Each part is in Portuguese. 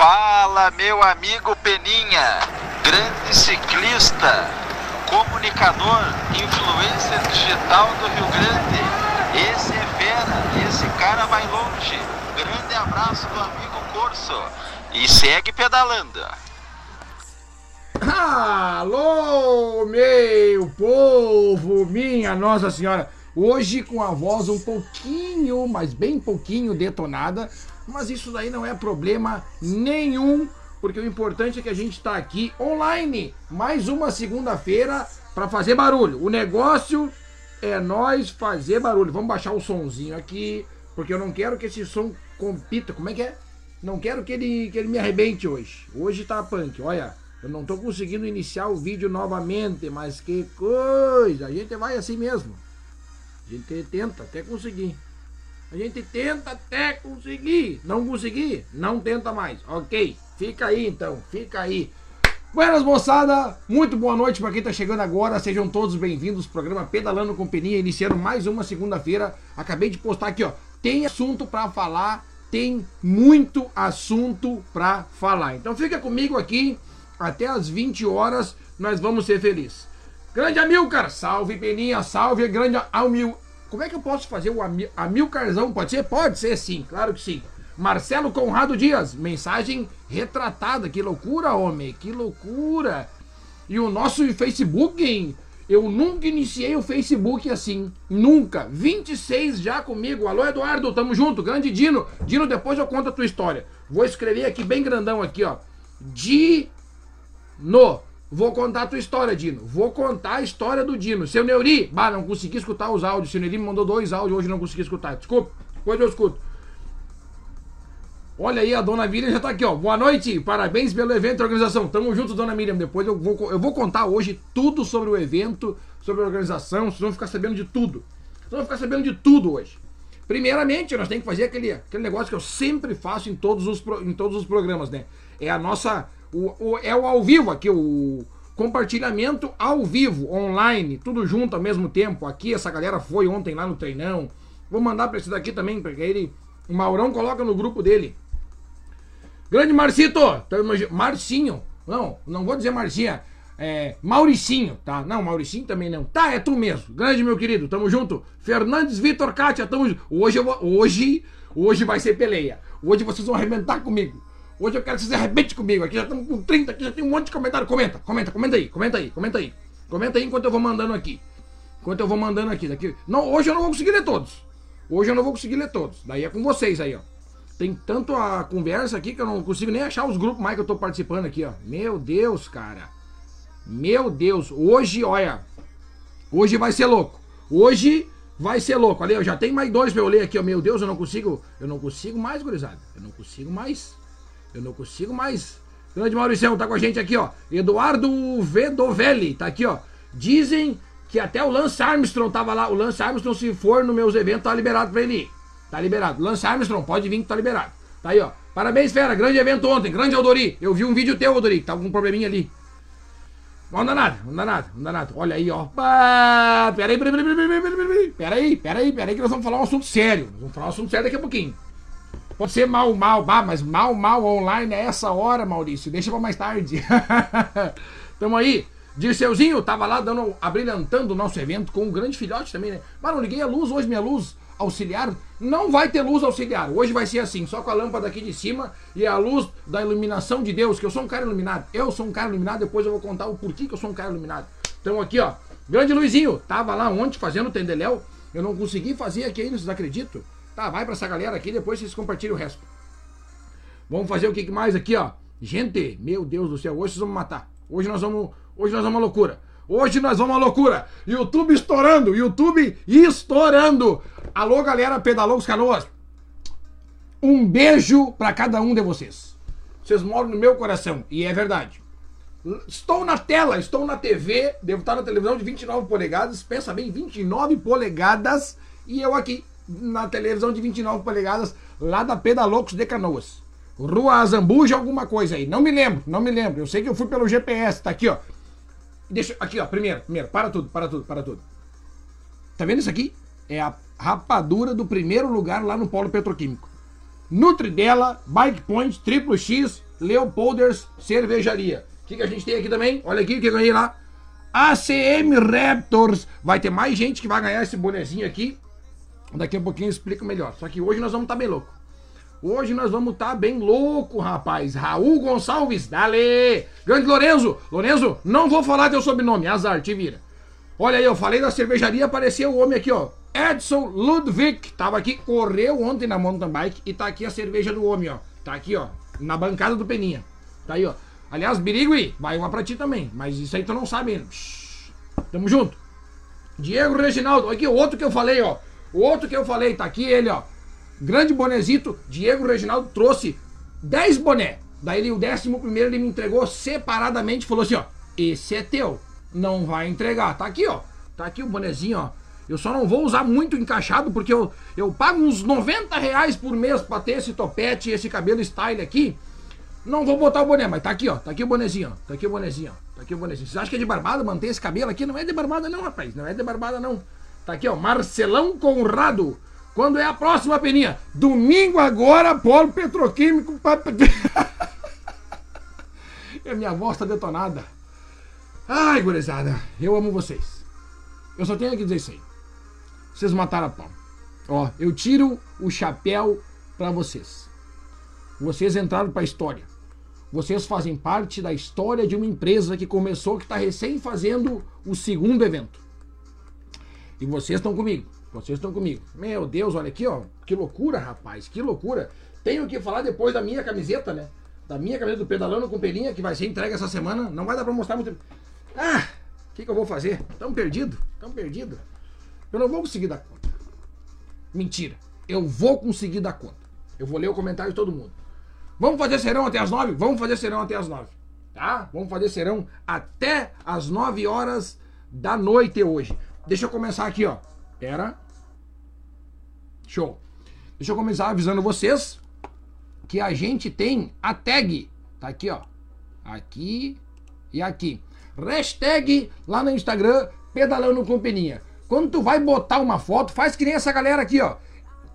Fala, meu amigo Peninha, grande ciclista, comunicador, influencer digital do Rio Grande. Esse é fera, esse cara vai longe. Grande abraço do amigo Corso e segue pedalando. Alô, meu povo, minha Nossa Senhora. Hoje com a voz um pouquinho, mas bem pouquinho detonada, mas isso daí não é problema nenhum, porque o importante é que a gente está aqui online, mais uma segunda-feira para fazer barulho. O negócio é nós fazer barulho. Vamos baixar o sonzinho aqui, porque eu não quero que esse som compita. Como é que é? Não quero que ele, que ele me arrebente hoje. Hoje tá punk, olha. Eu não tô conseguindo iniciar o vídeo novamente, mas que coisa! A gente vai assim mesmo. A gente tenta até conseguir. A gente tenta até conseguir. Não conseguir, não tenta mais. Ok? Fica aí então, fica aí. Buenas moçada, muito boa noite para quem tá chegando agora. Sejam todos bem-vindos ao programa Pedalando com Peninha, iniciando mais uma segunda-feira. Acabei de postar aqui, ó. Tem assunto para falar, tem muito assunto para falar. Então fica comigo aqui até as 20 horas, nós vamos ser felizes. Grande Amilcar, salve Peninha, salve grande Amil. Como é que eu posso fazer o Amil... Amilcarzão? Pode ser? Pode ser sim, claro que sim. Marcelo Conrado Dias, mensagem retratada. Que loucura, homem, que loucura. E o nosso Facebook, hein? Eu nunca iniciei o Facebook assim. Nunca. 26 já comigo. Alô, Eduardo, tamo junto. Grande Dino. Dino, depois eu conto a tua história. Vou escrever aqui bem grandão aqui, ó. Dino. Vou contar a tua história, Dino. Vou contar a história do Dino. Seu Neuri, bah, não consegui escutar os áudios. Seu Neuri me mandou dois áudios, hoje não consegui escutar. Desculpa, depois eu escuto. Olha aí, a dona Miriam já tá aqui, ó. Boa noite, parabéns pelo evento e organização. Tamo junto, dona Miriam. Depois eu vou, eu vou contar hoje tudo sobre o evento, sobre a organização. Vocês vão ficar sabendo de tudo. Vocês vão ficar sabendo de tudo hoje. Primeiramente, nós temos que fazer aquele, aquele negócio que eu sempre faço em todos os, em todos os programas, né? É a nossa o, o, é o ao vivo aqui, o compartilhamento ao vivo, online, tudo junto ao mesmo tempo. Aqui essa galera foi ontem lá no treinão. Vou mandar para esse daqui também, porque ele. O Maurão coloca no grupo dele. Grande Marcito! Marcinho. Não, não vou dizer Marcinha. É, Mauricinho, tá? Não, Mauricinho também não. Tá, é tu mesmo. Grande, meu querido, tamo junto. Fernandes Vitor Kátia, tamo junto. Hoje eu vou. Hoje. Hoje vai ser peleia. Hoje vocês vão arrebentar comigo. Hoje eu quero que vocês arrebentem comigo. Aqui já estamos com 30, aqui já tem um monte de comentário. Comenta, comenta, comenta aí, comenta aí, comenta aí. Comenta aí enquanto eu vou mandando aqui. Enquanto eu vou mandando aqui. Daqui. Não, hoje eu não vou conseguir ler todos. Hoje eu não vou conseguir ler todos. Daí é com vocês aí, ó. Tem tanto a conversa aqui que eu não consigo nem achar os grupos mais que eu tô participando aqui, ó. Meu Deus, cara. Meu Deus. Hoje, olha. Hoje vai ser louco. Hoje vai ser louco. Olha, eu já tenho mais dois pra eu ler aqui, ó. Meu Deus, eu não consigo. Eu não consigo mais, gurizada. Eu não consigo mais. Eu não consigo mais. Grande Maurício tá com a gente aqui, ó. Eduardo Vedovelli tá aqui, ó. Dizem que até o Lance Armstrong tava lá. O Lance Armstrong, se for nos meus eventos, tá liberado pra ele ir. Tá liberado. Lance Armstrong, pode vir que tá liberado. Tá aí, ó. Parabéns, fera. Grande evento ontem. Grande Aldori. Eu vi um vídeo teu, Aldori, tava com um probleminha ali. Não dá nada, não dá nada, não dá nada. Olha aí, ó. Ah, peraí, peraí, peraí, peraí, peraí, peraí, peraí, peraí, que nós vamos falar um assunto sério. Nós vamos falar um assunto sério daqui a pouquinho. Pode ser mal, mal, bah, mas mal, mal online é essa hora, Maurício. Deixa pra mais tarde. Tamo aí. Dirceuzinho tava lá dando, abrilhantando o nosso evento com um grande filhote também, né? Não liguei a luz hoje, minha luz auxiliar. Não vai ter luz auxiliar. Hoje vai ser assim, só com a lâmpada aqui de cima e a luz da iluminação de Deus, que eu sou um cara iluminado. Eu sou um cara iluminado, depois eu vou contar o porquê que eu sou um cara iluminado. Então aqui, ó. Grande Luizinho, tava lá ontem fazendo tendeléu. Eu não consegui fazer aqui ainda, vocês acreditam? Tá, vai pra essa galera aqui, depois vocês compartilham o resto. Vamos fazer o que mais aqui, ó. Gente, meu Deus do céu, hoje vocês vão me matar. Hoje nós vamos, hoje nós vamos uma loucura. Hoje nós vamos uma loucura. YouTube estourando, YouTube estourando. Alô, galera, pedalou os canoas. Um beijo para cada um de vocês. Vocês moram no meu coração e é verdade. Estou na tela, estou na TV, devo estar na televisão de 29 polegadas, pensa bem, 29 polegadas e eu aqui na televisão de 29 polegadas lá da Pedalocos de Canoas. Rua Azambuja, alguma coisa aí. Não me lembro, não me lembro. Eu sei que eu fui pelo GPS, tá aqui, ó. Deixa, aqui, ó, primeiro, primeiro, para tudo, para tudo, para tudo. Tá vendo isso aqui? É a rapadura do primeiro lugar lá no polo petroquímico. Nutridela, Bike Point, Triplo X, Leopolders Cervejaria. O que, que a gente tem aqui também? Olha aqui o que eu ganhei lá. ACM Raptors. Vai ter mais gente que vai ganhar esse bonezinho aqui. Daqui a pouquinho eu explico melhor. Só que hoje nós vamos estar tá bem louco. Hoje nós vamos estar tá bem louco, rapaz. Raul Gonçalves, dale! Grande Lorenzo. Lorenzo, não vou falar teu sobrenome. Azar, te vira. Olha aí, eu falei da cervejaria, apareceu o homem aqui, ó. Edson Ludwig. Tava aqui, correu ontem na mountain bike e tá aqui a cerveja do homem, ó. Tá aqui, ó. Na bancada do Peninha. Tá aí, ó. Aliás, Birigui, vai uma pra ti também. Mas isso aí tu não sabe ainda. Tamo junto. Diego Reginaldo. Aqui, outro que eu falei, ó. O outro que eu falei, tá aqui ele, ó. Grande bonezito. Diego Reginaldo trouxe 10 boné. Daí ele, o décimo primeiro ele me entregou separadamente falou assim, ó. Esse é teu. Não vai entregar. Tá aqui, ó. Tá aqui o bonezinho, ó. Eu só não vou usar muito encaixado porque eu, eu pago uns 90 reais por mês pra ter esse topete esse cabelo style aqui. Não vou botar o boné, mas tá aqui, ó. Tá aqui o bonezinho, ó. Tá aqui o bonezinho, ó. Tá aqui o bonezinho. Você acha que é de barbada manter esse cabelo aqui? Não é de barbada, não, rapaz. Não é de barbada, não. Tá aqui, ó. Marcelão Conrado. Quando é a próxima peninha? Domingo agora, polo petroquímico. é minha voz tá detonada. Ai, gurizada, eu amo vocês. Eu só tenho que dizer isso aí. Vocês mataram a pau. Ó, eu tiro o chapéu para vocês. Vocês entraram para a história. Vocês fazem parte da história de uma empresa que começou, que está recém fazendo o segundo evento. E vocês estão comigo. Vocês estão comigo. Meu Deus, olha aqui, ó. Que loucura, rapaz. Que loucura. Tenho que falar depois da minha camiseta, né? Da minha camiseta do Pedalando com Pelinha, que vai ser entregue essa semana. Não vai dar pra mostrar muito. Ah! O que, que eu vou fazer? Tão perdido. Tão perdido. Eu não vou conseguir dar conta. Mentira. Eu vou conseguir dar conta. Eu vou ler o comentário de todo mundo. Vamos fazer serão até as nove? Vamos fazer serão até as nove. Tá? Vamos fazer serão até as nove horas da noite hoje. Deixa eu começar aqui, ó. Pera. Show. Deixa eu começar avisando vocês que a gente tem a tag. Tá aqui, ó. Aqui e aqui. Hashtag lá no Instagram, pedalando com peninha. Quando tu vai botar uma foto, faz que nem essa galera aqui, ó.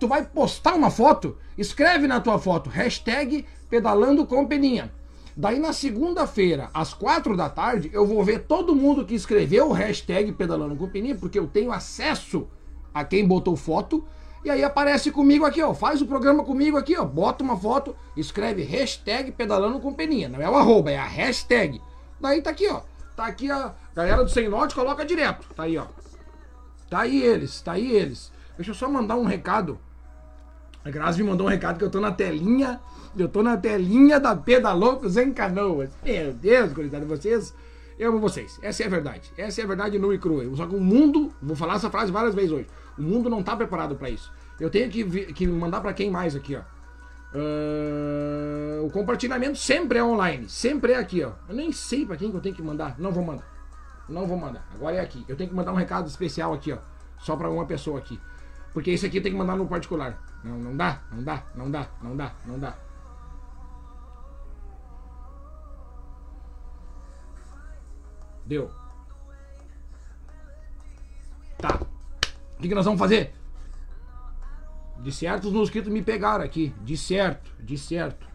Tu vai postar uma foto, escreve na tua foto, hashtag pedalando com peninha. Daí na segunda-feira, às quatro da tarde, eu vou ver todo mundo que escreveu o hashtag pedalando com porque eu tenho acesso a quem botou foto. E aí aparece comigo aqui, ó. Faz o programa comigo aqui, ó. Bota uma foto, escreve hashtag pedalando com peninha. Não é o arroba, é a hashtag. Daí tá aqui, ó. Tá aqui a galera do Sem Norte, coloca direto. Tá aí, ó. Tá aí eles, tá aí eles. Deixa eu só mandar um recado. A Grazi me mandou um recado que eu tô na telinha. Eu tô na telinha da Pedalocos em Canoas. Meu Deus, gurizada, vocês. Eu amo vocês. Essa é a verdade. Essa é a verdade nua e crua. Só que o mundo, vou falar essa frase várias vezes hoje. O mundo não tá preparado para isso. Eu tenho que, que mandar para quem mais aqui, ó. Uh, o compartilhamento sempre é online. Sempre é aqui, ó. Eu nem sei para quem que eu tenho que mandar. Não vou mandar. Não vou mandar. Agora é aqui. Eu tenho que mandar um recado especial aqui, ó. Só para uma pessoa aqui. Porque esse aqui tem que mandar no particular. Não, não dá, não dá, não dá, não dá, não dá. Deu. Tá. O que, que nós vamos fazer? De certo, os mosquitos me pegaram aqui. De certo, de certo.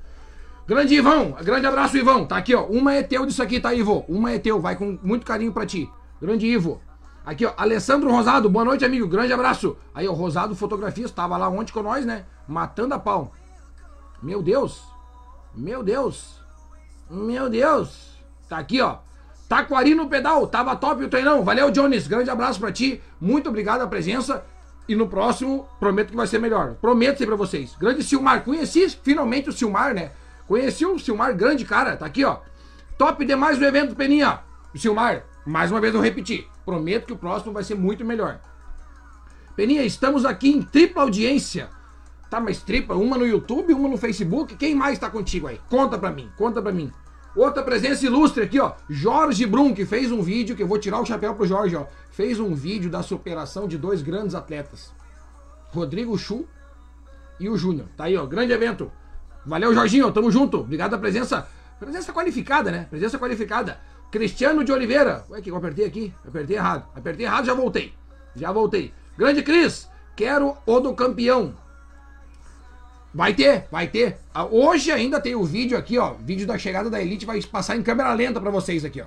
Grande Ivão, grande abraço, Ivão. Tá aqui, ó. Uma é teu disso aqui, tá, Ivo? Uma é teu, vai com muito carinho pra ti. Grande Ivo. Aqui, ó, Alessandro Rosado, boa noite, amigo. Grande abraço. Aí, o Rosado Fotografias, tava lá ontem com nós, né? Matando a pau. Meu Deus. Meu Deus. Meu Deus. Tá aqui, ó. Taquari no pedal, tava top o treinão. Valeu, Jones. Grande abraço pra ti. Muito obrigado a presença. E no próximo, prometo que vai ser melhor. Prometo pra vocês. Grande Silmar. Conheci finalmente o Silmar, né? Conheci o Silmar, grande cara, tá aqui, ó. Top demais do evento, Peninha. Silmar, mais uma vez eu repeti. Prometo que o próximo vai ser muito melhor. Peninha, estamos aqui em tripla audiência. Tá, mas tripla? Uma no YouTube, uma no Facebook. Quem mais tá contigo aí? Conta pra mim, conta pra mim. Outra presença ilustre aqui, ó. Jorge Brum, que fez um vídeo, que eu vou tirar o chapéu pro Jorge, ó. Fez um vídeo da superação de dois grandes atletas. Rodrigo Chu e o Júnior. Tá aí, ó. Grande evento. Valeu, Jorginho, tamo junto. Obrigado pela presença. Presença qualificada, né? Presença qualificada. Cristiano de Oliveira. Ué, que eu apertei aqui? Apertei errado. Apertei errado, já voltei. Já voltei. Grande Cris. Quero o do campeão. Vai ter, vai ter. Ah, Hoje ainda tem o vídeo aqui, ó. Vídeo da chegada da Elite vai passar em câmera lenta pra vocês aqui, ó.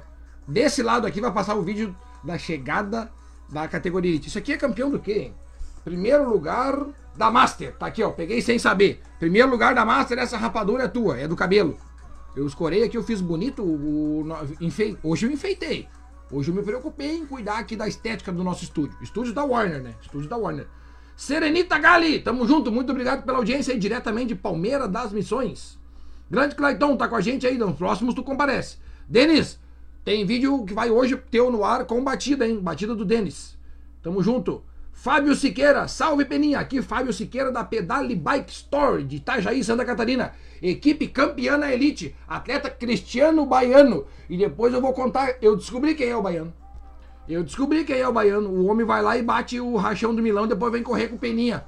Desse lado aqui vai passar o vídeo da chegada da categoria Elite. Isso aqui é campeão do quê, hein? Primeiro lugar da Master. Tá aqui, ó. Peguei sem saber. Primeiro lugar da Master, essa rapadura é tua, é do cabelo. Eu escorei aqui, eu fiz bonito. O, enfei- Hoje eu enfeitei. Hoje eu me preocupei em cuidar aqui da estética do nosso estúdio. Estúdio da Warner, né? Estúdio da Warner. Serenita Gali, tamo junto. Muito obrigado pela audiência aí, diretamente de Palmeira das Missões. Grande Clayton, tá com a gente aí, nos próximos tu comparece. Denis, tem vídeo que vai hoje teu no ar com batida, hein? Batida do Denis. Tamo junto. Fábio Siqueira, salve Peninha. Aqui Fábio Siqueira da Pedale Bike Store de Itajaí, Santa Catarina. Equipe campeã na elite, atleta Cristiano Baiano. E depois eu vou contar, eu descobri quem é o Baiano. Eu descobri quem é o Baiano. O homem vai lá e bate o rachão do Milão, depois vem correr com o Peninha.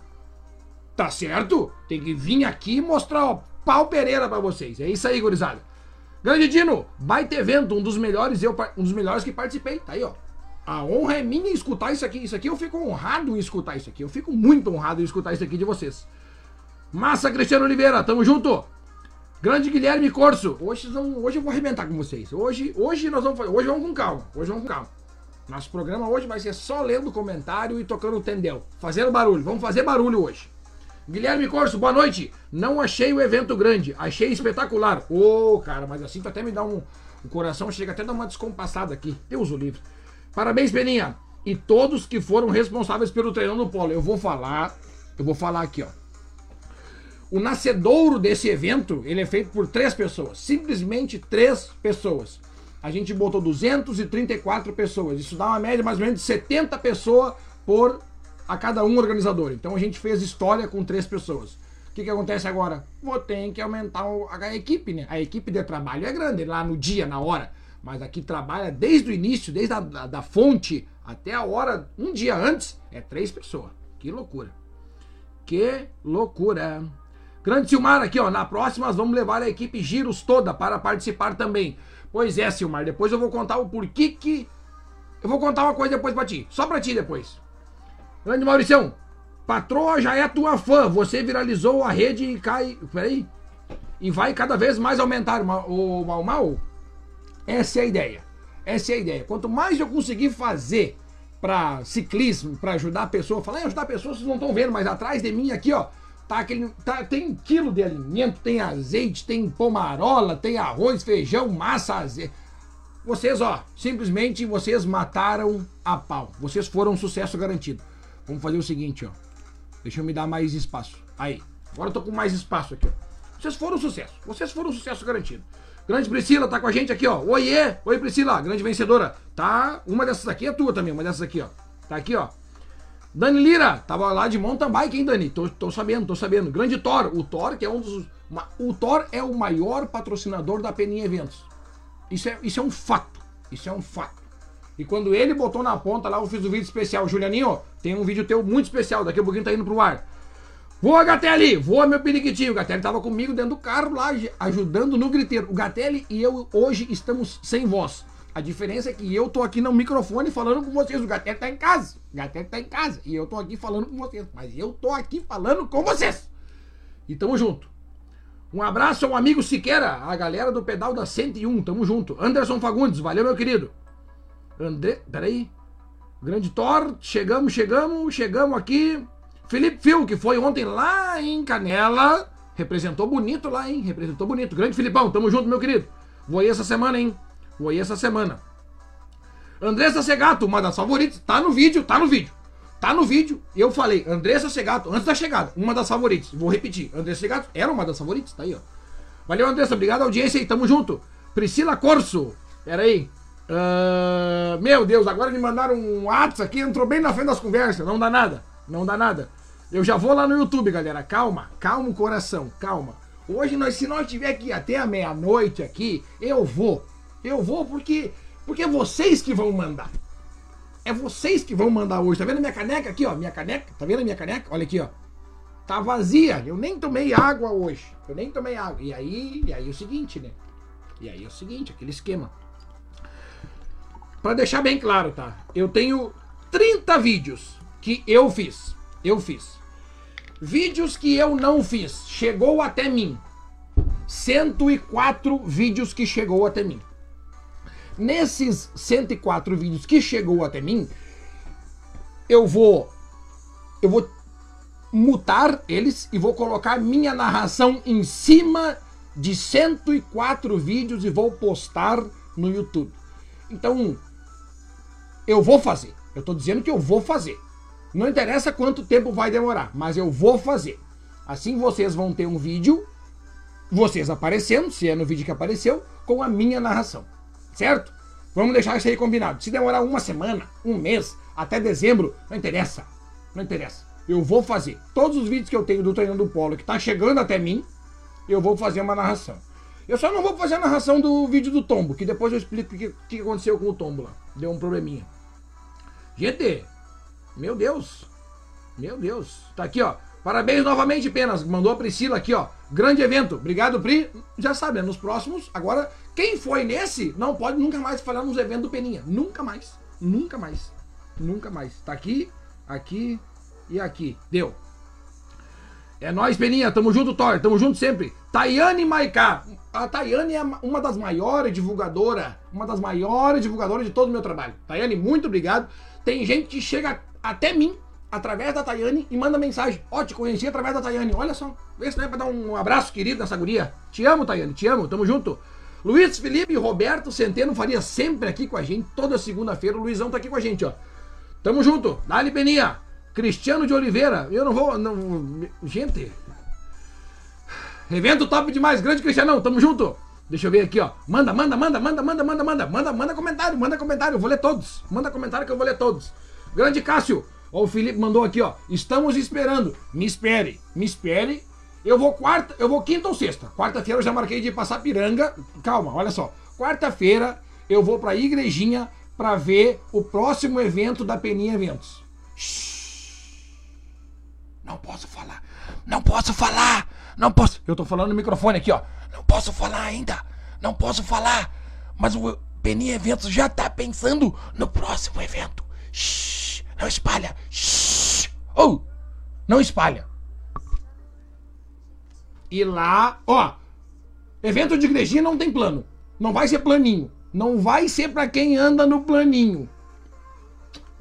Tá certo? Tem que vir aqui e mostrar, ó, pau Pereira pra vocês. É isso aí, gurizada. Grande Dino, baita evento, um dos melhores, eu, um dos melhores que participei. Tá aí, ó. A honra é minha em escutar isso aqui. Isso aqui eu fico honrado em escutar isso aqui. Eu fico muito honrado em escutar isso aqui de vocês. Massa Cristiano Oliveira, tamo junto. Grande Guilherme Corso. Hoje, não, hoje eu vou arrebentar com vocês. Hoje, hoje nós vamos fazer. Hoje vamos com calma. Hoje vamos com calma. Nosso programa hoje vai ser só lendo comentário e tocando o tendel. Fazendo barulho. Vamos fazer barulho hoje. Guilherme Corso, boa noite. Não achei o evento grande, achei espetacular. Ô, cara, mas assim tu até me dá um. O coração chega até a dar uma descompassada aqui. Deus o livre. Parabéns, Peninha. E todos que foram responsáveis pelo treinão no polo. Eu vou falar. Eu vou falar aqui, ó. O nascedouro desse evento, ele é feito por três pessoas. Simplesmente três pessoas. A gente botou 234 pessoas. Isso dá uma média mais ou menos de 70 pessoas por a cada um organizador. Então a gente fez história com três pessoas. O que, que acontece agora? Vou ter que aumentar a equipe, né? A equipe de trabalho é grande, lá no dia, na hora. Mas aqui trabalha desde o início, desde a da, da fonte até a hora, um dia antes, é três pessoas. Que loucura. Que loucura. Grande Silmar aqui, ó. Na próxima nós vamos levar a equipe Giros toda para participar também. Pois é, Silmar. Depois eu vou contar o porquê que. Eu vou contar uma coisa depois pra ti. Só pra ti depois. Grande Mauricião. Patroa já é tua fã. Você viralizou a rede e cai. Peraí. E vai cada vez mais aumentar o mal mal. Essa é a ideia. Essa é a ideia. Quanto mais eu conseguir fazer para ciclismo, para ajudar a pessoa, falar ajudar a pessoa, vocês não estão vendo, mas atrás de mim aqui, ó, tá aquele, tá, tem um quilo de alimento, tem azeite, tem pomarola, tem arroz, feijão, massa, azeite. Vocês, ó, simplesmente vocês mataram a pau. Vocês foram um sucesso garantido. Vamos fazer o seguinte, ó. Deixa eu me dar mais espaço. Aí. Agora eu tô com mais espaço aqui, ó. Vocês foram um sucesso. Vocês foram um sucesso garantido. Grande Priscila tá com a gente aqui, ó. Oiê! Oi, Priscila, grande vencedora. Tá. Uma dessas aqui é tua também, uma dessas aqui, ó. Tá aqui, ó. Dani Lira, tava lá de mountain bike, hein, Dani? Tô, tô sabendo, tô sabendo. Grande Thor. O Thor, que é um dos. O Thor é o maior patrocinador da Peninha Eventos. Isso é, isso é um fato. Isso é um fato. E quando ele botou na ponta lá, eu fiz o vídeo especial. Julianinho, tem um vídeo teu muito especial. Daqui a pouquinho tá indo pro ar. Voa, Gatelli! Voa, meu periquitinho! O Gatelli tava comigo dentro do carro lá, aj- ajudando no griteiro. O Gatelli e eu hoje estamos sem voz. A diferença é que eu tô aqui no microfone falando com vocês. O Gatelli tá em casa. O Gatelli tá em casa. E eu tô aqui falando com vocês. Mas eu tô aqui falando com vocês. E tamo junto. Um abraço ao amigo Siqueira, a galera do pedal da 101. Tamo junto. Anderson Fagundes, valeu, meu querido. André, peraí. Grande Thor, chegamos, chegamos, chegamos aqui. Felipe Fio, que foi ontem lá em Canela. Representou bonito lá, hein? Representou bonito. Grande Filipão, tamo junto, meu querido. Vou aí essa semana, hein? Aí essa semana. Andressa Segato, uma das favoritas. Tá no vídeo, tá no vídeo. Tá no vídeo. Eu falei, Andressa Segato, antes da chegada, uma das favoritas. Vou repetir. Andressa Segato era uma das favoritas, tá aí, ó. Valeu, Andressa. Obrigado, audiência aí. Tamo junto. Priscila Corso. Pera aí. Ah, meu Deus, agora me mandaram um WhatsApp aqui, entrou bem na frente das conversas. Não dá nada. Não dá nada. Eu já vou lá no YouTube, galera. Calma, calma o coração, calma. Hoje, nós, se nós tiver aqui até a meia-noite aqui, eu vou. Eu vou porque, porque é vocês que vão mandar. É vocês que vão mandar hoje. Tá vendo minha caneca aqui, ó? Minha caneca. Tá vendo minha caneca? Olha aqui, ó. Tá vazia. Eu nem tomei água hoje. Eu nem tomei água. E aí, e aí é o seguinte, né? E aí é o seguinte, aquele esquema. Pra deixar bem claro, tá? Eu tenho 30 vídeos que eu fiz. Eu fiz. Vídeos que eu não fiz. Chegou até mim. 104 vídeos que chegou até mim. Nesses 104 vídeos que chegou até mim, eu vou eu vou mutar eles e vou colocar minha narração em cima de 104 vídeos e vou postar no YouTube. Então, eu vou fazer. Eu tô dizendo que eu vou fazer. Não interessa quanto tempo vai demorar, mas eu vou fazer. Assim vocês vão ter um vídeo, vocês aparecendo, se é no vídeo que apareceu, com a minha narração. Certo? Vamos deixar isso aí combinado. Se demorar uma semana, um mês, até dezembro, não interessa. Não interessa. Eu vou fazer. Todos os vídeos que eu tenho do treinando do polo que tá chegando até mim, eu vou fazer uma narração. Eu só não vou fazer a narração do vídeo do tombo, que depois eu explico o que, que aconteceu com o tombo lá. Deu um probleminha. Gente, meu Deus. Meu Deus. Tá aqui, ó. Parabéns novamente, Penas. Mandou a Priscila aqui, ó. Grande evento. Obrigado, Pri. Já sabe, né? nos próximos. Agora, quem foi nesse não pode nunca mais falhar nos eventos do Peninha. Nunca mais. Nunca mais. Nunca mais. Tá aqui, aqui e aqui. Deu. É nóis, Peninha. Tamo junto, Thor. Tamo junto sempre. Tayane Maiká. A Tayane é uma das maiores divulgadoras. Uma das maiores divulgadoras de todo o meu trabalho. Tayane, muito obrigado. Tem gente que chega até mim através da Tayane e manda mensagem. Ó, oh, te conheci através da Tayane. Olha só. Vê se não é pra dar um abraço querido nessa guria. Te amo, Tayane. Te amo. Tamo junto. Luiz Felipe e Roberto Centeno faria sempre aqui com a gente. Toda segunda-feira o Luizão tá aqui com a gente, ó. Tamo junto. Dali Peninha. Cristiano de Oliveira. Eu não vou. Não, gente. Evento top demais. Grande Cristianão. Tamo junto. Deixa eu ver aqui, ó. Manda, manda, manda, manda, manda, manda, manda. Manda, manda comentário, manda comentário. Eu vou ler todos. Manda comentário que eu vou ler todos. Grande Cássio ó, o Felipe mandou aqui, ó. Estamos esperando. Me espere, me espere. Eu vou quarta, eu vou quinta ou sexta. Quarta-feira eu já marquei de passar piranga. Calma, olha só. Quarta-feira eu vou pra igrejinha pra ver o próximo evento da Peninha Eventos. Shhh. Não posso falar. Não posso falar. Não posso. Eu tô falando no microfone aqui, ó. Não posso falar ainda. Não posso falar. Mas o Peninha Eventos já tá pensando no próximo evento. Shhh, não espalha. Shhh. Oh, não espalha. E lá, ó, evento de igrejinha não tem plano. Não vai ser planinho. Não vai ser para quem anda no planinho.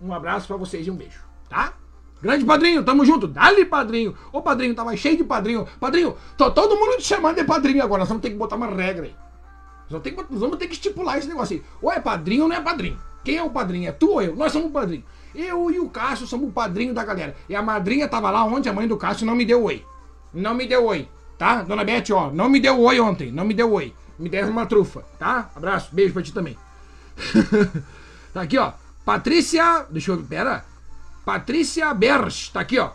Um abraço para vocês e um beijo, tá? Grande padrinho, tamo junto. Dali, padrinho. Ô, padrinho, tava cheio de padrinho. Padrinho, tô todo mundo te chamando de padrinho agora. Nós vamos ter que botar uma regra aí. Nós vamos ter que, vamos ter que estipular esse negócio aí. Ou é padrinho ou não é padrinho. Quem é o padrinho? É tu ou eu? Nós somos o padrinho. Eu e o Cássio somos o padrinho da galera. E a madrinha tava lá ontem, a mãe do Cássio não me deu oi. Não me deu oi, tá? Dona Beth, ó, não me deu oi ontem. Não me deu oi. Me deram uma trufa, tá? Abraço, beijo pra ti também. tá aqui, ó. Patrícia. Deixa eu. Pera. Patrícia Berch, tá aqui, ó.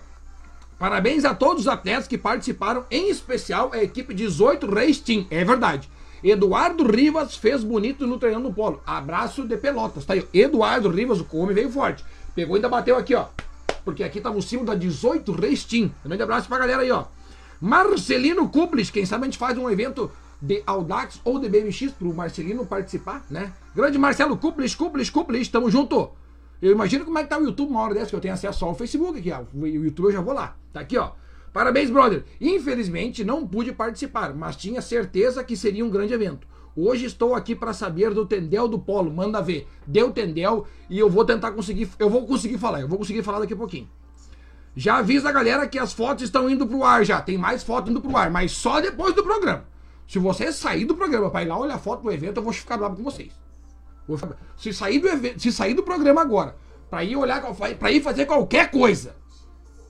Parabéns a todos os atletas que participaram, em especial a equipe 18 Reis Team. É verdade. Eduardo Rivas fez bonito no treinando polo. Abraço de Pelotas, tá aí. Eduardo Rivas, o come veio forte. Pegou ainda bateu aqui, ó. Porque aqui tava o símbolo da 18 Reis Team. Grande abraço pra galera aí, ó. Marcelino Kublis, quem sabe a gente faz um evento de Audax ou de BMX pro Marcelino participar, né? Grande Marcelo Kublis, Kublis, Kublis, tamo junto. Eu imagino como é que tá o YouTube uma hora dessa, que eu tenho acesso ao Facebook aqui, ó. O YouTube eu já vou lá. Tá aqui, ó. Parabéns, brother. Infelizmente não pude participar, mas tinha certeza que seria um grande evento. Hoje estou aqui para saber do Tendel do Polo. Manda ver. Deu Tendel e eu vou tentar conseguir. Eu vou conseguir falar. Eu vou conseguir falar daqui a pouquinho. Já avisa a galera que as fotos estão indo pro ar já. Tem mais fotos indo pro ar, mas só depois do programa. Se você sair do programa para ir lá olhar a foto do evento, eu vou ficar bravo com vocês. Se sair do evento, se sair do programa agora, para ir olhar, para ir fazer qualquer coisa,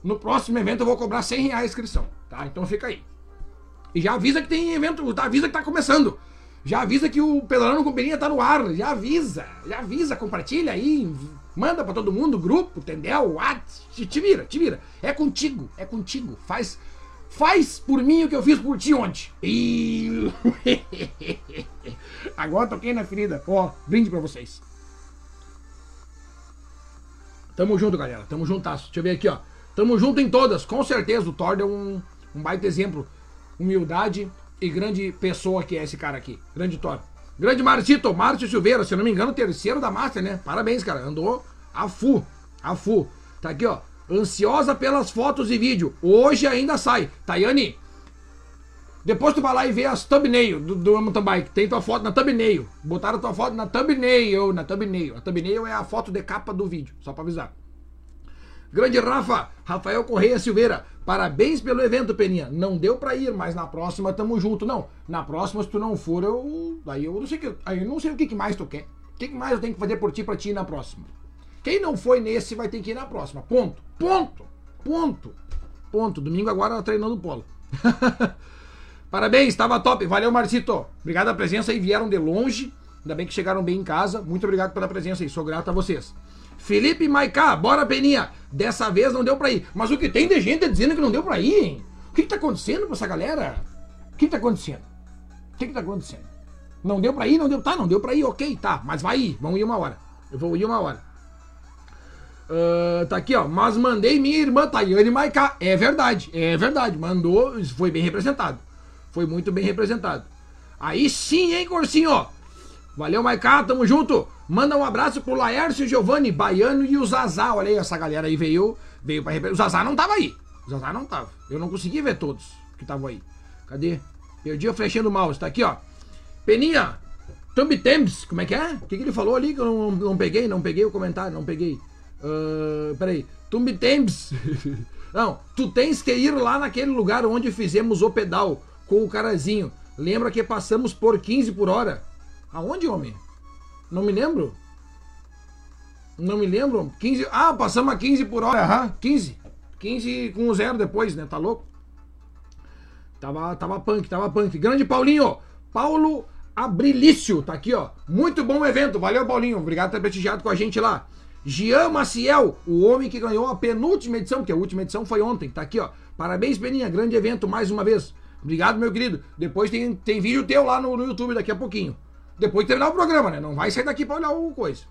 no próximo evento eu vou cobrar 100 reais a inscrição, tá? Então fica aí. E já avisa que tem evento, avisa que tá começando. Já avisa que o Pedalando com Peninha tá no ar. Já avisa, já avisa, compartilha aí, manda para todo mundo, grupo, entendeu? Te, te vira, te vira. É contigo, é contigo. Faz, faz por mim o que eu fiz por ti ontem. E... Agora toquei na ferida. Ó, brinde pra vocês. Tamo junto, galera. Tamo juntasso. Deixa eu ver aqui, ó. Tamo junto em todas. Com certeza o Thor é um, um baita exemplo. Humildade e grande pessoa que é esse cara aqui. Grande Thor. Grande Marcito, Márcio Silveira, se não me engano, terceiro da Master, né? Parabéns, cara. Andou a fu. A fu. Tá aqui, ó. Ansiosa pelas fotos e vídeo. Hoje ainda sai. Tayane, depois tu vai lá e vê as thumbnail do, do mountain bike. Tem tua foto na thumbnail. Botaram tua foto na thumbnail. Na thumbnail. A thumbnail é a foto de capa do vídeo. Só pra avisar. Grande Rafa, Rafael Correia Silveira. Parabéns pelo evento, Peninha. Não deu pra ir, mas na próxima tamo junto. Não, na próxima, se tu não for, eu. Aí eu não sei, que, aí eu não sei o que, mais tu quer. O que, mais eu tenho que fazer por ti pra ti ir na próxima? Quem não foi nesse vai ter que ir na próxima. Ponto. Ponto. Ponto. Ponto. Domingo agora treinando polo. Parabéns, estava top. Valeu, Marcito. Obrigado pela presença aí. Vieram de longe. Ainda bem que chegaram bem em casa. Muito obrigado pela presença aí. Sou grato a vocês. Felipe Maiká, bora Peninha. Dessa vez não deu pra ir. Mas o que tem de gente dizendo que não deu pra ir, hein? O que, que tá acontecendo com essa galera? O que, que tá acontecendo? O que, que tá acontecendo? Não deu pra ir, não deu. Tá, não deu pra ir, ok, tá. Mas vai ir. Vamos ir uma hora. Eu vou ir uma hora. Uh, tá aqui, ó. Mas mandei minha irmã Tayane Maiká. É verdade, é verdade. Mandou, foi bem representado. Foi muito bem representado. Aí sim, hein, Corsinho? Valeu, Maiká, tamo junto. Manda um abraço pro Laércio Giovanni, Baiano e o Zazá. Olha aí, essa galera aí veio, veio pra. O Zazá não tava aí. O Zazá não tava. Eu não consegui ver todos que estavam aí. Cadê? Perdi a flechinha do mouse. Tá aqui, ó. Peninha, Thumb Temps, como é que é? O que, que ele falou ali que eu não, não peguei? Não peguei o comentário, não peguei. Uh, peraí. Thumb Temps. não, tu tens que ir lá naquele lugar onde fizemos o pedal com o carazinho. Lembra que passamos por 15 por hora? Aonde, homem? Não me lembro. Não me lembro. 15. Ah, passamos a 15 por hora. Aham, 15. 15 com zero depois, né? Tá louco? Tava, tava punk, tava punk. Grande Paulinho. Paulo Abrilício, tá aqui, ó. Muito bom evento. Valeu, Paulinho. Obrigado por ter prestigiado com a gente lá. Jean Maciel, o homem que ganhou a penúltima edição, porque a última edição foi ontem. Tá aqui, ó. Parabéns, Peninha. Grande evento mais uma vez. Obrigado, meu querido. Depois tem, tem vídeo teu lá no, no YouTube daqui a pouquinho. Depois de terminar o programa, né? Não vai sair daqui pra olhar o coisa.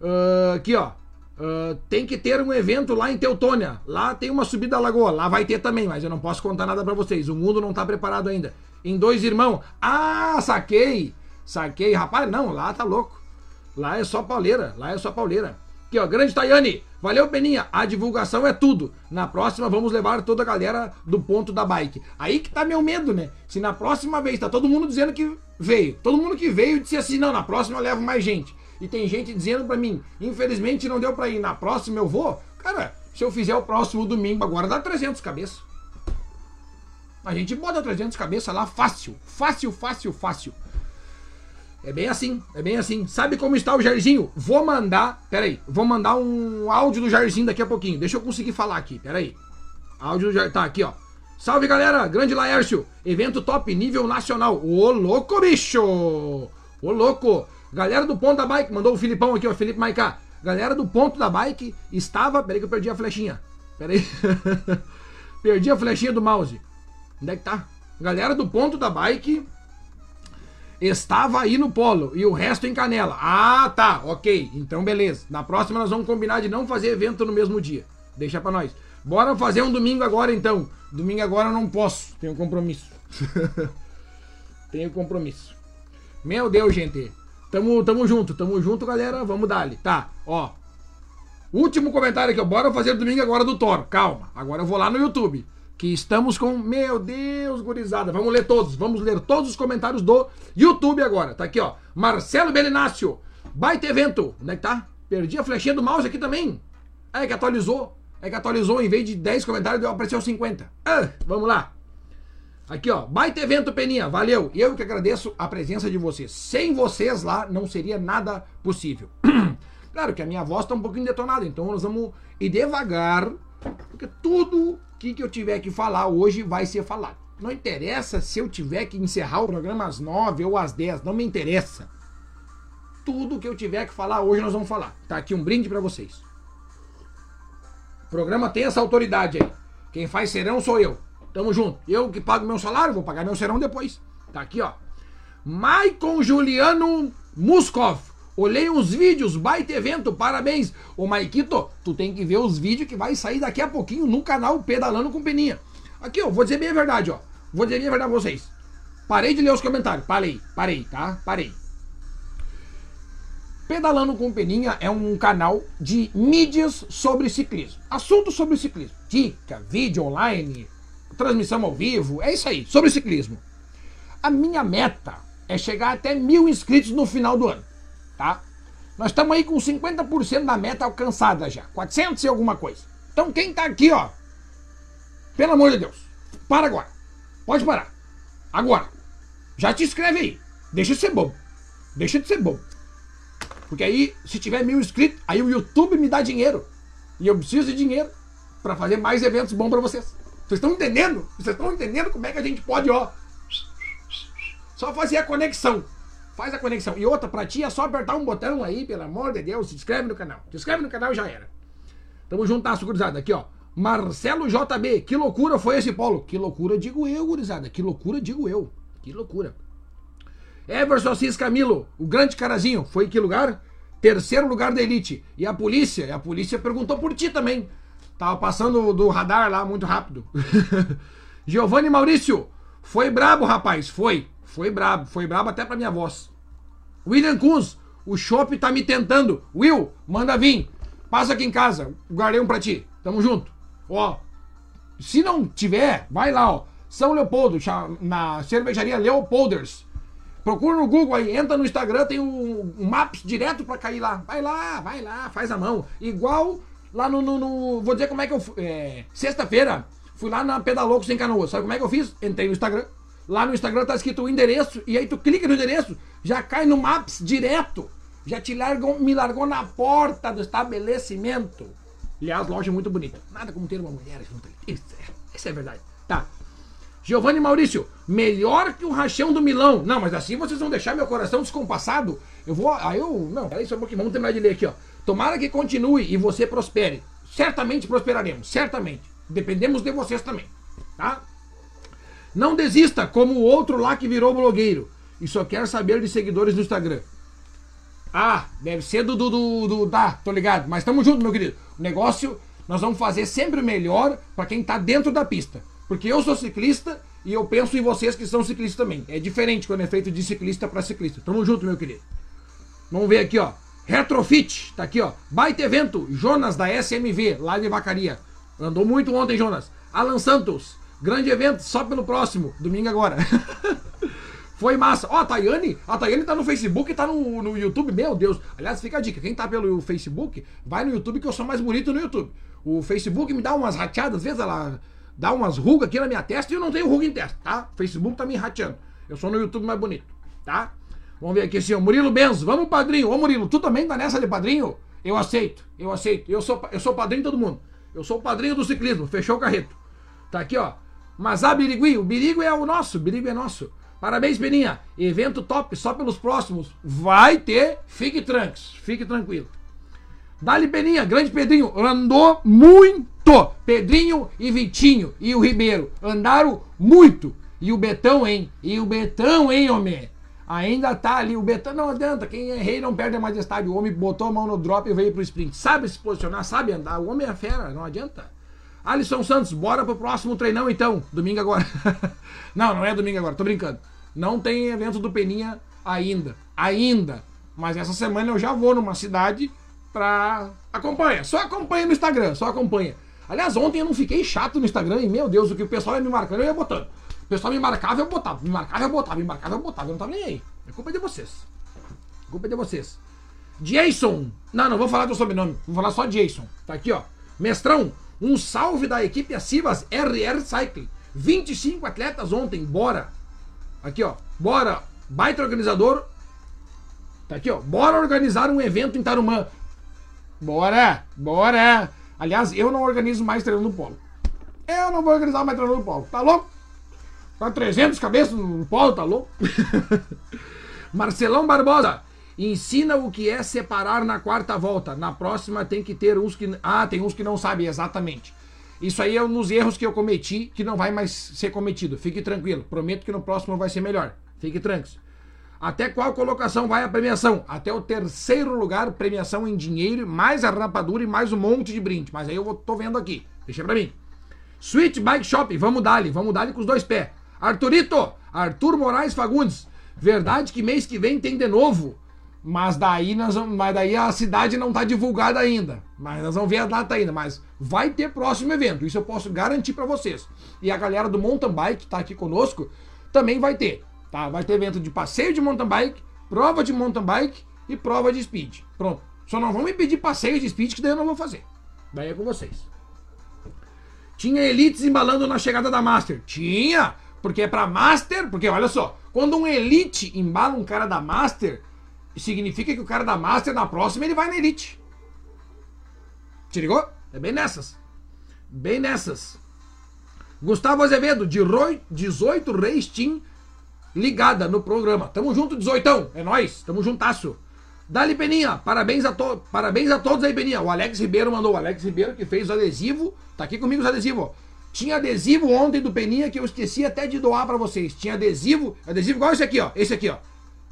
Uh, aqui, ó. Uh, tem que ter um evento lá em Teutônia. Lá tem uma subida da lagoa. Lá vai ter também, mas eu não posso contar nada para vocês. O mundo não tá preparado ainda. Em dois irmãos. Ah, saquei! Saquei. Rapaz, não, lá tá louco. Lá é só pauleira. Lá é só pauleira. Aqui, ó. Grande Tayane. Valeu, Peninha. A divulgação é tudo. Na próxima vamos levar toda a galera do ponto da bike. Aí que tá meu medo, né? Se na próxima vez tá todo mundo dizendo que veio. Todo mundo que veio disse assim: não, na próxima eu levo mais gente. E tem gente dizendo para mim: infelizmente não deu para ir, na próxima eu vou. Cara, se eu fizer o próximo domingo agora, dá 300 cabeças. A gente bota 300 cabeças lá fácil. Fácil, fácil, fácil. É bem assim, é bem assim. Sabe como está o Jairzinho? Vou mandar, peraí, vou mandar um áudio do Jairzinho daqui a pouquinho. Deixa eu conseguir falar aqui, peraí. Áudio do Jair, tá aqui, ó. Salve galera, grande Laércio, evento top nível nacional. Ô louco, bicho! Ô louco! Galera do ponto da bike, mandou o Filipão aqui, ó, Felipe Maiká. Galera do ponto da bike estava. Peraí que eu perdi a flechinha. Peraí. perdi a flechinha do mouse. Onde é que tá? Galera do ponto da bike estava aí no polo e o resto em canela. Ah, tá, ok. Então beleza. Na próxima nós vamos combinar de não fazer evento no mesmo dia. Deixa pra nós. Bora fazer um domingo agora então. Domingo agora eu não posso, tenho compromisso. tenho compromisso. Meu Deus, gente. Tamo, tamo junto, tamo junto, galera. Vamos dar Tá, ó. Último comentário aqui, ó. Bora fazer domingo agora do Thor. Calma. Agora eu vou lá no YouTube. Que estamos com. Meu Deus, gurizada. Vamos ler todos. Vamos ler todos os comentários do YouTube agora. Tá aqui, ó. Marcelo Belinácio. Baita evento. Onde é que tá? Perdi a flechinha do mouse aqui também. É que atualizou. É que atualizou, em vez de 10 comentários, apareceu 50. Ah, vamos lá. Aqui, ó. Baita evento, Peninha. Valeu. Eu que agradeço a presença de vocês. Sem vocês lá, não seria nada possível. claro que a minha voz tá um pouquinho detonada, então nós vamos ir devagar, porque tudo que, que eu tiver que falar hoje vai ser falado. Não interessa se eu tiver que encerrar o programa às 9 ou às 10, não me interessa. Tudo que eu tiver que falar hoje nós vamos falar. Tá aqui um brinde para vocês. O programa tem essa autoridade aí. Quem faz serão sou eu. Tamo junto. Eu que pago meu salário, vou pagar meu serão depois. Tá aqui, ó. Maicon Juliano Muskov. Olhei uns vídeos, baita evento, parabéns. Ô Maiquito, tu tem que ver os vídeos que vai sair daqui a pouquinho no canal Pedalando com Peninha. Aqui, ó, vou dizer bem a verdade, ó. Vou dizer bem a verdade pra vocês. Parei de ler os comentários. Parei, parei, tá? Parei. Pedalando com Peninha é um canal de mídias sobre ciclismo. Assuntos sobre ciclismo. Dica, vídeo online, transmissão ao vivo, é isso aí, sobre ciclismo. A minha meta é chegar até mil inscritos no final do ano, tá? Nós estamos aí com 50% da meta alcançada já, 400 e alguma coisa. Então quem tá aqui, ó, pelo amor de Deus, para agora. Pode parar. Agora. Já te inscreve aí. Deixa de ser bobo. Deixa de ser bobo. Porque aí, se tiver mil inscritos, aí o YouTube me dá dinheiro. E eu preciso de dinheiro para fazer mais eventos bons para vocês. Vocês estão entendendo? Vocês estão entendendo como é que a gente pode, ó. Só fazer a conexão. Faz a conexão. E outra, pra ti é só apertar um botão aí, pelo amor de Deus. Se inscreve no canal. Se inscreve no canal e já era. Tamo juntasso, gurizada. Aqui, ó. Marcelo JB. Que loucura foi esse polo? Que loucura, digo eu, gurizada. Que loucura, digo eu. Que loucura. Everson Assis Camilo, o grande carazinho, foi em que lugar? Terceiro lugar da elite. E a polícia? E a polícia perguntou por ti também. Tava passando do radar lá muito rápido. Giovanni Maurício, foi brabo, rapaz. Foi. Foi brabo. Foi brabo até pra minha voz. William Kunz, o chopp tá me tentando. Will, manda vir. Passa aqui em casa. Guardei um pra ti. Tamo junto. Ó. Se não tiver, vai lá, ó. São Leopoldo, na cervejaria Leopolders. Procura no Google aí, entra no Instagram, tem um, um Maps direto para cair lá. Vai lá, vai lá, faz a mão. Igual lá no. no, no vou dizer como é que eu. É, Sexta-feira, fui lá na Pedalocos em Canoas. Sabe como é que eu fiz? Entrei no Instagram. Lá no Instagram tá escrito o endereço. E aí tu clica no endereço, já cai no Maps direto. Já te largou, me largou na porta do estabelecimento. Aliás, loja muito bonita. Nada como ter uma mulher junto ali. Isso é, isso é verdade. Tá. Giovanni Maurício, melhor que o rachão do Milão. Não, mas assim vocês vão deixar meu coração descompassado. Eu vou. Aí eu. Não, peraí só um pouquinho, vamos terminar de ler aqui, ó. Tomara que continue e você prospere. Certamente prosperaremos, certamente. Dependemos de vocês também, tá? Não desista como o outro lá que virou blogueiro e só quer saber de seguidores no Instagram. Ah, deve ser do. do, do, do tá, tô ligado. Mas tamo junto, meu querido. O negócio nós vamos fazer sempre o melhor para quem tá dentro da pista. Porque eu sou ciclista e eu penso em vocês que são ciclistas também. É diferente quando é feito de ciclista para ciclista. Tamo junto, meu querido. Vamos ver aqui, ó. Retrofit, tá aqui, ó. Baita evento, Jonas da SMV, lá de Vacaria. Andou muito ontem, Jonas. Alan Santos, grande evento, só pelo próximo, domingo agora. Foi massa. Ó, a Tayane, a Tayane tá no Facebook e tá no, no YouTube, meu Deus. Aliás, fica a dica, quem tá pelo Facebook, vai no YouTube que eu sou mais bonito no YouTube. O Facebook me dá umas rateadas, às vezes ela dá umas rugas aqui na minha testa e eu não tenho ruga em testa, tá? O Facebook tá me rateando. Eu sou no YouTube mais bonito, tá? Vamos ver aqui assim, ó. Murilo Benz, vamos padrinho. Ô Murilo, tu também tá nessa de padrinho? Eu aceito, eu aceito. Eu sou, eu sou padrinho de todo mundo. Eu sou o padrinho do ciclismo, fechou o carreto. Tá aqui, ó. Mazá Birigui, o Birigo é o nosso, o Birigo é nosso. Parabéns, Peninha. Evento top, só pelos próximos. Vai ter, fique tranquilos, fique tranquilo. Dali Peninha, grande Pedrinho, andou muito. Pedrinho e Vitinho e o Ribeiro andaram muito. E o Betão, hein? E o Betão, hein, homem? Ainda tá ali. O Betão não adianta. Quem é rei não perde a majestade. O homem botou a mão no drop e veio pro sprint. Sabe se posicionar, sabe andar. O homem é fera, não adianta. Alisson Santos, bora pro próximo treinão então. Domingo agora. não, não é domingo agora, tô brincando. Não tem evento do Peninha ainda. Ainda. Mas essa semana eu já vou numa cidade pra. Acompanha. Só acompanha no Instagram, só acompanha. Aliás, ontem eu não fiquei chato no Instagram e, meu Deus, o que o pessoal ia me marcando, eu ia botando. O pessoal me marcava, eu botava. Me marcava, eu botava. Me marcava, eu botava. Eu não tava nem aí. É culpa de vocês. A culpa é de vocês. Jason. Não, não vou falar do sobrenome. Vou falar só Jason. Tá aqui, ó. Mestrão, um salve da equipe Acivas RR Cycling. 25 atletas ontem, bora. Aqui, ó. Bora. Baita organizador. Tá aqui, ó. Bora organizar um evento em Tarumã. Bora, bora. Aliás, eu não organizo mais treino no polo. Eu não vou organizar mais treino no polo. Tá louco? Tá 300 cabeças no polo, tá louco? Marcelão Barbosa. Ensina o que é separar na quarta volta. Na próxima tem que ter uns que. Ah, tem uns que não sabem exatamente. Isso aí é um dos erros que eu cometi que não vai mais ser cometido. Fique tranquilo. Prometo que no próximo vai ser melhor. Fique tranquilo. Até qual colocação vai a premiação? Até o terceiro lugar, premiação em dinheiro, mais a rapadura e mais um monte de brinde. Mas aí eu tô vendo aqui. Deixa pra mim. Sweet Bike Shop, vamos dar-lhe, vamos dar-lhe com os dois pés. Arthurito, Arthur Moraes Fagundes. Verdade que mês que vem tem de novo. Mas daí, nós vamos, mas daí a cidade não está divulgada ainda. Mas nós vamos ver a data ainda. Mas vai ter próximo evento. Isso eu posso garantir para vocês. E a galera do mountain bike que está aqui conosco também vai ter. Tá? Vai ter evento de passeio de mountain bike, prova de mountain bike e prova de speed. Pronto. Só não vão me pedir passeio de speed que daí eu não vou fazer. Daí é com vocês. Tinha elites embalando na chegada da Master. Tinha! Porque é pra Master, porque olha só, quando um Elite embala um cara da Master, significa que o cara da Master na próxima ele vai na Elite. Te ligou? É bem nessas. Bem nessas. Gustavo Azevedo, de Roy, 18 Reis Team, ligada no programa. Tamo junto, 18. É nós, tamo juntasso. Dali Peninha, parabéns a, to parabéns a todos aí, Peninha. O Alex Ribeiro mandou. O Alex Ribeiro que fez o adesivo. Tá aqui comigo os adesivos, ó. Tinha adesivo ontem do Peninha que eu esqueci até de doar para vocês. Tinha adesivo, adesivo igual esse aqui, ó. Esse aqui, ó.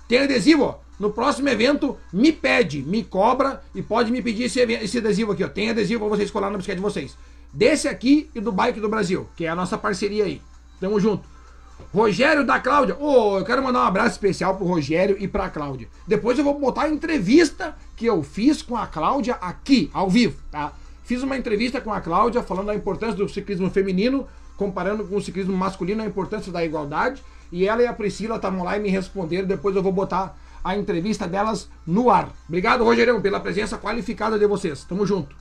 Tem adesivo, ó. No próximo evento, me pede, me cobra e pode me pedir esse, esse adesivo aqui, ó. Tem adesivo para vocês colar na bicicleta de vocês. Desse aqui e do Bike do Brasil, que é a nossa parceria aí. Tamo junto. Rogério da Cláudia. Ô, oh, eu quero mandar um abraço especial pro Rogério e pra Cláudia. Depois eu vou botar a entrevista que eu fiz com a Cláudia aqui, ao vivo, tá? Fiz uma entrevista com a Cláudia falando da importância do ciclismo feminino, comparando com o ciclismo masculino, a importância da igualdade. E ela e a Priscila estavam lá e me responderam. Depois eu vou botar a entrevista delas no ar. Obrigado, Rogério, pela presença qualificada de vocês. Tamo junto.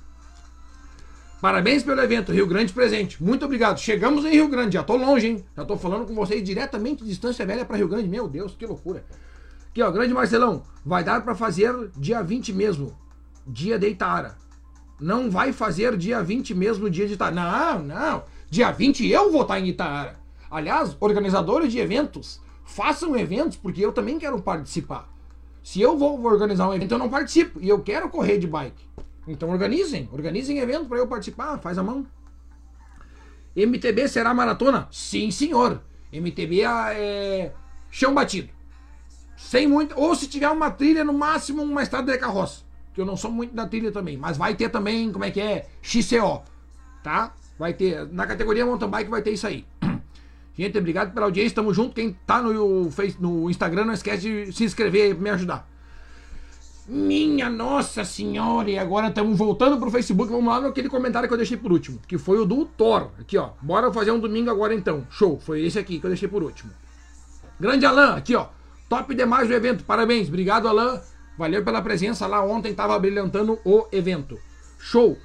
Parabéns pelo evento, Rio Grande presente. Muito obrigado. Chegamos em Rio Grande, já tô longe, hein? Já tô falando com vocês diretamente de Distância Velha para Rio Grande. Meu Deus, que loucura. Aqui, ó, Grande Marcelão, vai dar para fazer dia 20 mesmo, dia de Itara. Não vai fazer dia 20 mesmo, dia de Itaara. Não, não. Dia 20 eu vou estar em Itaara. Aliás, organizadores de eventos, façam eventos porque eu também quero participar. Se eu vou organizar um evento, eu não participo e eu quero correr de bike. Então organizem, organizem evento para eu participar, faz a mão. MTB será maratona? Sim, senhor. MTB é chão batido. Sem muito, ou se tiver uma trilha, no máximo uma estrada de carroça que eu não sou muito da trilha também, mas vai ter também, como é que é? XCO, tá? Vai ter, na categoria mountain bike vai ter isso aí. Gente, obrigado pela audiência, tamo junto. Quem tá no, no Instagram, não esquece de se inscrever e me ajudar. Minha Nossa Senhora! E agora estamos voltando pro Facebook. Vamos lá naquele comentário que eu deixei por último, que foi o do Thor. Aqui, ó. Bora fazer um domingo agora então. Show. Foi esse aqui que eu deixei por último. Grande Alan, aqui, ó. Top demais do evento. Parabéns. Obrigado, Alan. Valeu pela presença lá ontem, tava brilhantando o evento. Show!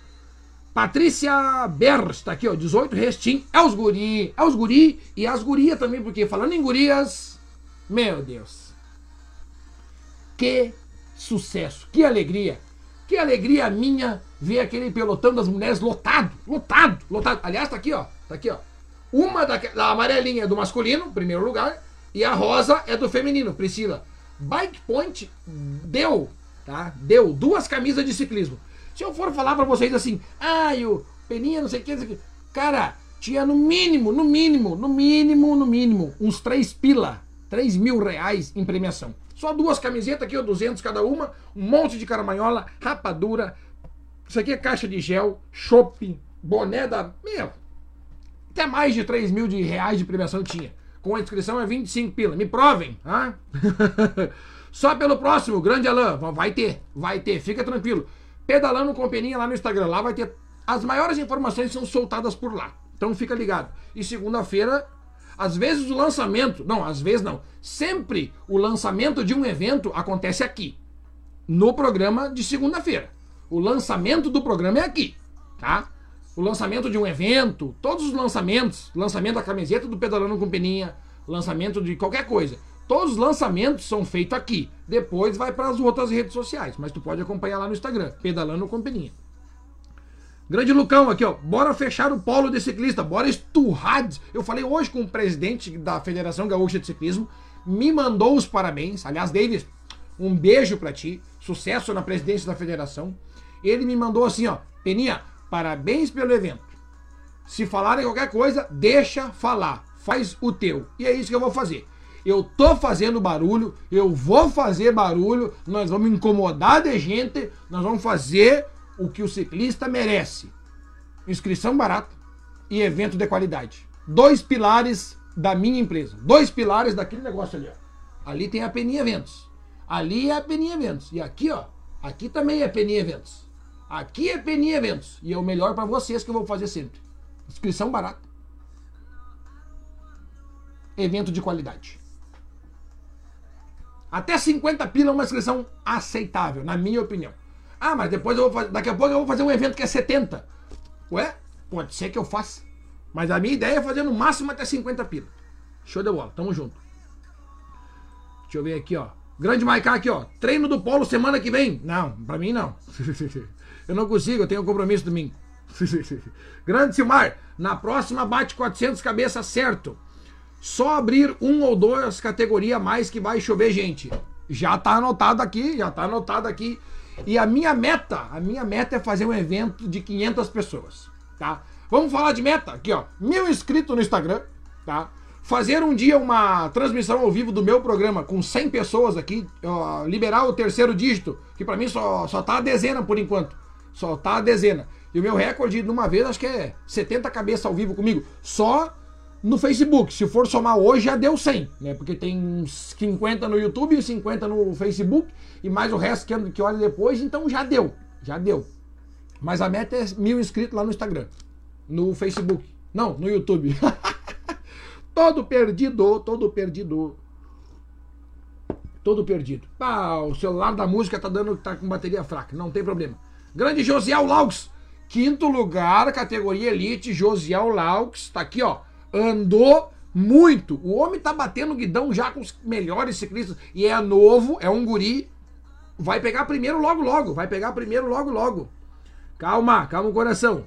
Patrícia Berst, está aqui, ó, 18 restim. É os guri, é os guri e as gurias também, porque falando em gurias, meu Deus. Que sucesso, que alegria. Que alegria minha ver aquele pelotão das mulheres lotado, lotado, lotado. Aliás, tá aqui, ó, tá aqui, ó. Uma da amarelinha é do masculino, primeiro lugar, e a rosa é do feminino, Priscila. Bike Point deu, tá? Deu duas camisas de ciclismo. Se eu for falar para vocês assim, ah, o Peninha, não sei o que, não sei o que. Cara, tinha no mínimo, no mínimo, no mínimo, no mínimo, uns 3 pila, 3 mil reais em premiação. Só duas camisetas aqui, ó, 200 cada uma, um monte de caramanhola, rapadura. Isso aqui é caixa de gel, chopp, boné da. Meu, até mais de 3 mil de reais de premiação tinha com a inscrição é 25 pila. Me provem, ah? Só pelo próximo, grande Alain. Vai ter, vai ter, fica tranquilo. Pedalando com peninha lá no Instagram, lá vai ter. As maiores informações são soltadas por lá. Então fica ligado. E segunda-feira, às vezes o lançamento, não, às vezes não. Sempre o lançamento de um evento acontece aqui, no programa de segunda-feira. O lançamento do programa é aqui, tá? o lançamento de um evento, todos os lançamentos, lançamento da camiseta do Pedalando com Peninha, lançamento de qualquer coisa. Todos os lançamentos são feitos aqui. Depois vai para as outras redes sociais, mas tu pode acompanhar lá no Instagram, Pedalando com Peninha. Grande Lucão aqui, ó. Bora fechar o polo de ciclista, bora esturrar. Eu falei hoje com o presidente da Federação Gaúcha de Ciclismo, me mandou os parabéns. Aliás, Davis, um beijo para ti. Sucesso na presidência da federação. Ele me mandou assim, ó, Peninha, Parabéns pelo evento. Se falarem qualquer coisa, deixa falar. Faz o teu. E é isso que eu vou fazer. Eu tô fazendo barulho, eu vou fazer barulho, nós vamos incomodar de gente, nós vamos fazer o que o ciclista merece. Inscrição barata e evento de qualidade. Dois pilares da minha empresa. Dois pilares daquele negócio ali. Ó. Ali tem a Peninha Eventos. Ali é a Peninha Eventos. E aqui, ó, aqui também é Peninha Eventos. Aqui é Peninha Eventos. E é o melhor para vocês que eu vou fazer sempre. Inscrição barata. Evento de qualidade. Até 50 pila é uma inscrição aceitável, na minha opinião. Ah, mas depois eu vou fazer, daqui a pouco eu vou fazer um evento que é 70. Ué, pode ser que eu faça. Mas a minha ideia é fazer no máximo até 50 pila. Show de bola, tamo junto. Deixa eu ver aqui, ó. Grande Maiká aqui, ó. Treino do Polo semana que vem. Não, pra mim não. eu não consigo, eu tenho um compromisso domingo. Grande Silmar, na próxima bate 400 cabeças certo. Só abrir um ou duas categorias mais que vai chover gente. Já tá anotado aqui, já tá anotado aqui. E a minha meta, a minha meta é fazer um evento de 500 pessoas, tá? Vamos falar de meta aqui, ó. Mil inscritos no Instagram, tá? Fazer um dia uma transmissão ao vivo do meu programa com 100 pessoas aqui, ó, liberar o terceiro dígito, que para mim só, só tá a dezena por enquanto. Só tá a dezena. E o meu recorde de uma vez acho que é 70 cabeças ao vivo comigo. Só no Facebook. Se for somar hoje, já deu 100, né? Porque tem uns 50 no YouTube, 50 no Facebook e mais o resto que, que olha depois, então já deu. Já deu. Mas a meta é mil inscritos lá no Instagram no Facebook. Não, no YouTube. todo perdido, todo perdido. Todo perdido. Ah, o celular da música tá dando tá com bateria fraca, não tem problema. Grande Josiel Laux, quinto lugar, categoria Elite, Josiel Laux, tá aqui, ó. Andou muito. O homem tá batendo guidão já com os melhores ciclistas e é novo, é um guri. Vai pegar primeiro logo logo, vai pegar primeiro logo logo. Calma, calma o coração.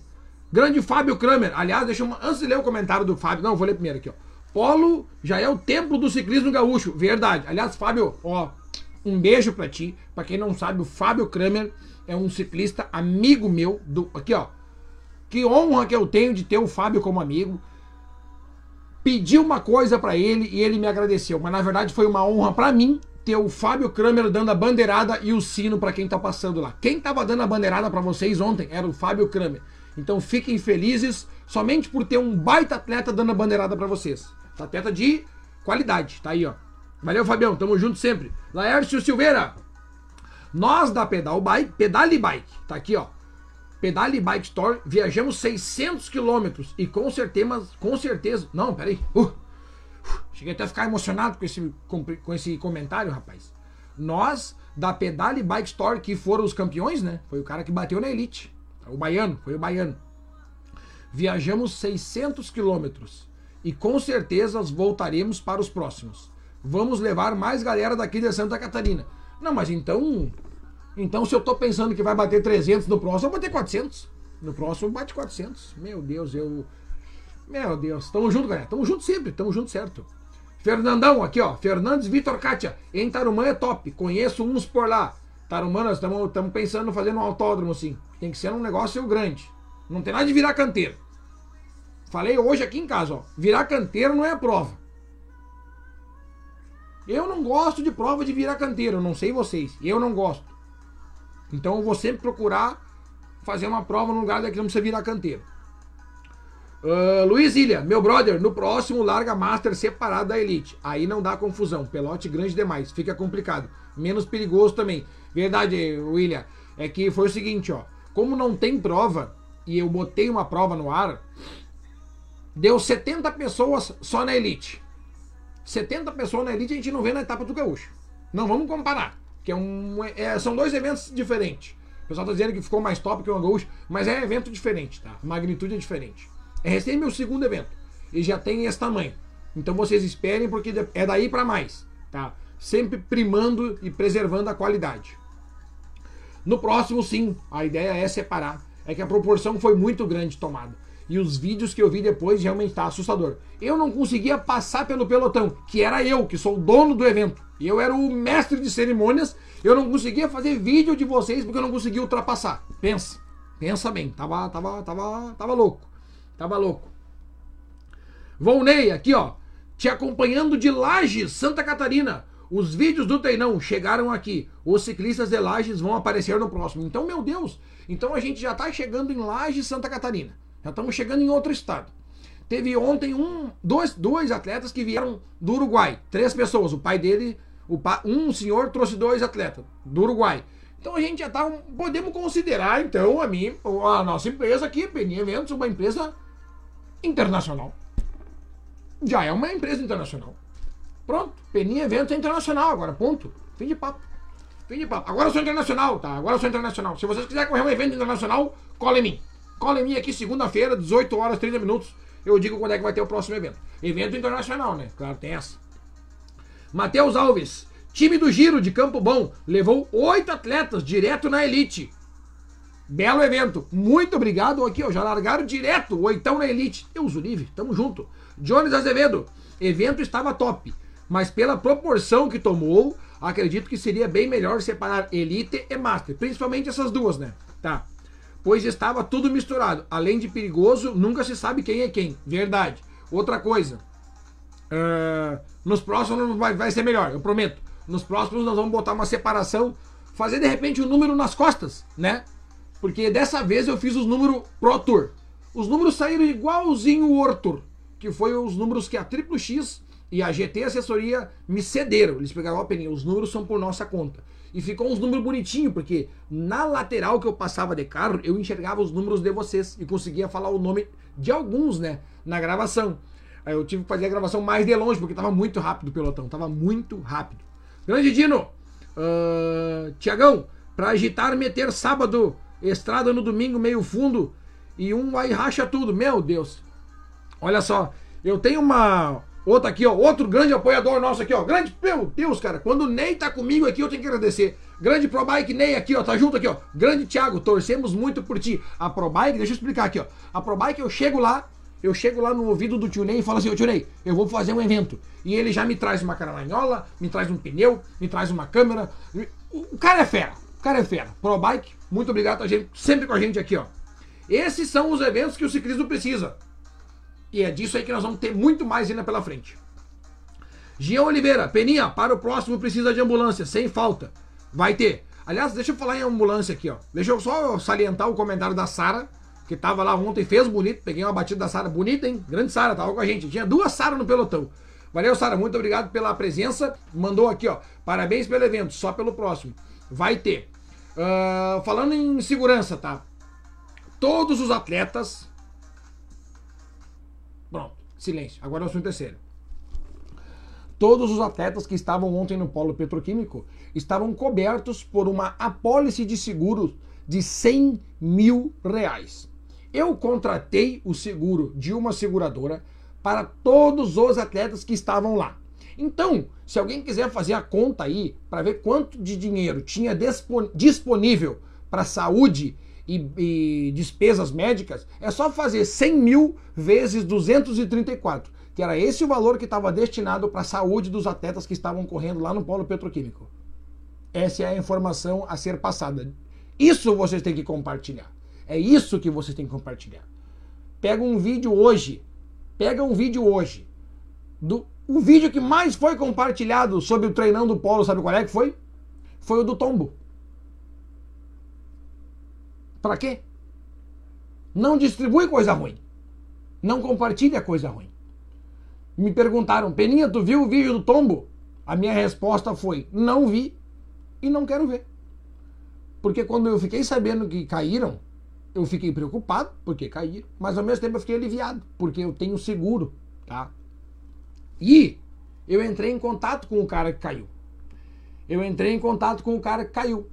Grande Fábio Kramer. Aliás, deixa eu, antes de ler o comentário do Fábio, não, vou ler primeiro aqui, ó. Polo já é o templo do ciclismo gaúcho. Verdade. Aliás, Fábio, ó, um beijo para ti. Para quem não sabe, o Fábio Kramer é um ciclista amigo meu do aqui, ó. Que honra que eu tenho de ter o Fábio como amigo. Pedi uma coisa para ele e ele me agradeceu, mas na verdade foi uma honra para mim ter o Fábio Kramer dando a bandeirada e o sino para quem tá passando lá. Quem tava dando a bandeirada para vocês ontem era o Fábio Kramer. Então fiquem felizes somente por ter um baita atleta dando a bandeirada para vocês. Atleta de qualidade, tá aí, ó. Valeu, Fabião, tamo junto sempre. Laércio Silveira, nós da Pedal Bike, Pedale Bike, tá aqui, ó. Pedale Bike Store, viajamos 600 quilômetros e com certeza, com certeza, não, peraí, uh, uh, cheguei até a ficar emocionado com esse, com esse comentário, rapaz. Nós da Pedale Bike Store, que foram os campeões, né? Foi o cara que bateu na Elite. O baiano, foi o baiano. Viajamos 600 quilômetros e com certeza voltaremos para os próximos. Vamos levar mais galera daqui de Santa Catarina. Não, mas então. Então, se eu tô pensando que vai bater 300 no próximo, eu vou bater 400. No próximo, bate 400. Meu Deus, eu. Meu Deus. Tamo junto, galera. Tamo junto sempre. Tamo junto certo. Fernandão, aqui, ó. Fernandes Vitor Kátia. Em Tarumã é top. Conheço uns por lá. Tarumã, nós estamos pensando em fazer um autódromo, sim. Tem que ser um negócio grande. Não tem nada de virar canteiro. Falei hoje aqui em casa, ó. Virar canteiro não é prova. Eu não gosto de prova de virar canteiro, não sei vocês. Eu não gosto. Então eu vou sempre procurar fazer uma prova no lugar daqui não precisa virar canteiro. Uh, Luiz Ilha, meu brother, no próximo larga Master separado da Elite. Aí não dá confusão. Pelote grande demais, fica complicado. Menos perigoso também. Verdade, William. É que foi o seguinte, ó. Como não tem prova, e eu botei uma prova no ar, deu 70 pessoas só na Elite. 70 pessoas na Elite a gente não vê na etapa do Gaúcho. Não vamos comparar, que é um, é, são dois eventos diferentes. O pessoal tá dizendo que ficou mais top que o Gaúcho, mas é evento diferente, tá? A magnitude é diferente. É recém meu segundo evento e já tem esse tamanho. Então vocês esperem porque é daí para mais, tá? Sempre primando e preservando a qualidade. No próximo, sim, a ideia é separar. É que a proporção foi muito grande tomada. E os vídeos que eu vi depois realmente tá assustador. Eu não conseguia passar pelo pelotão, que era eu, que sou o dono do evento. E eu era o mestre de cerimônias. Eu não conseguia fazer vídeo de vocês porque eu não conseguia ultrapassar. Pensa. Pensa bem. Tava, tava, tava, tava louco. Tava louco. Volney, aqui ó. Te acompanhando de Lages, Santa Catarina. Os vídeos do Teinão chegaram aqui. Os ciclistas de Lages vão aparecer no próximo. Então, meu Deus, então a gente já está chegando em Lages, Santa Catarina. Já estamos chegando em outro estado. Teve ontem um, dois, dois atletas que vieram do Uruguai. Três pessoas. O pai dele, O pa- Um senhor trouxe dois atletas do Uruguai. Então a gente já tá. Podemos considerar, então, a, mim, a nossa empresa aqui, Peninha Eventos, uma empresa internacional. Já é uma empresa internacional. Pronto, Peninha Eventos é internacional agora, ponto. Fim de papo. Fim de papo. Agora eu sou internacional, tá? Agora eu sou internacional. Se vocês quiserem correr um evento internacional, cola em mim. Cola em mim aqui segunda-feira, 18 horas, 30 minutos. Eu digo quando é que vai ter o próximo evento. Evento internacional, né? Claro, tem essa. Matheus Alves, time do Giro de Campo Bom, levou oito atletas direto na elite. Belo evento. Muito obrigado. Aqui, ó, já largaram direto oitão na elite. Deus o livre, tamo junto. Jones Azevedo, evento estava top, mas pela proporção que tomou, acredito que seria bem melhor separar elite e master, principalmente essas duas, né? Tá. Pois estava tudo misturado. Além de perigoso, nunca se sabe quem é quem. Verdade. Outra coisa. ah, nos próximos vai, vai ser melhor, eu prometo. Nos próximos nós vamos botar uma separação, fazer de repente um número nas costas, né? Porque dessa vez eu fiz os números Pro Tour. Os números saíram igualzinho o World Tour, que foi os números que a Triplo X e a GT Assessoria me cederam. Eles pegaram, ó, Peninha, os números são por nossa conta. E ficou uns números bonitinhos, porque na lateral que eu passava de carro, eu enxergava os números de vocês e conseguia falar o nome de alguns, né, na gravação. Aí eu tive que fazer a gravação mais de longe, porque tava muito rápido o pelotão, tava muito rápido. Grande Dino, ah, Tiagão, pra agitar, meter sábado, estrada no domingo, meio fundo, e um aí racha tudo, meu Deus. Olha só, eu tenho uma. Outra aqui, ó. Outro grande apoiador nosso aqui, ó. Grande. Meu Deus, cara. Quando o Ney tá comigo aqui, eu tenho que agradecer. Grande ProBike Ney aqui, ó. Tá junto aqui, ó. Grande Thiago, torcemos muito por ti. A ProBike, deixa eu explicar aqui, ó. A ProBike, eu chego lá, eu chego lá no ouvido do tio Ney e falo assim, ô tio Ney, eu vou fazer um evento. E ele já me traz uma caramanhola, me traz um pneu, me traz uma câmera. O cara é fera. O cara é fera. ProBike, muito obrigado, tá gente, sempre com a gente aqui, ó. Esses são os eventos que o ciclismo precisa. E é disso aí que nós vamos ter muito mais ainda pela frente. Gian Oliveira, Peninha, para o próximo precisa de ambulância, sem falta. Vai ter. Aliás, deixa eu falar em ambulância aqui, ó. Deixa eu só salientar o comentário da Sara, que tava lá ontem, fez bonito. Peguei uma batida da Sara, bonita, hein? Grande Sara, tava com a gente. Tinha duas Sara no pelotão. Valeu, Sara, muito obrigado pela presença. Mandou aqui, ó. Parabéns pelo evento, só pelo próximo. Vai ter. Ah, falando em segurança, tá? Todos os atletas silêncio. Agora é o assunto terceiro. Todos os atletas que estavam ontem no polo petroquímico estavam cobertos por uma apólice de seguros de 100 mil reais. Eu contratei o seguro de uma seguradora para todos os atletas que estavam lá. Então, se alguém quiser fazer a conta aí para ver quanto de dinheiro tinha dispon- disponível para saúde e, e despesas médicas, é só fazer 100 mil vezes 234, que era esse o valor que estava destinado para a saúde dos atletas que estavam correndo lá no polo petroquímico. Essa é a informação a ser passada. Isso vocês têm que compartilhar. É isso que vocês têm que compartilhar. Pega um vídeo hoje. Pega um vídeo hoje. Do, o vídeo que mais foi compartilhado sobre o treinão do polo, sabe qual é que foi? Foi o do tombo. Pra quê? Não distribui coisa ruim. Não compartilha coisa ruim. Me perguntaram, Peninha, tu viu o vídeo do tombo? A minha resposta foi: não vi e não quero ver. Porque quando eu fiquei sabendo que caíram, eu fiquei preocupado porque caíram, mas ao mesmo tempo eu fiquei aliviado porque eu tenho seguro, tá? E eu entrei em contato com o cara que caiu. Eu entrei em contato com o cara que caiu.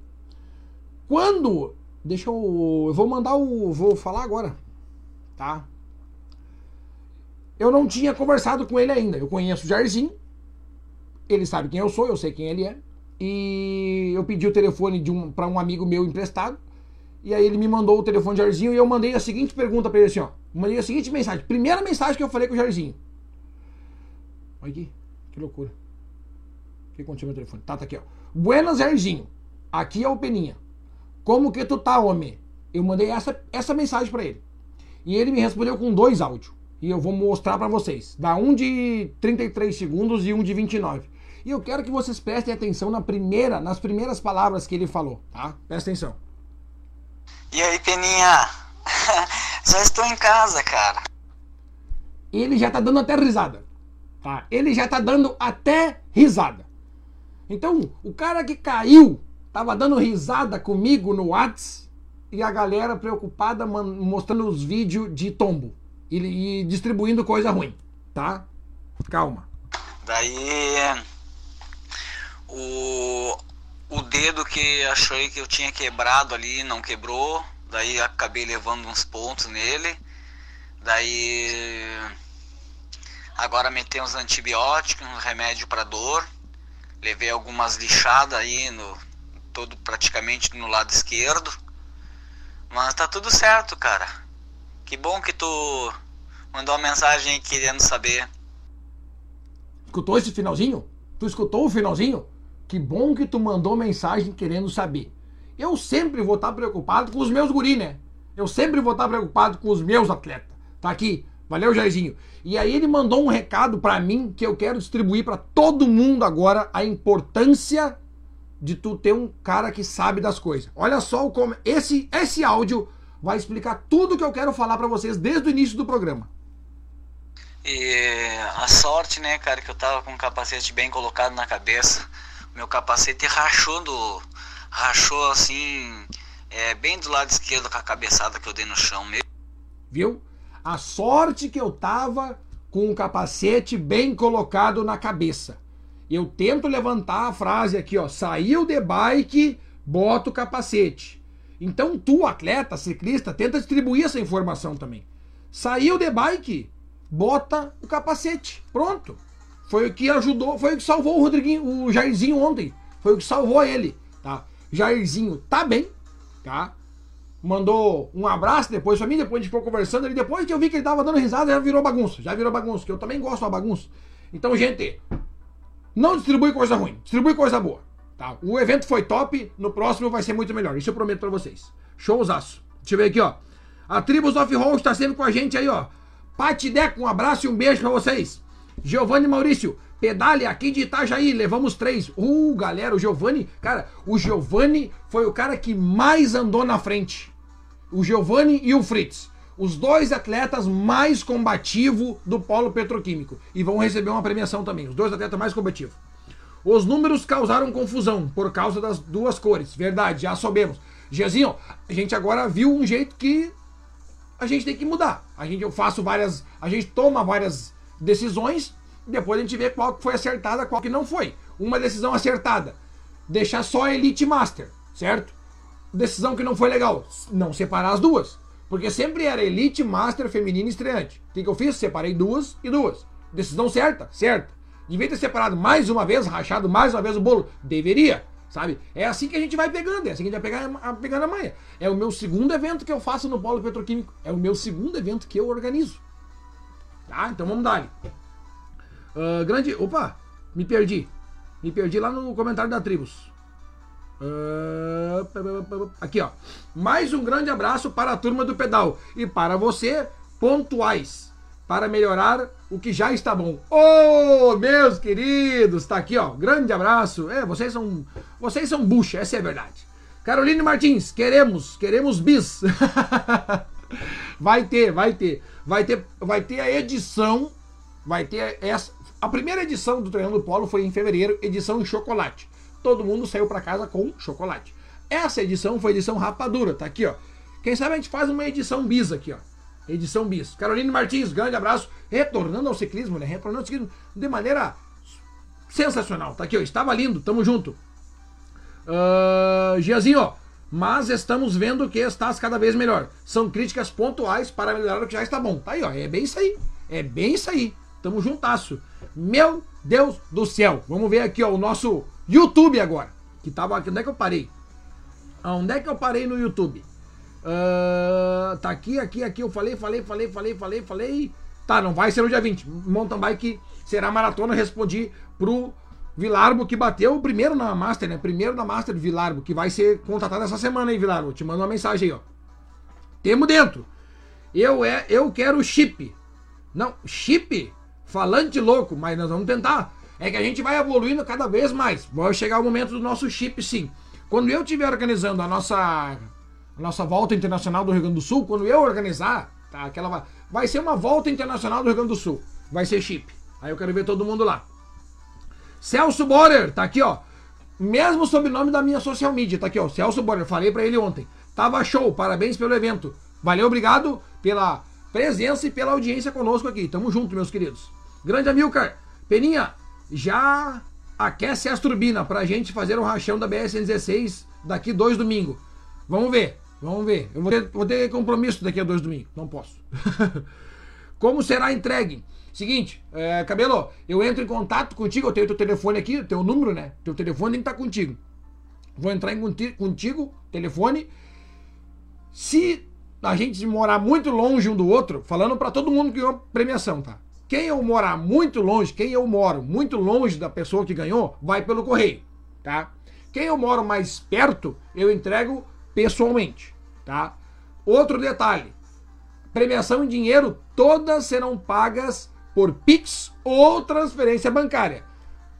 Quando, deixa eu, eu vou mandar o, vou falar agora, tá? Eu não tinha conversado com ele ainda. Eu conheço o Jairzinho. Ele sabe quem eu sou, eu sei quem ele é. E eu pedi o telefone de um, para um amigo meu emprestado. E aí ele me mandou o telefone de Jairzinho e eu mandei a seguinte pergunta para ele assim, ó. Mandei a seguinte mensagem. Primeira mensagem que eu falei com o Jairzinho. Olha aqui, que loucura. O que aconteceu no telefone? Tá, tá aqui, ó. Buenas, Jairzinho. Aqui é o Peninha. Como que tu tá, homem? Eu mandei essa, essa mensagem para ele. E ele me respondeu com dois áudios. E eu vou mostrar para vocês. Dá um de 33 segundos e um de 29. E eu quero que vocês prestem atenção na primeira, nas primeiras palavras que ele falou, tá? Presta atenção. E aí, Peninha? Já estou em casa, cara. Ele já tá dando até risada. Tá? Ele já tá dando até risada. Então, o cara que caiu tava dando risada comigo no Whats e a galera preocupada mostrando os vídeos de tombo e, e distribuindo coisa ruim, tá? Calma. Daí o, o dedo que achei que eu tinha quebrado ali não quebrou, daí acabei levando uns pontos nele. Daí agora metei uns antibióticos, um remédio para dor. Levei algumas lixadas aí no todo praticamente no lado esquerdo. Mas tá tudo certo, cara. Que bom que tu mandou uma mensagem querendo saber. Escutou esse finalzinho? Tu escutou o finalzinho? Que bom que tu mandou mensagem querendo saber. Eu sempre vou estar preocupado com os meus guri, né? Eu sempre vou estar preocupado com os meus atletas. Tá aqui. Valeu, Jairzinho. E aí ele mandou um recado para mim que eu quero distribuir para todo mundo agora a importância de tu ter um cara que sabe das coisas. Olha só como esse esse áudio vai explicar tudo que eu quero falar para vocês desde o início do programa. E a sorte, né, cara, que eu tava com o capacete bem colocado na cabeça. Meu capacete rachou do rachou assim, é, bem do lado esquerdo com a cabeçada que eu dei no chão mesmo. Viu? A sorte que eu tava com o capacete bem colocado na cabeça. Eu tento levantar a frase aqui, ó. Saiu de bike, bota o capacete. Então tu, atleta, ciclista, tenta distribuir essa informação também. Saiu de bike, bota o capacete. Pronto. Foi o que ajudou, foi o que salvou o Rodriguinho, o Jairzinho ontem. Foi o que salvou ele, tá? Jairzinho tá bem, tá? mandou um abraço depois pra mim, depois a gente ficou conversando ali, depois que eu vi que ele tava dando risada, já virou bagunça, já virou bagunça, que eu também gosto da bagunça. Então, gente, não distribui coisa ruim, distribui coisa boa. Tá? O evento foi top, no próximo vai ser muito melhor, isso eu prometo pra vocês. Showzaço. Deixa eu ver aqui, ó. A Tribus of Roll está sempre com a gente aí, ó. Pati Deco, um abraço e um beijo pra vocês. Giovanni Maurício, pedale aqui de Itajaí, levamos três. Uh, galera, o Giovanni, cara, o Giovanni foi o cara que mais andou na frente o Giovanni e o Fritz. Os dois atletas mais combativos do polo petroquímico. E vão receber uma premiação também. Os dois atletas mais combativos. Os números causaram confusão por causa das duas cores. Verdade, já soubemos. Giazinho, a gente agora viu um jeito que a gente tem que mudar. A gente, eu faço várias. A gente toma várias decisões. Depois a gente vê qual foi acertada, qual que não foi. Uma decisão acertada. Deixar só Elite Master, certo? decisão que não foi legal, não separar as duas. Porque sempre era Elite, Master, Feminino e Estreante. O que, que eu fiz? Separei duas e duas. Decisão certa? Certa. Devia ter separado mais uma vez, rachado mais uma vez o bolo? Deveria, sabe? É assim que a gente vai pegando, é assim que a gente vai pegar, pegando a manha. É o meu segundo evento que eu faço no Polo Petroquímico. É o meu segundo evento que eu organizo. Tá? Então vamos dar. Uh, grande. Opa! Me perdi. Me perdi lá no comentário da Tribus. Aqui, ó. Mais um grande abraço para a turma do pedal e para você, pontuais, para melhorar o que já está bom. Ô, oh, meus queridos, tá aqui, ó. Grande abraço. É, vocês são, vocês são bucha, essa é a verdade. Caroline Martins, queremos, queremos bis. vai ter, vai ter, vai ter, vai ter a edição, vai ter essa. A primeira edição do Treinando Polo foi em fevereiro, edição em chocolate todo mundo saiu para casa com chocolate. Essa edição foi edição rapadura, tá aqui, ó. Quem sabe a gente faz uma edição bis aqui, ó. Edição bis. Caroline Martins, grande abraço. Retornando ao ciclismo, né? Retornando ao ciclismo de maneira sensacional. Tá aqui, ó. Estava lindo, tamo junto. Uh, Giazinho, ó. Mas estamos vendo que estás cada vez melhor. São críticas pontuais para melhorar o que já está bom. Tá aí, ó. É bem isso aí. É bem isso aí. Tamo juntasso. Meu Deus do céu. Vamos ver aqui, ó, o nosso YouTube agora. Que tava aqui. Onde é que eu parei? Onde é que eu parei no YouTube? Uh, tá aqui, aqui, aqui. Eu falei, falei, falei, falei, falei, falei. Tá, não vai ser no dia 20. Mountain bike será maratona. Respondi pro Vilarbo que bateu primeiro na Master, né? Primeiro na Master Vilarbo, que vai ser contratado essa semana aí, Vilarbo. Te mando uma mensagem aí, ó. Temo dentro. Eu é, eu quero chip. Não, chip? Falante louco, mas nós vamos tentar é que a gente vai evoluindo cada vez mais. Vai chegar o momento do nosso chip, sim. Quando eu estiver organizando a nossa, a nossa volta internacional do Rio Grande do Sul, quando eu organizar, tá? Aquela vai, vai ser uma volta internacional do Rio Grande do Sul. Vai ser chip. Aí eu quero ver todo mundo lá. Celso Borer, tá aqui, ó. mesmo sobrenome da minha social media. Tá aqui, ó. Celso Borger. Falei pra ele ontem. Tava show. Parabéns pelo evento. Valeu, obrigado pela presença e pela audiência conosco aqui. Tamo junto, meus queridos. Grande Amilcar. Peninha, já aquece as turbinas pra gente fazer o rachão da BS-16 daqui dois domingos. Vamos ver. Vamos ver. Eu vou ter, vou ter compromisso daqui a dois domingos. Não posso. Como será entregue? Seguinte, é, Cabelo, eu entro em contato contigo, eu tenho teu telefone aqui, teu número, né? Teu telefone tem que estar contigo. Vou entrar em contigo, contigo, telefone. Se a gente morar muito longe um do outro, falando para todo mundo que ganhou premiação, tá? Quem eu morar muito longe, quem eu moro muito longe da pessoa que ganhou, vai pelo correio, tá? Quem eu moro mais perto, eu entrego pessoalmente, tá? Outro detalhe, premiação em dinheiro, todas serão pagas por Pix ou transferência bancária.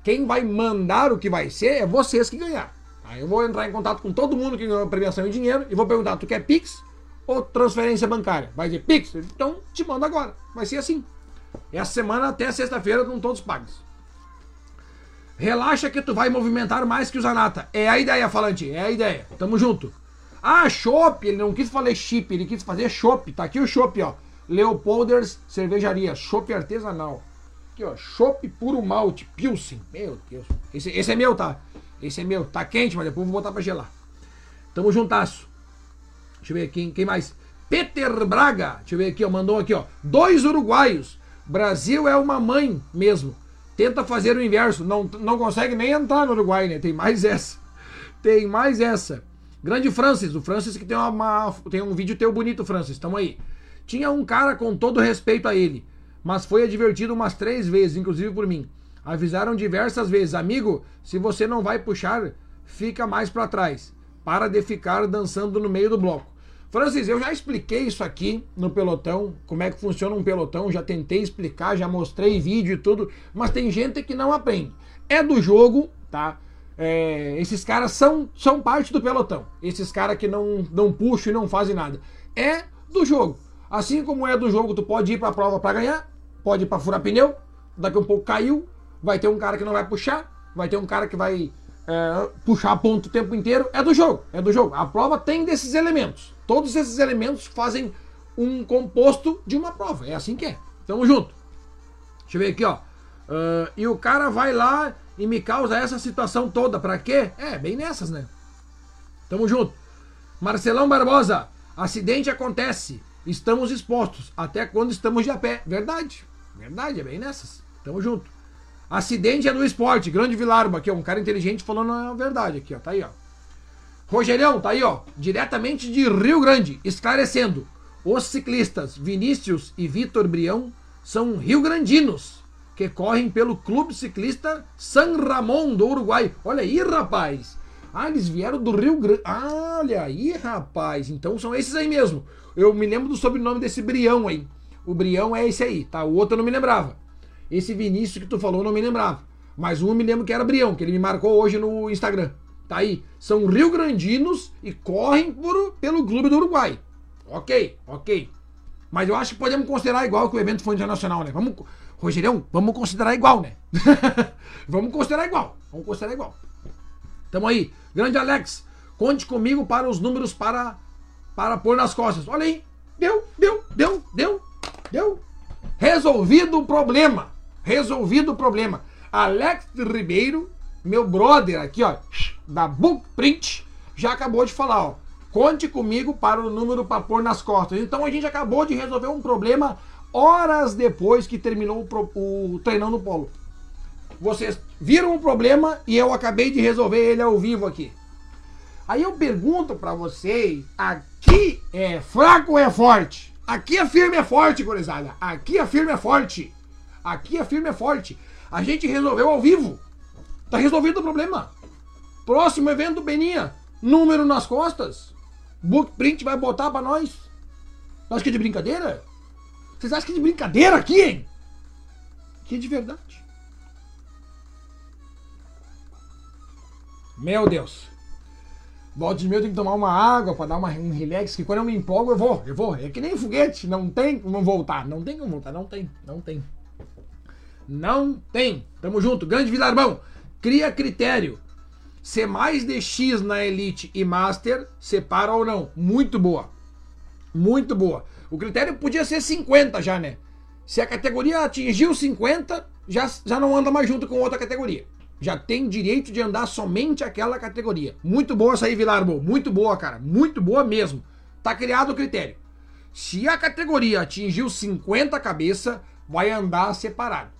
Quem vai mandar o que vai ser é vocês que ganhar. Aí eu vou entrar em contato com todo mundo que ganhou premiação em dinheiro e vou perguntar: tu quer Pix ou transferência bancária? Vai dizer Pix? Então te mando agora. Vai ser assim. Essa semana até sexta-feira estão todos pagos. Relaxa que tu vai movimentar mais que o Zanata. É a ideia, falante. É a ideia. Tamo junto. Ah, chopp. Ele não quis fazer chip, ele quis fazer chopp. Tá aqui o chopp, ó. Leopolders Cervejaria, chopp artesanal. Aqui, ó, chopp puro malte, Pilsen. Meu Deus. Esse, esse é meu, tá? Esse é meu. Tá quente, mas depois vou botar pra gelar. Tamo juntasso. Deixa eu ver quem, quem mais. Peter Braga, deixa eu ver aqui, ó, mandou aqui, ó. Dois uruguaios. Brasil é uma mãe mesmo. Tenta fazer o inverso. Não, não consegue nem entrar no Uruguai, né? Tem mais essa. Tem mais essa. Grande Francis. O Francis que tem, uma, tem um vídeo teu bonito, Francis. Tamo aí. Tinha um cara com todo respeito a ele, mas foi advertido umas três vezes, inclusive por mim. Avisaram diversas vezes, amigo, se você não vai puxar, fica mais para trás. Para de ficar dançando no meio do bloco. Francis, eu já expliquei isso aqui no pelotão, como é que funciona um pelotão, já tentei explicar, já mostrei vídeo e tudo, mas tem gente que não aprende. É do jogo, tá? É, esses caras são, são parte do pelotão. Esses caras que não, não puxam e não fazem nada. É do jogo. Assim como é do jogo, tu pode ir para a prova para ganhar, pode ir para furar pneu, daqui a um pouco caiu, vai ter um cara que não vai puxar, vai ter um cara que vai é, puxar ponto o tempo inteiro. É do jogo, é do jogo. A prova tem desses elementos. Todos esses elementos fazem um composto de uma prova. É assim que é. Tamo junto. Deixa eu ver aqui, ó. Uh, e o cara vai lá e me causa essa situação toda. Pra quê? É, bem nessas, né? Tamo junto. Marcelão Barbosa. Acidente acontece. Estamos expostos. Até quando estamos de a pé. Verdade. Verdade, é bem nessas. Tamo junto. Acidente é do esporte. Grande Vilarba aqui, ó. Um cara inteligente falando a verdade aqui, ó. Tá aí, ó. Rogerião, tá aí, ó. Diretamente de Rio Grande. Esclarecendo. Os ciclistas Vinícius e Vitor Brião são rio-grandinos que correm pelo Clube Ciclista San Ramon do Uruguai. Olha aí, rapaz. Ah, eles vieram do Rio Grande. Ah, olha aí, rapaz. Então são esses aí mesmo. Eu me lembro do sobrenome desse Brião aí. O Brião é esse aí, tá? O outro eu não me lembrava. Esse Vinícius que tu falou eu não me lembrava. Mas um eu me lembro que era Brião, que ele me marcou hoje no Instagram. Tá aí. São rio-grandinos e correm por, pelo Clube do Uruguai. Ok, ok. Mas eu acho que podemos considerar igual que o evento foi internacional, né? Vamos, Rogerião, vamos considerar igual, né? vamos considerar igual. Vamos considerar igual. Tamo aí. Grande Alex, conte comigo para os números para para pôr nas costas. Olha aí. Deu, deu, deu, deu, deu. Resolvido o problema. Resolvido o problema. Alex Ribeiro, meu brother aqui, ó, da Bookprint, já acabou de falar, ó. Conte comigo para o número para pôr nas costas. Então a gente acabou de resolver um problema horas depois que terminou o, o treinão no polo. Vocês viram o problema e eu acabei de resolver ele ao vivo aqui. Aí eu pergunto para vocês, aqui é fraco ou é forte? Aqui a firme é forte, gurizada. Aqui a firme é forte. Aqui a firme é forte. A gente resolveu ao vivo. Tá resolvido o problema. Próximo evento, Beninha. Número nas costas. Bookprint vai botar para nós. Acho que é de brincadeira? Vocês acham que é de brincadeira aqui, hein? Que é de verdade. Meu Deus. Volta de meio tem que tomar uma água para dar uma, um relax, que quando eu me empolgo eu vou, eu vou. É que nem foguete, não tem como voltar, não tem como voltar, não tem, não tem. Não tem. Tamo junto. Grande Vilarbão, cria critério. ser mais de X na Elite e Master, separa ou não. Muito boa. Muito boa. O critério podia ser 50 já, né? Se a categoria atingiu 50, já, já não anda mais junto com outra categoria. Já tem direito de andar somente aquela categoria. Muito boa essa aí, Vilarbo. Muito boa, cara. Muito boa mesmo. Tá criado o critério. Se a categoria atingiu 50 cabeça, vai andar separado.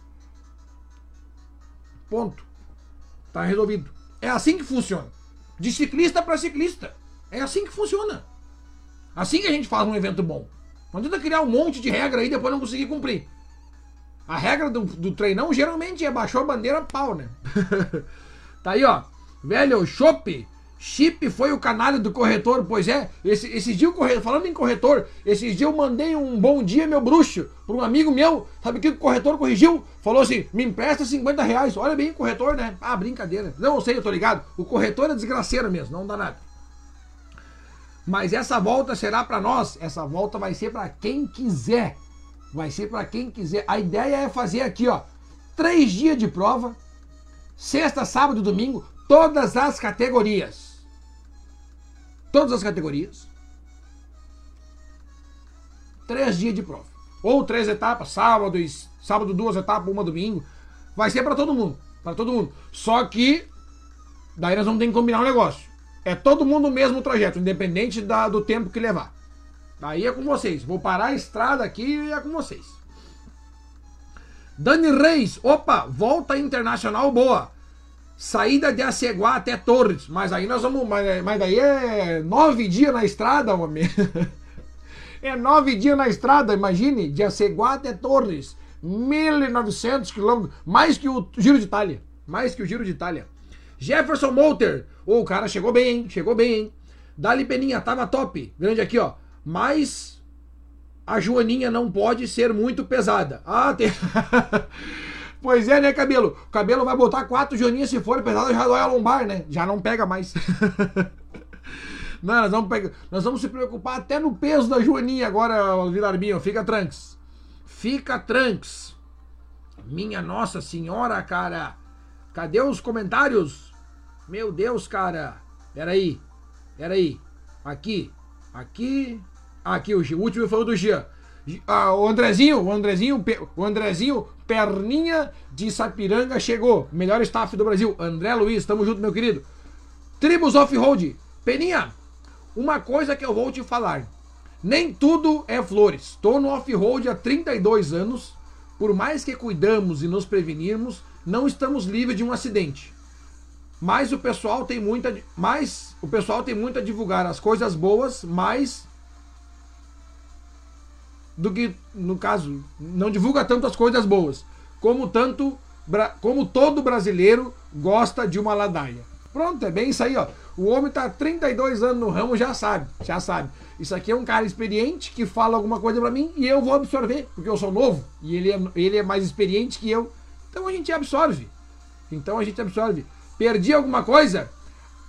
Ponto. Tá resolvido. É assim que funciona. De ciclista para ciclista. É assim que funciona. Assim que a gente faz um evento bom. Não adianta criar um monte de regra aí e depois não conseguir cumprir. A regra do, do treinão geralmente é baixou a bandeira pau, né? tá aí, ó. Velho, chope. Chip foi o canalha do corretor, pois é. Esse, esse dia o corretor, falando em corretor, esses dias eu mandei um bom dia, meu bruxo, para um amigo meu. Sabe o que o corretor corrigiu? Falou assim: me empresta 50 reais. Olha bem corretor, né? Ah, brincadeira. Não, sei, eu tô ligado. O corretor é desgraceiro mesmo, não dá nada. Mas essa volta será para nós. Essa volta vai ser para quem quiser. Vai ser para quem quiser. A ideia é fazer aqui, ó, três dias de prova, sexta, sábado e domingo, todas as categorias. Todas as categorias. Três dias de prova. Ou três etapas, sábado, sábado duas etapas, uma domingo. Vai ser para todo mundo. Para todo mundo. Só que daí nós vamos ter que combinar um negócio. É todo mundo o mesmo trajeto, independente da, do tempo que levar. Aí é com vocês. Vou parar a estrada aqui e é com vocês. Dani Reis, opa, volta internacional boa. Saída de Aceguá até Torres. Mas aí nós vamos. Mas, mas daí é nove dias na estrada, homem. é nove dias na estrada, imagine. De Aceguá até Torres. 1.900 quilômetros. Mais que o Giro de Itália. Mais que o Giro de Itália. Jefferson Molter. Ô, oh, o cara chegou bem, hein? Chegou bem, hein? Dali Peninha, tava top. Grande aqui, ó. Mas a Joaninha não pode ser muito pesada. Ah, tem. pois é, né, cabelo? O cabelo vai botar quatro Joaninhas se for pesada, já dói a lombar, né? Já não pega mais. não, nós vamos, pegar... nós vamos se preocupar até no peso da Joaninha agora, Vilarbinho. Fica tranks. Fica tranks. Minha Nossa Senhora, cara. Cadê os comentários? Meu Deus, cara. Peraí. Peraí. Aqui. Aqui. Aqui, o, o último foi o do Jean. Ah, o Andrezinho, o Andrezinho, o Andrezinho, perninha de Sapiranga chegou. Melhor staff do Brasil. André Luiz, tamo junto, meu querido. Tribos Off-Road. Peninha, uma coisa que eu vou te falar. Nem tudo é flores. Tô no off-road há 32 anos. Por mais que cuidamos e nos prevenirmos, não estamos livres de um acidente. Mas o pessoal tem muita, mais o pessoal tem muito a divulgar as coisas boas, mas do que, no caso, não divulga tanto as coisas boas, como tanto como todo brasileiro gosta de uma ladaia. Pronto, é bem isso aí, ó. O homem tá 32 anos no ramo, já sabe, já sabe. Isso aqui é um cara experiente que fala alguma coisa para mim e eu vou absorver, porque eu sou novo e ele é, ele é mais experiente que eu. Então a gente absorve. Então a gente absorve. Perdi alguma coisa?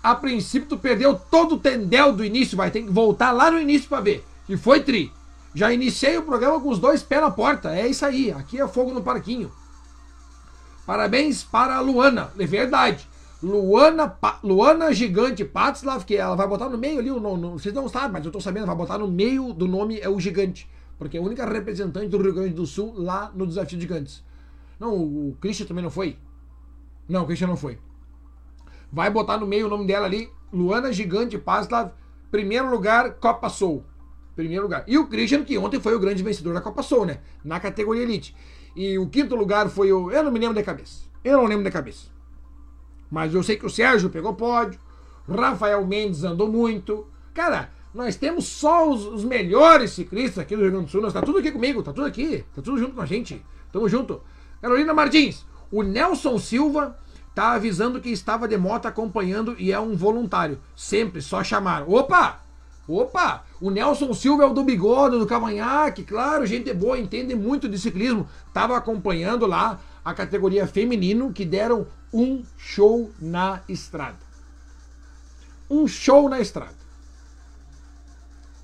A princípio tu perdeu todo o tendel do início, vai ter que voltar lá no início para ver. E foi tri. Já iniciei o programa com os dois pés na porta. É isso aí. Aqui é fogo no parquinho. Parabéns para a Luana. É verdade. Luana, pa, Luana Gigante Patslav, que ela vai botar no meio ali, o no, vocês não sabem, mas eu tô sabendo, vai botar no meio do nome é o Gigante. Porque é a única representante do Rio Grande do Sul lá no Desafio de Gigantes. Não, o Christian também não foi? Não, o Christian não foi. Vai botar no meio o nome dela ali, Luana Gigante Patslav, primeiro lugar, Copa Soul primeiro lugar. E o Christian, que ontem foi o grande vencedor da Copa Soul, né? Na categoria Elite. E o quinto lugar foi o. Eu não me lembro de cabeça. Eu não lembro de cabeça. Mas eu sei que o Sérgio pegou pódio. Rafael Mendes andou muito. Cara, nós temos só os, os melhores ciclistas aqui do Rio Grande do Sul. Nós tá tudo aqui comigo, tá tudo aqui. Tá tudo junto com a gente. Tamo junto. Carolina Martins, o Nelson Silva tá avisando que estava de moto acompanhando e é um voluntário. Sempre, só chamar. Opa! Opa! O Nelson Silva é o do bigode, do cavanhaque, claro, gente boa, entende muito de ciclismo. Tava acompanhando lá a categoria feminino que deram um show na estrada. Um show na estrada.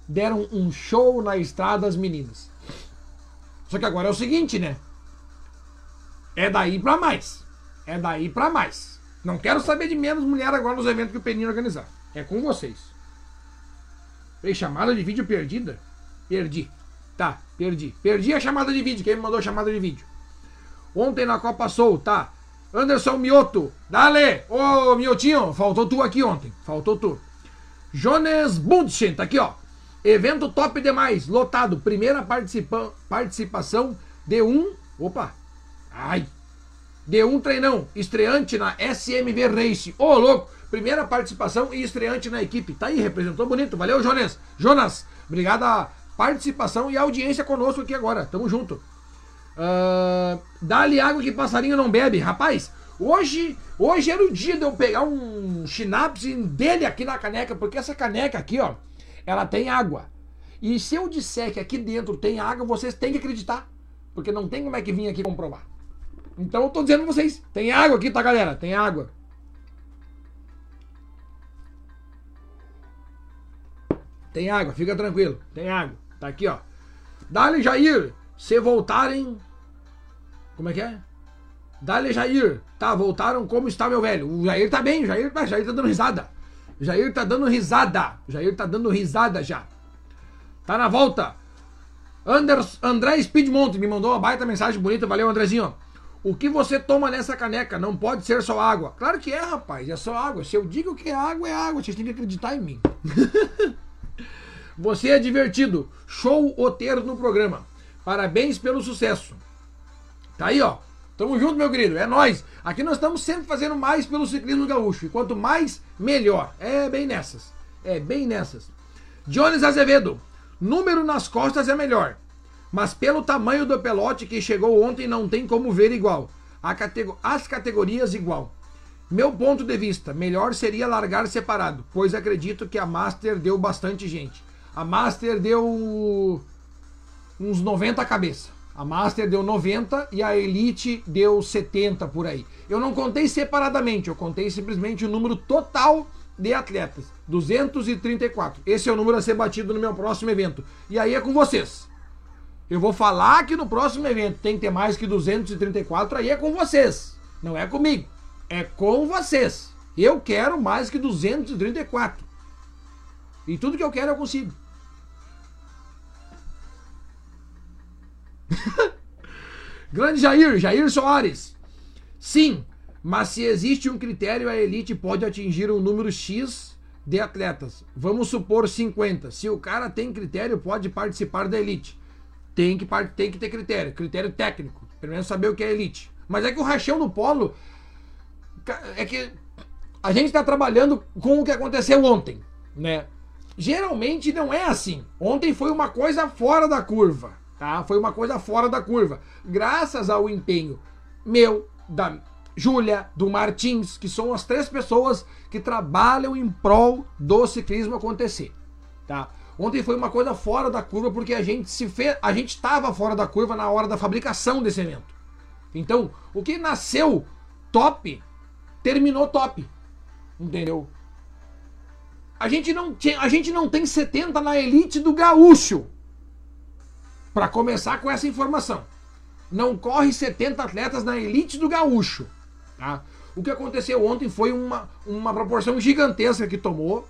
Deram um show na estrada as meninas. Só que agora é o seguinte, né? É daí para mais. É daí para mais. Não quero saber de menos mulher agora nos eventos que o Peninha organizar. É com vocês. Fez chamada de vídeo perdida? Perdi. Tá, perdi. Perdi a chamada de vídeo. Quem me mandou a chamada de vídeo? Ontem na Copa Soul, tá. Anderson Mioto. Dale! Ô, Miotinho, faltou tu aqui ontem. Faltou tu. Jones Bundchen, tá aqui, ó. Evento top demais, lotado. Primeira participa participação de um. Opa! Ai! De um treinão, estreante na SMV Race. Ô, louco! Primeira participação e estreante na equipe. Tá aí, representou bonito. Valeu, Jonas. Jonas, obrigado a participação e audiência conosco aqui agora. Tamo junto. Uh, Dá-lhe água que passarinho não bebe. Rapaz, hoje, hoje era o dia de eu pegar um chinapse dele aqui na caneca, porque essa caneca aqui, ó, ela tem água. E se eu disser que aqui dentro tem água, vocês têm que acreditar. Porque não tem como é que vir aqui comprovar. Então eu tô dizendo pra vocês, tem água aqui, tá, galera? Tem água. Tem água, fica tranquilo. Tem água. Tá aqui, ó. Dale Jair, se voltarem. Como é que é? Dale Jair. Tá, voltaram como está meu velho. O Jair tá bem, Jair, Jair tá dando risada. Jair tá dando risada. Jair tá dando risada já. Tá na volta. Anders, André Speedmont me mandou uma baita mensagem bonita. Valeu, Andrezinho. O que você toma nessa caneca não pode ser só água. Claro que é, rapaz. É só água. Se eu digo que é água, é água. Vocês têm que acreditar em mim. Você é divertido. Show o ter no programa. Parabéns pelo sucesso. Tá aí, ó. Tamo junto, meu querido. É nós. Aqui nós estamos sempre fazendo mais pelo ciclismo gaúcho. E quanto mais, melhor. É bem nessas. É bem nessas. Jones Azevedo. Número nas costas é melhor. Mas pelo tamanho do pelote que chegou ontem não tem como ver igual. As categorias igual. Meu ponto de vista, melhor seria largar separado, pois acredito que a Master deu bastante gente. A Master deu uns 90 cabeça. A Master deu 90 e a Elite deu 70 por aí. Eu não contei separadamente, eu contei simplesmente o número total de atletas. 234. Esse é o número a ser batido no meu próximo evento. E aí é com vocês. Eu vou falar que no próximo evento tem que ter mais que 234, aí é com vocês. Não é comigo. É com vocês. Eu quero mais que 234. E tudo que eu quero eu consigo. Grande Jair, Jair Soares. Sim, mas se existe um critério, a elite pode atingir um número X de atletas. Vamos supor 50. Se o cara tem critério, pode participar da elite. Tem que, tem que ter critério, critério técnico. Pelo menos saber o que é elite. Mas é que o rachão do polo. É que a gente está trabalhando com o que aconteceu ontem, né? Geralmente não é assim. Ontem foi uma coisa fora da curva, tá? Foi uma coisa fora da curva. Graças ao empenho meu, da Júlia, do Martins, que são as três pessoas que trabalham em prol do ciclismo acontecer, tá? Ontem foi uma coisa fora da curva porque a gente se fez, a gente estava fora da curva na hora da fabricação desse evento. Então, o que nasceu top terminou top. Entendeu? A gente não, a gente não tem 70 na elite do gaúcho. Para começar com essa informação. Não corre 70 atletas na elite do gaúcho. Tá? O que aconteceu ontem foi uma, uma proporção gigantesca que tomou.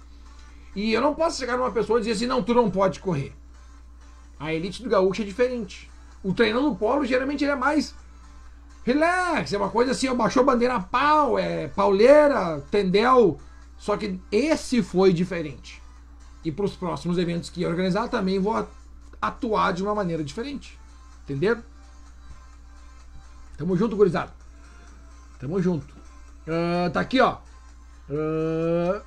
E eu não posso chegar numa pessoa e dizer assim, não, tu não pode correr. A elite do gaúcho é diferente. O treinão no polo geralmente é mais relax, é uma coisa assim, ó, baixou bandeira pau, é pauleira, tendel, só que esse foi diferente. E para os próximos eventos que organizar também vou atuar de uma maneira diferente. Entenderam? Tamo junto, gurizada. Tamo junto. Uh, tá aqui, ó. Uh...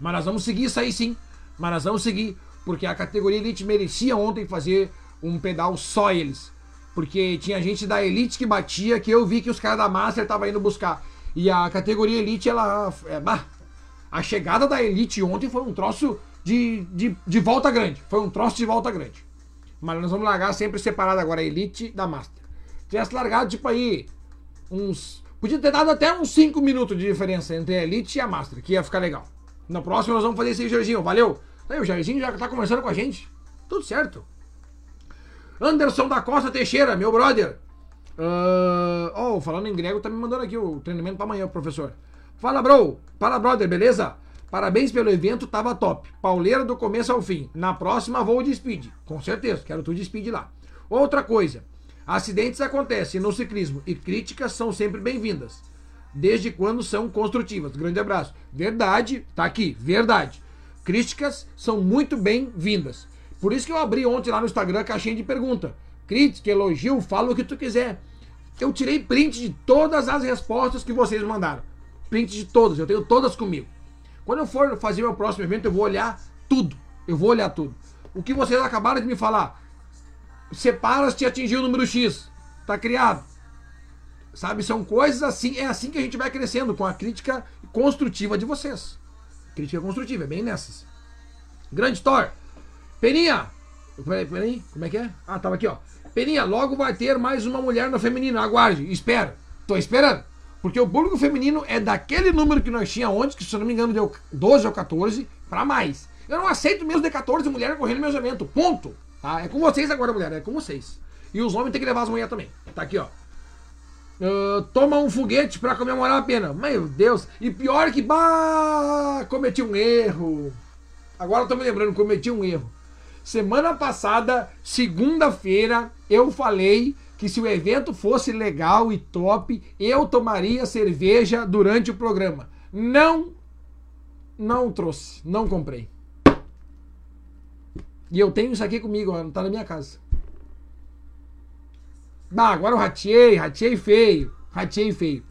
Mas nós vamos seguir isso aí sim. Mas nós vamos seguir. Porque a categoria Elite merecia ontem fazer um pedal só eles. Porque tinha gente da Elite que batia, que eu vi que os caras da Master estavam indo buscar. E a categoria Elite, ela. É, bah, a chegada da Elite ontem foi um troço de, de, de volta grande. Foi um troço de volta grande. Mas nós vamos largar sempre separado agora a Elite da Master. Tivesse largado, tipo aí, uns. Podia ter dado até uns 5 minutos de diferença entre a Elite e a Master, que ia ficar legal. Na próxima nós vamos fazer esse Jairzinho, valeu? Aí, o Jairzinho já tá conversando com a gente. Tudo certo. Anderson da Costa Teixeira, meu brother. Uh, oh, falando em grego, tá me mandando aqui o treinamento pra amanhã, professor. Fala, bro. Fala, brother, beleza? Parabéns pelo evento, tava top. Pauleira do começo ao fim. Na próxima vou de speed. Com certeza, quero tu de speed lá. Outra coisa. Acidentes acontecem no ciclismo e críticas são sempre bem-vindas. Desde quando são construtivas. Grande abraço. Verdade, tá aqui, verdade. Críticas são muito bem-vindas. Por isso que eu abri ontem lá no Instagram a caixinha de pergunta. Crítica, elogio, fala o que tu quiser. Eu tirei print de todas as respostas que vocês mandaram. Print de todas, eu tenho todas comigo. Quando eu for fazer meu próximo evento, eu vou olhar tudo. Eu vou olhar tudo. O que vocês acabaram de me falar, separas te atingiu o número X. Tá criado. Sabe, são coisas assim, é assim que a gente vai crescendo com a crítica construtiva de vocês. Crítica construtiva, é bem nessas. Grande Thor. Peninha. Peraí, peraí, como é que é? Ah, tava aqui, ó. Peninha, logo vai ter mais uma mulher no feminino. Aguarde, espera. Tô esperando. Porque o público feminino é daquele número que nós tínhamos ontem, que se eu não me engano deu 12 ou 14, para mais. Eu não aceito mesmo de 14 mulheres correndo meus eventos. Ponto. Tá? É com vocês agora, mulher. É com vocês. E os homens têm que levar as mulheres também. Tá aqui, ó. Uh, toma um foguete para comemorar a pena. Meu Deus. E pior que, bah, cometi um erro. Agora eu tô me lembrando, cometi um erro. Semana passada, segunda-feira, eu falei que se o evento fosse legal e top, eu tomaria cerveja durante o programa. Não, não trouxe, não comprei. E eu tenho isso aqui comigo, ó, não tá na minha casa. Ah, agora eu ratei, ratei feio. Ratei feio.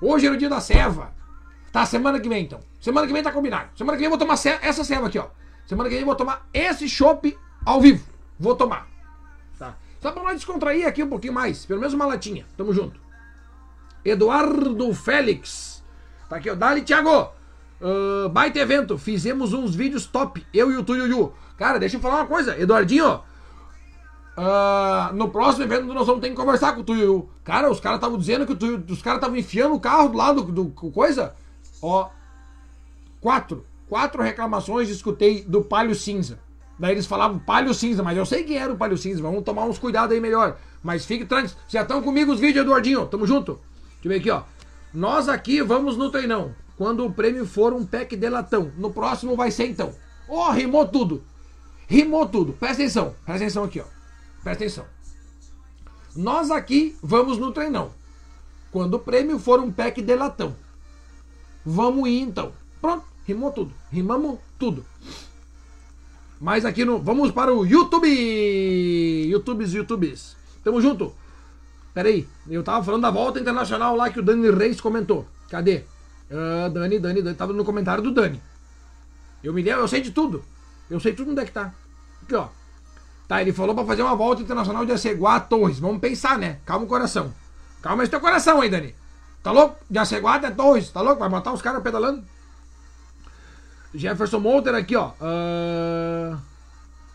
Hoje era o dia da ceva. Tá, semana que vem então. Semana que vem tá combinado. Semana que vem eu vou tomar essa ceva aqui, ó. Semana que vem eu vou tomar esse chopp ao vivo. Vou tomar. Só pra nós descontrair aqui um pouquinho mais. Pelo menos uma latinha. Tamo junto. Eduardo Félix. Tá aqui, ó. Dali, Thiago. Uh, baita evento. Fizemos uns vídeos top. Eu e o Tuiuiu. Cara, deixa eu falar uma coisa. Eduardinho, Uh, no próximo evento nós vamos ter que conversar com o Tuiu. Cara, os caras estavam dizendo que o os caras estavam enfiando o carro do lado do, do, coisa. Ó, quatro. Quatro reclamações escutei do Palio Cinza. Daí eles falavam Palio Cinza, mas eu sei quem era o Palio Cinza. Vamos tomar uns cuidados aí melhor. Mas fique tranquilo. Já estão comigo os vídeos, Eduardinho. Tamo junto. Deixa eu ver aqui, ó. Nós aqui vamos no treinão. Quando o prêmio for um pack de latão. No próximo vai ser então. Ó, oh, rimou tudo. Rimou tudo. Presta atenção. Presta atenção aqui, ó. Presta atenção. Nós aqui vamos no treinão. Quando o prêmio for um pack de latão. Vamos ir então. Pronto, rimou tudo. Rimamos tudo. Mas aqui no. Vamos para o YouTube! YouTubes, YouTubes. Tamo junto. Pera aí, eu tava falando da volta internacional lá que o Dani Reis comentou. Cadê? Uh, Dani, Dani, Dani. Tava no comentário do Dani. Eu me lembro, eu sei de tudo. Eu sei tudo onde é que tá. Aqui, ó. Tá, ele falou para fazer uma volta internacional de Aceguá a Torres. Vamos pensar, né? Calma o coração. Calma esse teu coração aí, Dani. Tá louco? De Aceguá até Torres. Tá louco? Vai matar os caras pedalando? Jefferson Monter aqui, ó. Uh...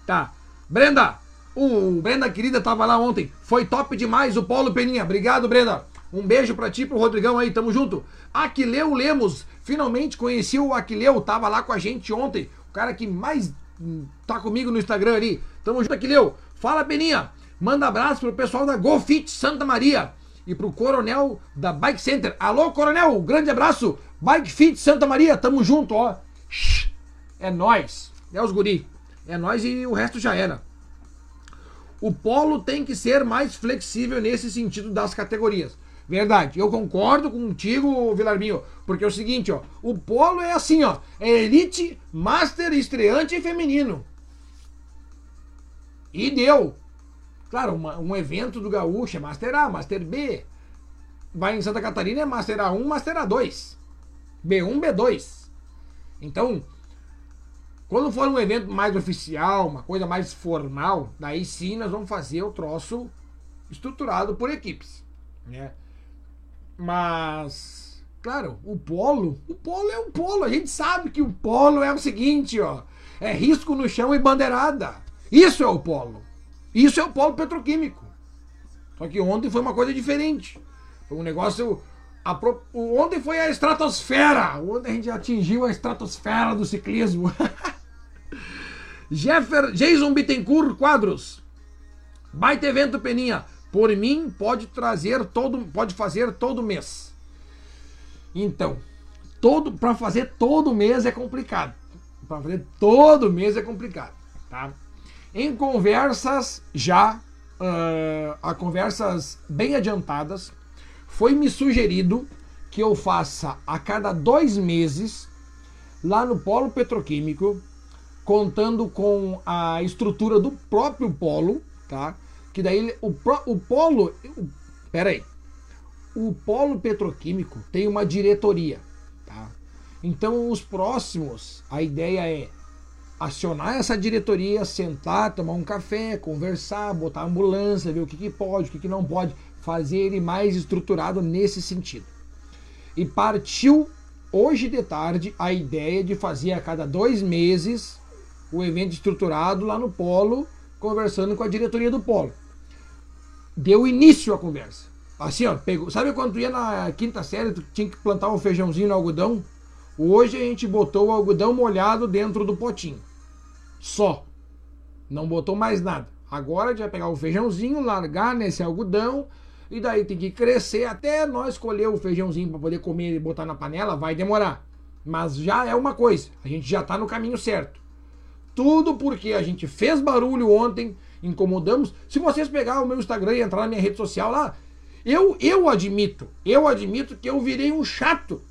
Tá. Brenda. O Brenda querida tava lá ontem. Foi top demais o Paulo Peninha. Obrigado, Brenda. Um beijo pra ti, pro Rodrigão aí. Tamo junto. Aquileu Lemos. Finalmente conheci o Aquileu. Tava lá com a gente ontem. O cara que mais tá comigo no Instagram ali. Tamo junto, Aquileu. Fala, Peninha. Manda abraço pro pessoal da GoFit Santa Maria e pro coronel da Bike Center. Alô, coronel, grande abraço. Bike Fit Santa Maria, tamo junto, ó. É nós. É os guri. É nós e o resto já era. O polo tem que ser mais flexível nesse sentido das categorias. Verdade, eu concordo contigo, Vilarminho, porque é o seguinte, ó, o polo é assim, ó, é elite, master, estreante e feminino. E deu. Claro, uma, um evento do Gaúcho é Master A, Master B. Vai em Santa Catarina é Master A1, Master A2. B1, B2. Então, quando for um evento mais oficial, uma coisa mais formal, daí sim nós vamos fazer o troço estruturado por equipes, né? Mas, claro, o polo, o polo é um polo. A gente sabe que o polo é o seguinte, ó, é risco no chão e bandeirada. Isso é o polo. Isso é o polo petroquímico. Só que ontem foi uma coisa diferente. Foi um negócio. Pro... Ontem foi a estratosfera. Ontem a gente atingiu a estratosfera do ciclismo. Jeffer... Jason Bittencourt Quadros. Baita evento, Peninha. Por mim, pode trazer todo, pode fazer todo mês. Então, todo para fazer todo mês é complicado. Para fazer todo mês é complicado, tá? Em conversas já, uh, a conversas bem adiantadas, foi me sugerido que eu faça a cada dois meses lá no polo petroquímico, contando com a estrutura do próprio polo, tá? Que daí o, o polo. O, pera aí. O polo petroquímico tem uma diretoria, tá? Então os próximos, a ideia é acionar essa diretoria, sentar, tomar um café, conversar, botar ambulância, ver o que, que pode, o que, que não pode, fazer ele mais estruturado nesse sentido. E partiu hoje de tarde a ideia de fazer a cada dois meses o evento estruturado lá no Polo, conversando com a diretoria do Polo. Deu início à conversa. Assim, ó, pegou. Sabe quando tu ia na quinta série, tu tinha que plantar um feijãozinho no algodão? Hoje a gente botou o algodão molhado dentro do potinho. Só. Não botou mais nada. Agora a gente vai pegar o feijãozinho, largar nesse algodão e daí tem que crescer até nós escolher o feijãozinho para poder comer e botar na panela, vai demorar. Mas já é uma coisa, a gente já está no caminho certo. Tudo porque a gente fez barulho ontem, incomodamos. Se vocês pegar o meu Instagram e entrar na minha rede social lá, eu, eu admito, eu admito que eu virei um chato.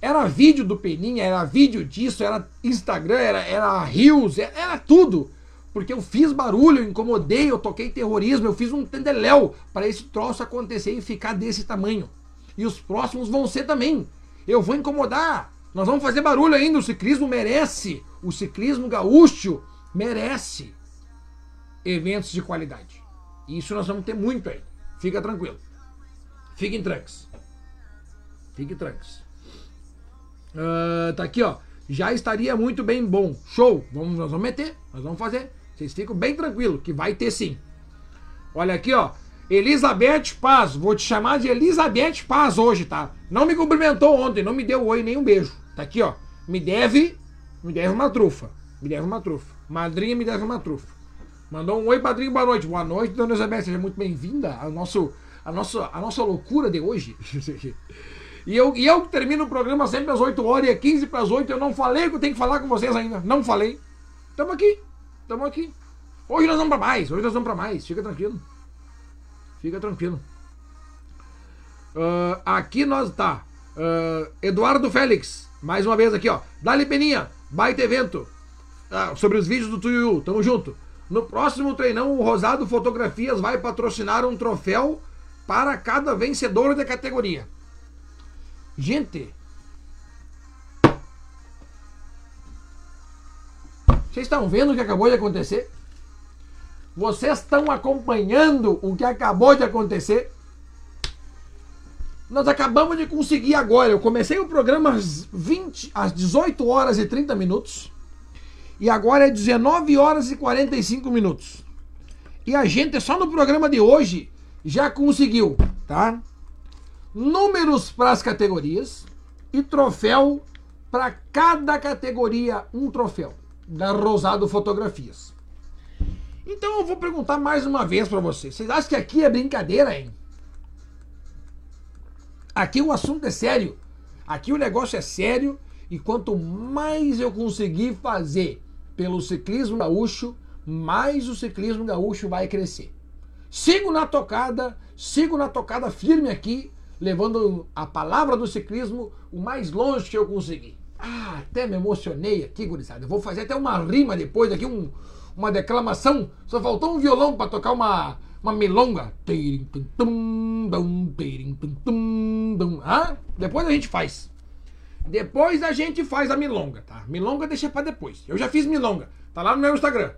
Era vídeo do Peninha, era vídeo disso, era Instagram, era, era Rios, era, era tudo porque eu fiz barulho, eu incomodei, eu toquei terrorismo, eu fiz um tendeléu para esse troço acontecer e ficar desse tamanho. E os próximos vão ser também. Eu vou incomodar. Nós vamos fazer barulho ainda. O ciclismo merece. O ciclismo gaúcho merece eventos de qualidade. E isso nós vamos ter muito aí. Fica tranquilo. Fiquem tranques. Fiquem tranques. Uh, tá aqui, ó. Já estaria muito bem bom. Show. Vamos, nós vamos meter. Nós vamos fazer. Vocês ficam bem tranquilos, que vai ter sim. Olha aqui, ó. Elizabeth Paz, vou te chamar de Elizabeth Paz hoje, tá? Não me cumprimentou ontem, não me deu oi nem um beijo. Tá aqui, ó. Me deve, me deve uma trufa. Me deve uma trufa. Madrinha me deve uma trufa. Mandou um oi, padrinho, boa noite. Boa noite, dona Elizabeth, seja muito bem-vinda ao nosso, a, nossa, a nossa loucura de hoje. e, eu, e eu termino o programa sempre às 8 horas e é 15 para as 8. Eu não falei que eu tenho que falar com vocês ainda. Não falei. Estamos aqui. Estamos aqui. Hoje nós vamos para mais. Hoje nós vamos para mais. Fica tranquilo. Fica tranquilo. Uh, aqui nós tá. Uh, Eduardo Félix. Mais uma vez aqui, ó. Dali Peninha. Baita evento. Uh, sobre os vídeos do Tuiu. Tamo junto. No próximo treinão, o Rosado Fotografias vai patrocinar um troféu para cada vencedor da categoria. Gente, Vocês estão vendo o que acabou de acontecer? Vocês estão acompanhando o que acabou de acontecer? Nós acabamos de conseguir agora. Eu comecei o programa às, 20, às 18 horas e 30 minutos. E agora é 19 horas e 45 minutos. E a gente só no programa de hoje já conseguiu, tá? Números para as categorias e troféu para cada categoria, um troféu da Rosado Fotografias. Então eu vou perguntar mais uma vez para vocês. Vocês acham que aqui é brincadeira, hein? Aqui o assunto é sério. Aqui o negócio é sério e quanto mais eu conseguir fazer pelo ciclismo gaúcho, mais o ciclismo gaúcho vai crescer. Sigo na tocada, sigo na tocada firme aqui, levando a palavra do ciclismo o mais longe que eu conseguir. Ah, até me emocionei aqui, gurizada. Eu vou fazer até uma rima depois aqui, um, uma declamação. Só faltou um violão para tocar uma, uma milonga. Ah, depois a gente faz. Depois a gente faz a milonga, tá? Milonga deixa para depois. Eu já fiz milonga. Tá lá no meu Instagram.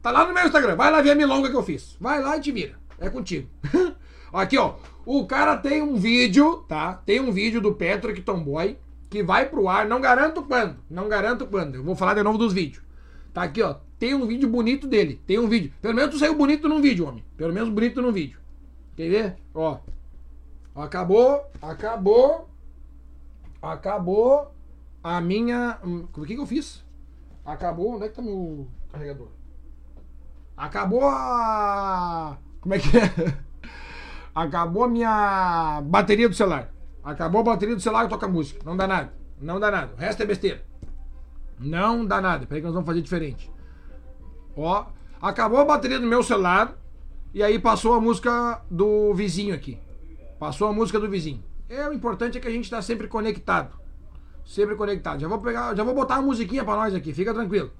Tá lá no meu Instagram. Vai lá ver a milonga que eu fiz. Vai lá e te vira. É contigo. Aqui, ó. O cara tem um vídeo, tá? Tem um vídeo do Patrick Tomboy que vai pro ar, não garanto quando, não garanto quando. Eu vou falar de novo dos vídeos. Tá aqui, ó. Tem um vídeo bonito dele. Tem um vídeo. Pelo menos tu saiu bonito num vídeo, homem. Pelo menos bonito num vídeo. Quer ver? Ó. Acabou, acabou. Acabou a minha. Hum, o que, que eu fiz? Acabou. Onde é que tá meu carregador? Acabou a. Como é que é? Acabou a minha bateria do celular. Acabou a bateria do celular e toca música. Não dá nada. Não dá nada. O resto é besteira. Não dá nada. Peraí que nós vamos fazer diferente. Ó, acabou a bateria do meu celular e aí passou a música do vizinho aqui. Passou a música do vizinho. É, o importante é que a gente está sempre conectado. Sempre conectado. Já vou pegar, já vou botar uma musiquinha para nós aqui. Fica tranquilo.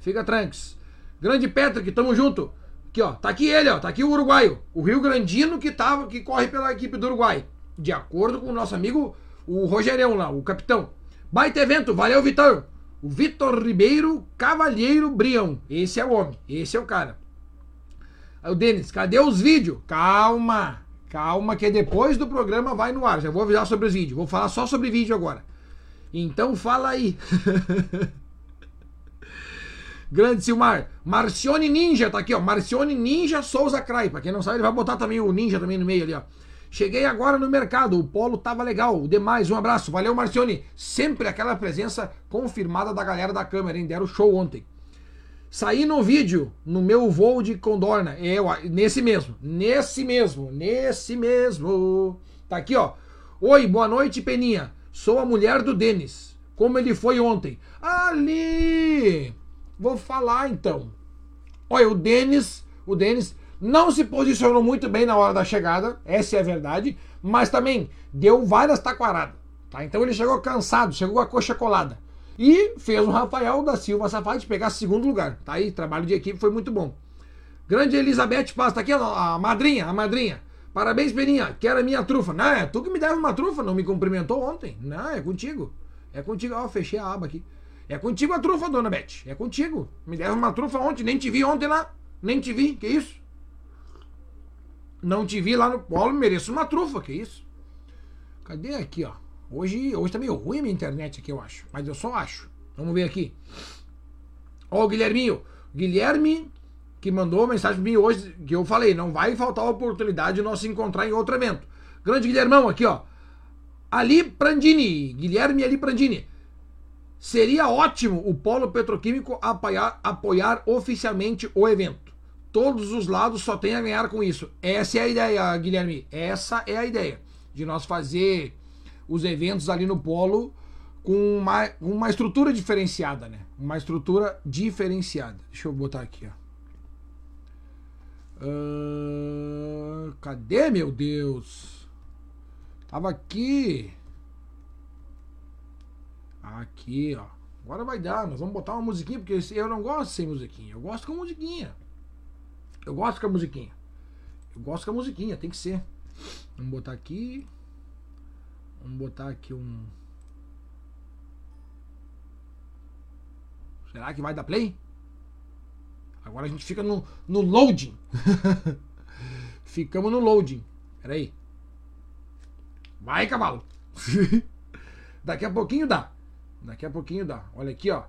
Fica tranks. Grande Patrick, tamo junto. Aqui, ó. Tá aqui ele, ó. Tá aqui o uruguaio. O Rio Grandino que tava, que corre pela equipe do Uruguai. De acordo com o nosso amigo, o Rogerão lá, o capitão. Baita evento, valeu, Vitão. O Vitor Ribeiro Cavalheiro Brião. Esse é o homem, esse é o cara. Aí o Denis, cadê os vídeos? Calma, calma, que depois do programa vai no ar. Já vou avisar sobre os vídeos. Vou falar só sobre vídeo agora. Então fala aí. Grande Silmar. Marcione Ninja, tá aqui, ó. Marcione Ninja Souza Crai. Pra quem não sabe, ele vai botar também o Ninja também no meio ali, ó. Cheguei agora no mercado, o polo tava legal. Demais, um abraço. Valeu, Marcione. Sempre aquela presença confirmada da galera da câmera, hein? Deram show ontem. Saí no vídeo, no meu voo de Condorna. Eu, nesse mesmo, nesse mesmo, nesse mesmo. Tá aqui, ó. Oi, boa noite, Peninha. Sou a mulher do Denis. Como ele foi ontem? Ali! Vou falar então. Olha, o Denis, o Denis não se posicionou muito bem na hora da chegada, essa é a verdade, mas também deu várias taquaradas. Tá? Então ele chegou cansado, chegou com a coxa colada. E fez o Rafael da Silva Safadi pegar segundo lugar. Tá aí, trabalho de equipe foi muito bom. Grande Elizabeth Paz, tá aqui a, madrinha, a madrinha. Parabéns, Peninha, quero a minha trufa. Não, é tu que me deve uma trufa, não me cumprimentou ontem. Não, é contigo. É contigo. Ó, fechei a aba aqui. É contigo a trufa, dona Beth. É contigo. Me deve uma trufa ontem, nem te vi ontem lá. Nem te vi, que isso? Não te vi lá no polo, mereço uma trufa, que isso? Cadê aqui, ó? Hoje, hoje tá meio ruim a minha internet aqui, eu acho. Mas eu só acho. Vamos ver aqui. Ó, o Guilherminho. Guilherme que mandou mensagem pra mim hoje, que eu falei, não vai faltar a oportunidade de nós se encontrar em outro evento. Grande Guilhermão aqui, ó. Ali Prandini, Guilherme Ali Prandini. Seria ótimo o Polo Petroquímico apoiar, apoiar oficialmente o evento. Todos os lados só tem a ganhar com isso. Essa é a ideia, Guilherme. Essa é a ideia. De nós fazer os eventos ali no polo com uma, uma estrutura diferenciada, né? Uma estrutura diferenciada. Deixa eu botar aqui, ó. Uh, cadê, meu Deus? Tava aqui. Aqui, ó. Agora vai dar. Nós vamos botar uma musiquinha, porque eu não gosto sem musiquinha. Eu gosto com musiquinha. Eu gosto com a musiquinha. Eu gosto com a musiquinha, tem que ser. Vamos botar aqui. Vamos botar aqui um. Será que vai dar play? Agora a gente fica no, no loading. Ficamos no loading. Pera aí. Vai, cavalo. Daqui a pouquinho dá. Daqui a pouquinho dá. Olha aqui, ó.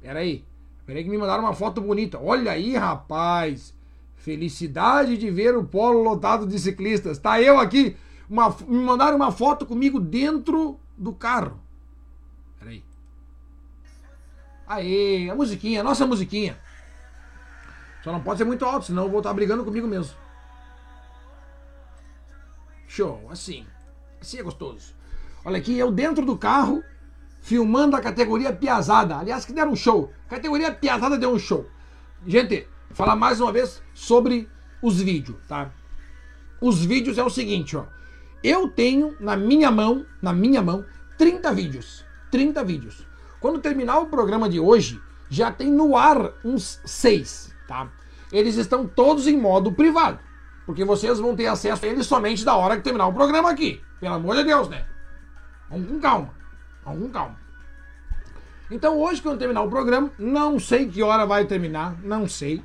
Pera aí. Pera aí que me mandaram uma foto bonita. Olha aí, rapaz. Felicidade de ver o polo lotado de ciclistas. Tá eu aqui, uma, me mandaram uma foto comigo dentro do carro. Peraí. Aê, a musiquinha, a nossa musiquinha. Só não pode ser muito alto, senão eu vou estar brigando comigo mesmo. Show, assim. Assim é gostoso. Olha aqui, eu dentro do carro, filmando a categoria Piazada. Aliás, que deram um show. Categoria Piazada deu um show. Gente, falar mais uma vez sobre os vídeos, tá? Os vídeos é o seguinte, ó. Eu tenho na minha mão, na minha mão, 30 vídeos. 30 vídeos. Quando terminar o programa de hoje, já tem no ar uns 6, tá? Eles estão todos em modo privado. Porque vocês vão ter acesso a eles somente da hora que terminar o programa aqui. Pelo amor de Deus, né? Vamos com calma. Vamos com calma. Então hoje, quando terminar o programa, não sei que hora vai terminar, não sei.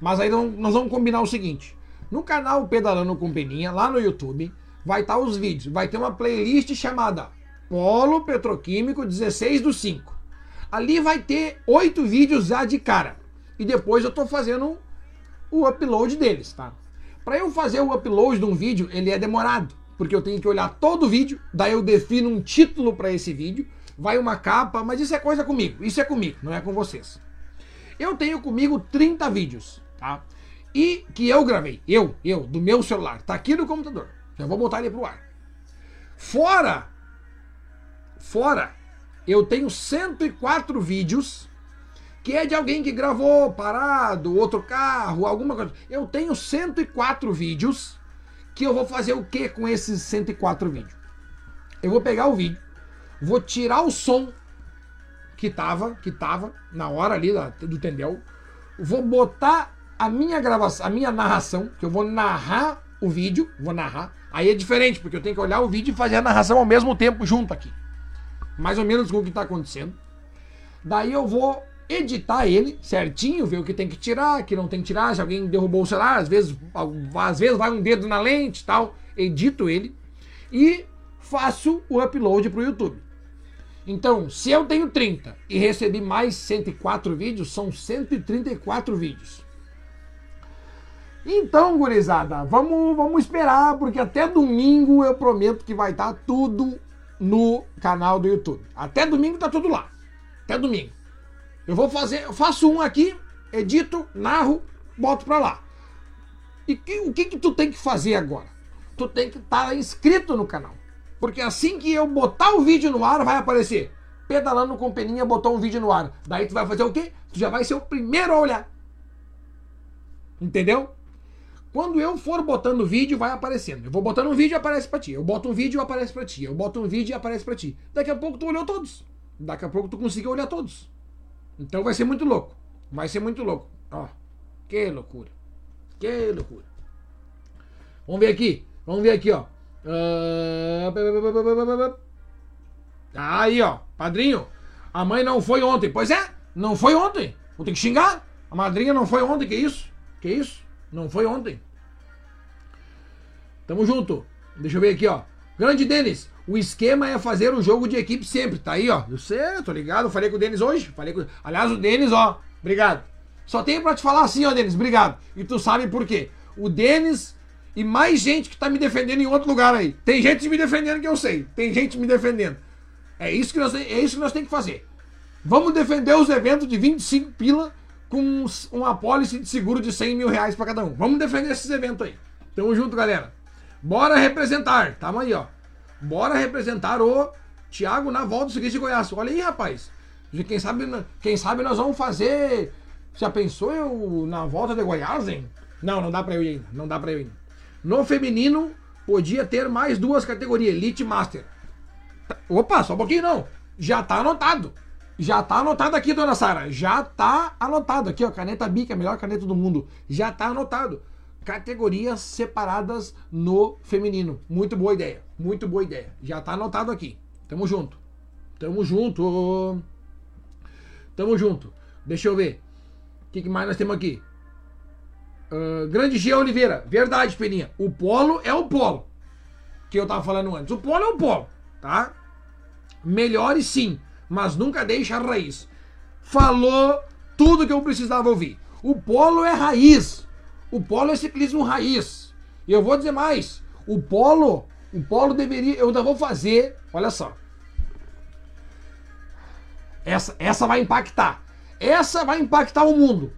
Mas aí nós vamos combinar o seguinte: no canal Pedalando com Peninha, lá no YouTube, vai estar tá os vídeos. Vai ter uma playlist chamada Polo Petroquímico 16 do 5. Ali vai ter oito vídeos já de cara. E depois eu estou fazendo o upload deles, tá? Para eu fazer o upload de um vídeo, ele é demorado, porque eu tenho que olhar todo o vídeo, daí eu defino um título para esse vídeo, vai uma capa, mas isso é coisa comigo, isso é comigo, não é com vocês. Eu tenho comigo 30 vídeos tá? e que eu gravei. Eu, eu, do meu celular. Tá aqui no computador. Já vou botar ele pro ar. Fora, fora, eu tenho 104 vídeos que é de alguém que gravou parado, outro carro, alguma coisa. Eu tenho 104 vídeos que eu vou fazer o que com esses 104 vídeos? Eu vou pegar o vídeo, vou tirar o som que tava, que tava na hora ali do Tendel, vou botar a minha gravação, a minha narração, que eu vou narrar o vídeo, vou narrar. Aí é diferente, porque eu tenho que olhar o vídeo e fazer a narração ao mesmo tempo junto aqui. Mais ou menos com o que está acontecendo. Daí eu vou editar ele certinho, ver o que tem que tirar, que não tem que tirar, se alguém derrubou o celular, às vezes, às vezes vai um dedo na lente e tal, edito ele e faço o upload para o YouTube. Então, se eu tenho 30 e recebi mais 104 vídeos, são 134 vídeos. Então, gurizada, vamos, vamos esperar, porque até domingo eu prometo que vai estar tá tudo no canal do YouTube. Até domingo tá tudo lá. Até domingo. Eu vou fazer, eu faço um aqui, edito, narro, boto pra lá. E que, o que que tu tem que fazer agora? Tu tem que estar tá inscrito no canal. Porque assim que eu botar o vídeo no ar, vai aparecer. Pedalando com peninha, botou um vídeo no ar. Daí tu vai fazer o quê? Tu já vai ser o primeiro a olhar. Entendeu? Quando eu for botando vídeo, vai aparecendo. Eu vou botando um vídeo e aparece pra ti. Eu boto um vídeo e aparece pra ti. Eu boto um vídeo e aparece pra ti. Daqui a pouco tu olhou todos. Daqui a pouco tu conseguiu olhar todos. Então vai ser muito louco. Vai ser muito louco. Ó, que loucura. Que loucura. Vamos ver aqui. Vamos ver aqui, ó. Aí, ó. Padrinho. A mãe não foi ontem. Pois é, não foi ontem. Vou ter que xingar. A madrinha não foi ontem. Que isso? Que isso? Não foi ontem. Tamo junto. Deixa eu ver aqui, ó. Grande Denis. O esquema é fazer o jogo de equipe sempre. Tá aí, ó. Eu sei, tô ligado. Falei com o Denis hoje. Falei com... Aliás, o Denis, ó. Obrigado. Só tenho pra te falar assim, ó, Denis. Obrigado. E tu sabe por quê. O Denis e mais gente que tá me defendendo em outro lugar aí. Tem gente me defendendo que eu sei. Tem gente me defendendo. É isso que nós, é isso que nós temos que fazer. Vamos defender os eventos de 25 pila com uma apólice de seguro de 100 mil reais pra cada um. Vamos defender esses eventos aí. Tamo junto, galera. Bora representar. Tamo aí, ó. Bora representar o Thiago na volta do seguinte de Goiás. Olha aí, rapaz. Quem sabe, quem sabe nós vamos fazer. Já pensou eu na volta de Goiás, hein? Não, não dá pra eu ir ainda. Não dá pra eu ir. No feminino, podia ter mais duas categorias, Elite e Master. Opa, só um pouquinho não. Já tá anotado. Já tá anotado aqui, dona Sara. Já tá anotado aqui, ó. Caneta Bic, a melhor caneta do mundo. Já tá anotado categorias separadas no feminino. Muito boa ideia. Muito boa ideia. Já tá anotado aqui. Tamo junto. Tamo junto. Tamo junto. Deixa eu ver. O que, que mais nós temos aqui? Uh, Grande Gia Oliveira. Verdade, Peninha. O polo é o polo. Que eu tava falando antes. O polo é o polo. Tá? Melhore sim. Mas nunca deixa a raiz. Falou tudo que eu precisava ouvir. O polo é raiz. O polo é ciclismo raiz. E eu vou dizer mais. O polo, o polo deveria, eu ainda vou fazer, olha só. Essa, essa vai impactar. Essa vai impactar o mundo.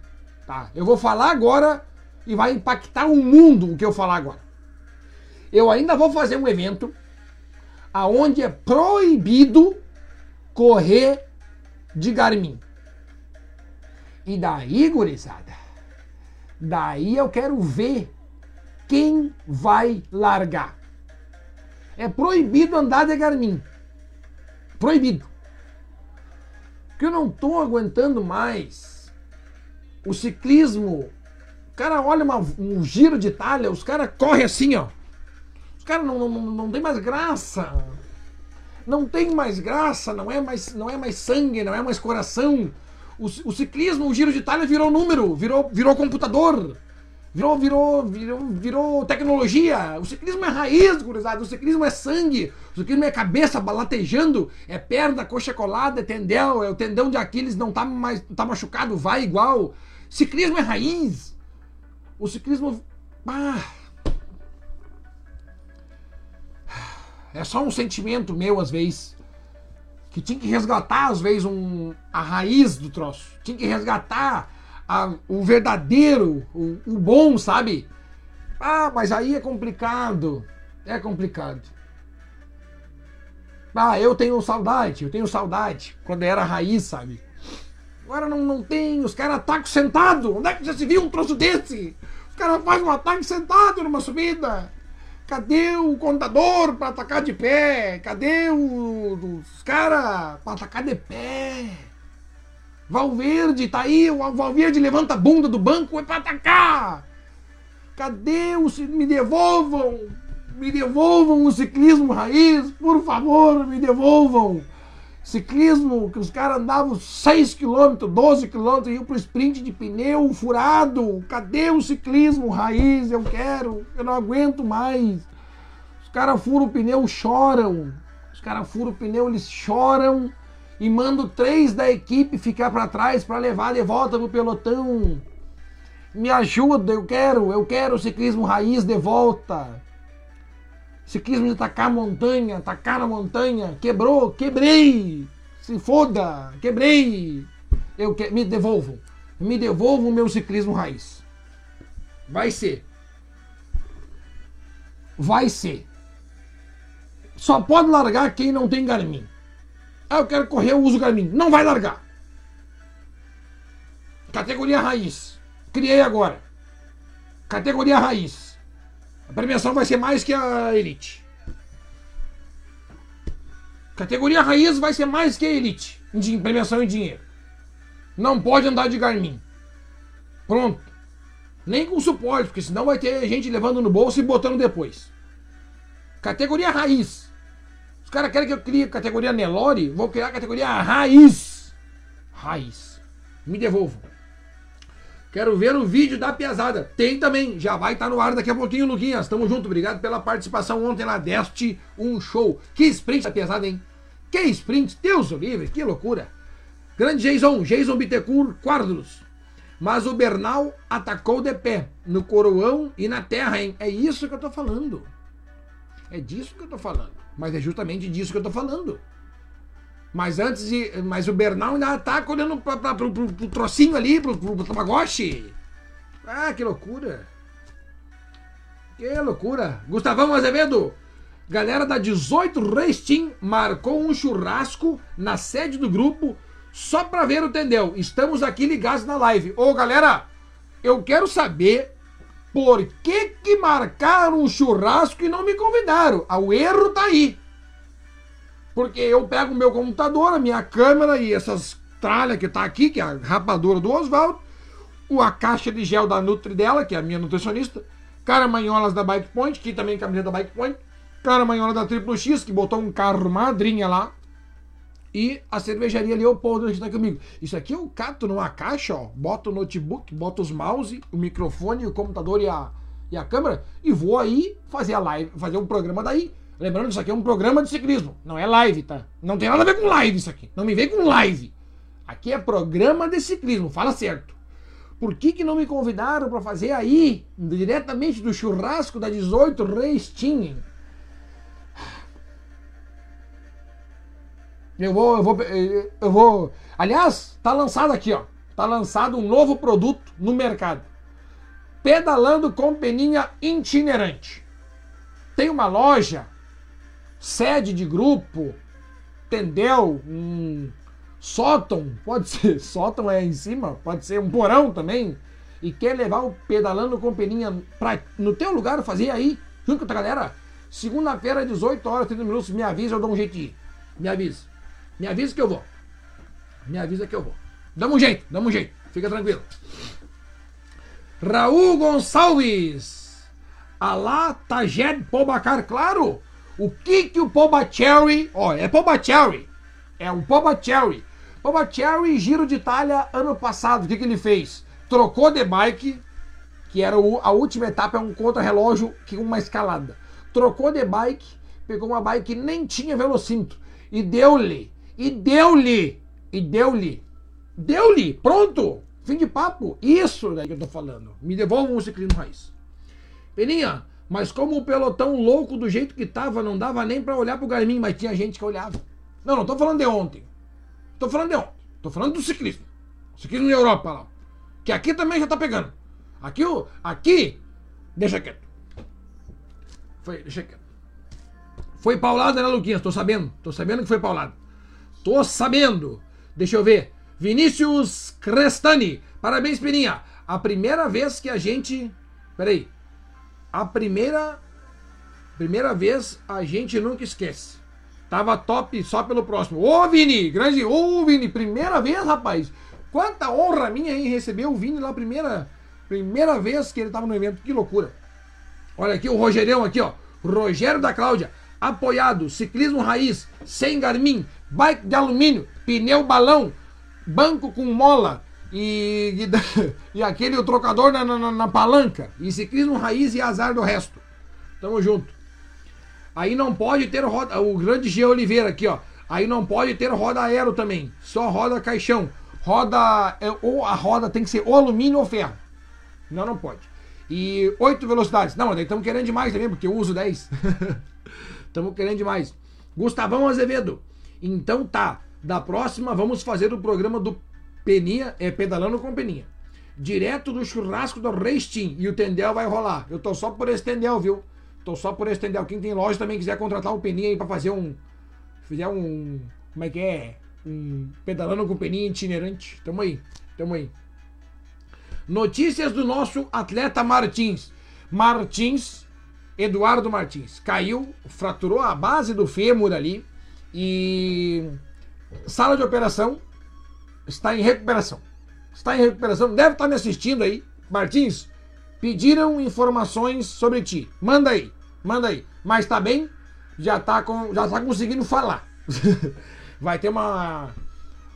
Tá? Eu vou falar agora e vai impactar o mundo o que eu falar agora. Eu ainda vou fazer um evento aonde é proibido correr de Garmin. E daí, gurizada, Daí eu quero ver quem vai largar. É proibido andar de Garmin. Proibido. Porque eu não estou aguentando mais o ciclismo. O cara olha uma, um giro de Itália, os caras correm assim, ó. Os caras não, não, não tem mais graça. Não tem mais graça, não é mais, não é mais sangue, não é mais coração o, o ciclismo, o Giro de Itália virou número, virou, virou computador, virou, virou, virou, virou tecnologia. O ciclismo é raiz, gurizada. O ciclismo é sangue. O ciclismo é cabeça balatejando, é perna, coxa colada, é tendel, é o tendão de Aquiles não tá mais tá machucado, vai igual. Ciclismo é raiz. O ciclismo. Ah, é só um sentimento meu às vezes que tinha que resgatar, às vezes, um, a raiz do troço. Tinha que resgatar a, o verdadeiro, o, o bom, sabe? Ah, mas aí é complicado. É complicado. Ah, eu tenho saudade, eu tenho saudade. Quando era raiz, sabe? Agora não, não tem, os caras atacam sentado. Onde é que já se viu um troço desse? Os caras fazem um ataque sentado numa subida. Cadê o contador para atacar de pé? Cadê os caras para atacar de pé? Valverde tá aí, o Valverde levanta a bunda do banco é para atacar. Cadê o me devolvam? Me devolvam o ciclismo raiz, por favor, me devolvam. Ciclismo que os caras andavam 6 km, 12 km iam pro sprint de pneu furado. Cadê o ciclismo raiz? Eu quero, eu não aguento mais. Os caras furam o pneu, choram. Os caras furam o pneu, eles choram e mandam três da equipe ficar para trás para levar de volta pro pelotão. Me ajuda, eu quero, eu quero o ciclismo raiz de volta. Ciclismo de tacar montanha, tacar na montanha, quebrou, quebrei. Se foda, quebrei. Eu que... me devolvam. Me devolvam o meu ciclismo raiz. Vai ser. Vai ser. Só pode largar quem não tem Garmin. Ah, eu quero correr, eu uso Garmin. Não vai largar. Categoria raiz. Criei agora. Categoria raiz. A premiação vai ser mais que a Elite. Categoria raiz vai ser mais que a Elite. Em premiação em dinheiro. Não pode andar de Garmin. Pronto. Nem com suporte, porque senão vai ter gente levando no bolso e botando depois. Categoria raiz. Os caras querem que eu crie categoria Nelore, vou criar a categoria raiz. Raiz. Me devolvam. Quero ver o vídeo da pesada. Tem também, já vai estar tá no ar daqui a pouquinho, Luquinhas. Tamo junto, obrigado pela participação ontem na Deste, um show. Que sprint da pesada, hein? Que sprint, Deus o livre, que loucura. Grande Jason, Jason Bittencourt Quadros. Mas o Bernal atacou de pé, no coroão e na terra, hein? É isso que eu tô falando. É disso que eu tô falando. Mas é justamente disso que eu tô falando. Mas antes de. Mas o Bernal ainda tá olhando pra, pra, pro, pro, pro, trocinho ali, pro, pro, pro Tamagotchi. Ah, que loucura. Que loucura. Gustavão Azevedo. Galera da 18 Race Team marcou um churrasco na sede do grupo só pra ver o Tendel. Estamos aqui ligados na live. Ô, galera, eu quero saber por que que marcaram um churrasco e não me convidaram. Ah, o erro tá aí. Porque eu pego o meu computador, a minha câmera e essas tralhas que tá aqui, que é a rapadura do Oswaldo, a caixa de gel da Nutri dela, que é a minha nutricionista, caramanholas da Bike Point, que também é camiseta da Bike Point, caramanhola da Triplo X, que botou um carro madrinha lá, e a cervejaria Leopoldo que está comigo. Isso aqui eu cato numa caixa, ó, boto o notebook, boto os mouse, o microfone, o computador e a, e a câmera, e vou aí fazer a live, fazer um programa daí. Lembrando que isso aqui é um programa de ciclismo, não é live, tá? Não tem nada a ver com live isso aqui. Não me vem com live. Aqui é programa de ciclismo, fala certo. Por que, que não me convidaram para fazer aí, diretamente do churrasco da 18 Reis Team? Eu vou, eu vou, eu vou. Aliás, tá lançado aqui, ó. Tá lançado um novo produto no mercado. Pedalando com peninha itinerante. Tem uma loja sede de grupo, tendel, um sótão, pode ser, sótão é em cima, pode ser um porão também, e quer levar o pedalando com peninha pra, no teu lugar, fazer aí, junto com a galera, segunda-feira, 18 horas, 30 minutos, me avisa, eu dou um ir. Me avisa. Me avisa que eu vou. Me avisa que eu vou. Dá um jeito, dá um jeito. Fica tranquilo. Raul Gonçalves. Alá Tajed Pobacar, claro. O que que o Pobacherry, ó, é Pobacherry, é o Pobacherry. Pobacherry, Giro de Itália, ano passado, o que que ele fez? Trocou de bike, que era o, a última etapa, é um contra-relógio que uma escalada. Trocou de bike, pegou uma bike que nem tinha velocímetro e deu-lhe, e deu-lhe, e deu-lhe, deu-lhe, pronto, fim de papo. Isso daí que eu tô falando. Me devolvam o ciclismo raiz. Peninha, mas como o pelotão louco do jeito que tava, não dava nem para olhar pro Garmin, mas tinha gente que olhava. Não, não tô falando de ontem. Tô falando de ontem. Tô falando do ciclismo. Ciclismo na Europa lá. Que aqui também já tá pegando. Aqui, aqui, deixa quieto. Foi, deixa quieto. Foi paulada, né, Luquinhas? Tô sabendo. Tô sabendo que foi paulada. Tô sabendo. Deixa eu ver. Vinícius Crestani. Parabéns, Pirinha. A primeira vez que a gente. Peraí. A primeira. Primeira vez a gente nunca esquece. Tava top só pelo próximo. Ô, Vini! Grande. Ô, Vini! Primeira vez, rapaz! Quanta honra minha em receber o Vini lá, primeira. Primeira vez que ele tava no evento. Que loucura. Olha aqui o Rogerão aqui, ó. Rogério da Cláudia. Apoiado. Ciclismo raiz. Sem Garmin. Bike de alumínio. Pneu balão. Banco com mola. E, e, e aquele o trocador na, na, na palanca. E ciclismo raiz e azar do resto. Tamo junto. Aí não pode ter roda. O grande G Oliveira aqui, ó. Aí não pode ter roda aero também. Só roda caixão. Roda. é, Ou a roda tem que ser ou alumínio ou ferro. Não, não pode. E oito velocidades. Não, daí estamos querendo demais também, porque eu uso 10. Estamos querendo demais. Gustavão Azevedo. Então tá. Da próxima vamos fazer o programa do Peninha, é pedalando com Peninha. Direto do churrasco do Reistin. E o Tendel vai rolar. Eu tô só por esse Tendel, viu? Tô só por esse Tendel. Quem tem loja também quiser contratar o Peninha aí pra fazer um. Fizer um. Como é que é? Um pedalando com Peninha itinerante. Tamo aí. Tamo aí. Notícias do nosso atleta Martins. Martins, Eduardo Martins, caiu, fraturou a base do fêmur ali e sala de operação está em recuperação. Está em recuperação, deve estar me assistindo aí. Martins, pediram informações sobre ti. Manda aí, manda aí. Mas tá bem? Já tá, com, já tá conseguindo falar. Vai ter uma,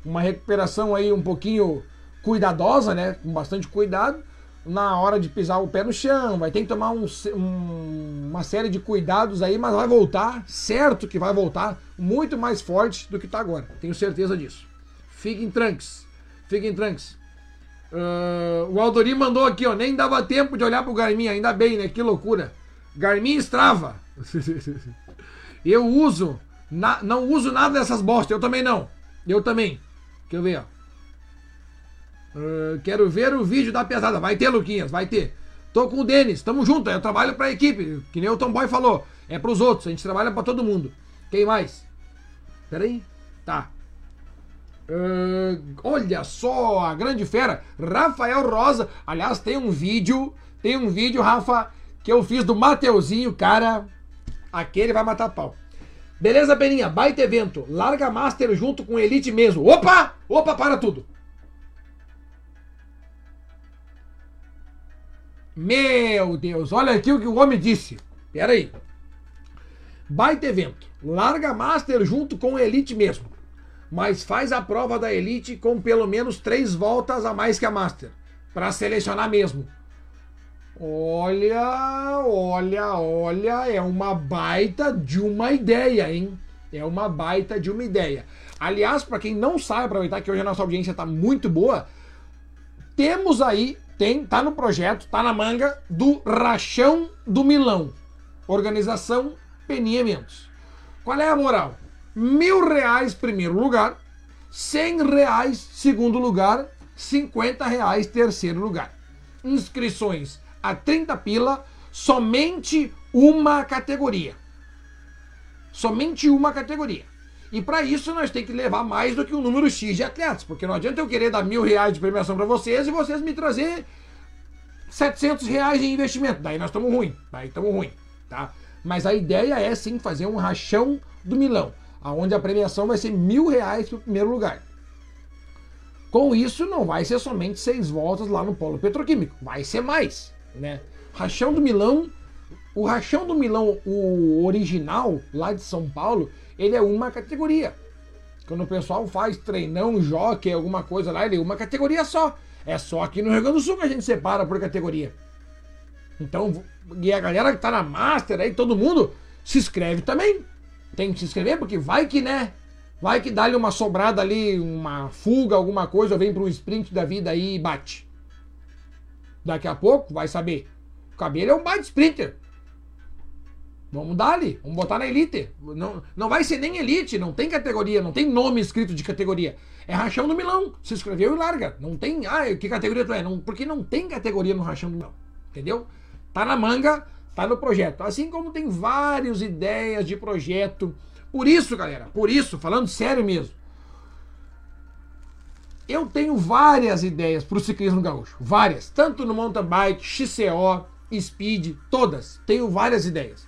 uma recuperação aí um pouquinho cuidadosa, né? Com bastante cuidado na hora de pisar o pé no chão. Vai ter que tomar um, um, uma série de cuidados aí, mas vai voltar, certo que vai voltar muito mais forte do que tá agora. Tenho certeza disso. Fiquem tranques. Fiquem tranques. Uh, o Aldori mandou aqui, ó. Nem dava tempo de olhar pro Garmin, ainda bem, né? Que loucura. Garmin Strava. Eu uso. Na, não uso nada dessas bostas. Eu também não. Eu também. Deixa eu ver, ó. Uh, quero ver o vídeo da pesada. Vai ter, Luquinhas, vai ter. Tô com o Denis, tamo junto. Eu trabalho pra equipe. Que nem o Tomboy falou. É pros outros. A gente trabalha pra todo mundo. Quem mais? Pera aí. Tá. Uh, olha só, a grande fera, Rafael Rosa. Aliás, tem um vídeo, tem um vídeo, Rafa, que eu fiz do Mateuzinho, cara. Aquele vai matar pau. Beleza, Beninha? Baita evento. Larga Master junto com Elite mesmo. Opa! Opa, para tudo. Meu Deus, olha aqui o que o homem disse. Pera aí. Baita evento. Larga Master junto com Elite mesmo mas faz a prova da Elite com pelo menos três voltas a mais que a Master, para selecionar mesmo. Olha, olha, olha, é uma baita de uma ideia, hein? É uma baita de uma ideia. Aliás, para quem não sabe, aproveitar que hoje a nossa audiência tá muito boa, temos aí, tem, tá no projeto, tá na manga do Rachão do Milão. Organização Peninha Eventos. Qual é a moral? Mil reais primeiro lugar, cem reais segundo lugar, cinquenta reais terceiro lugar. Inscrições a 30 pila, somente uma categoria. Somente uma categoria. E para isso nós temos que levar mais do que um número X de atletas, porque não adianta eu querer dar mil reais de premiação para vocês e vocês me trazer 700 reais de investimento. Daí nós estamos ruim, daí estamos ruim, tá? Mas a ideia é sim fazer um rachão do milão onde a premiação vai ser mil reais para o primeiro lugar. Com isso, não vai ser somente seis voltas lá no polo petroquímico, vai ser mais, né? Rachão do Milão, o Rachão do Milão, o original lá de São Paulo, ele é uma categoria. Quando o pessoal faz treinão, jockey, alguma coisa lá, ele é uma categoria só. É só aqui no Rio Grande do Sul que a gente separa por categoria. Então, e a galera que tá na Master aí, todo mundo se inscreve também tem que se inscrever, porque vai que, né? Vai que dá-lhe uma sobrada ali, uma fuga, alguma coisa, vem para um sprint da vida aí e bate. Daqui a pouco vai saber. O cabelo é um baita sprinter. Vamos dar ali, vamos botar na elite. Não, não vai ser nem elite, não tem categoria, não tem nome escrito de categoria. É rachão do Milão. Se inscreveu e larga. Não tem. Ah, que categoria tu é? Não, porque não tem categoria no rachão do Milão. Entendeu? Tá na manga, tá no projeto. Assim como tem várias ideias de projeto. Por isso, galera, por isso, falando sério mesmo. Eu tenho várias ideias para o ciclismo gaúcho. Várias. Tanto no mountain bike, XCO, speed, todas. Tenho várias ideias.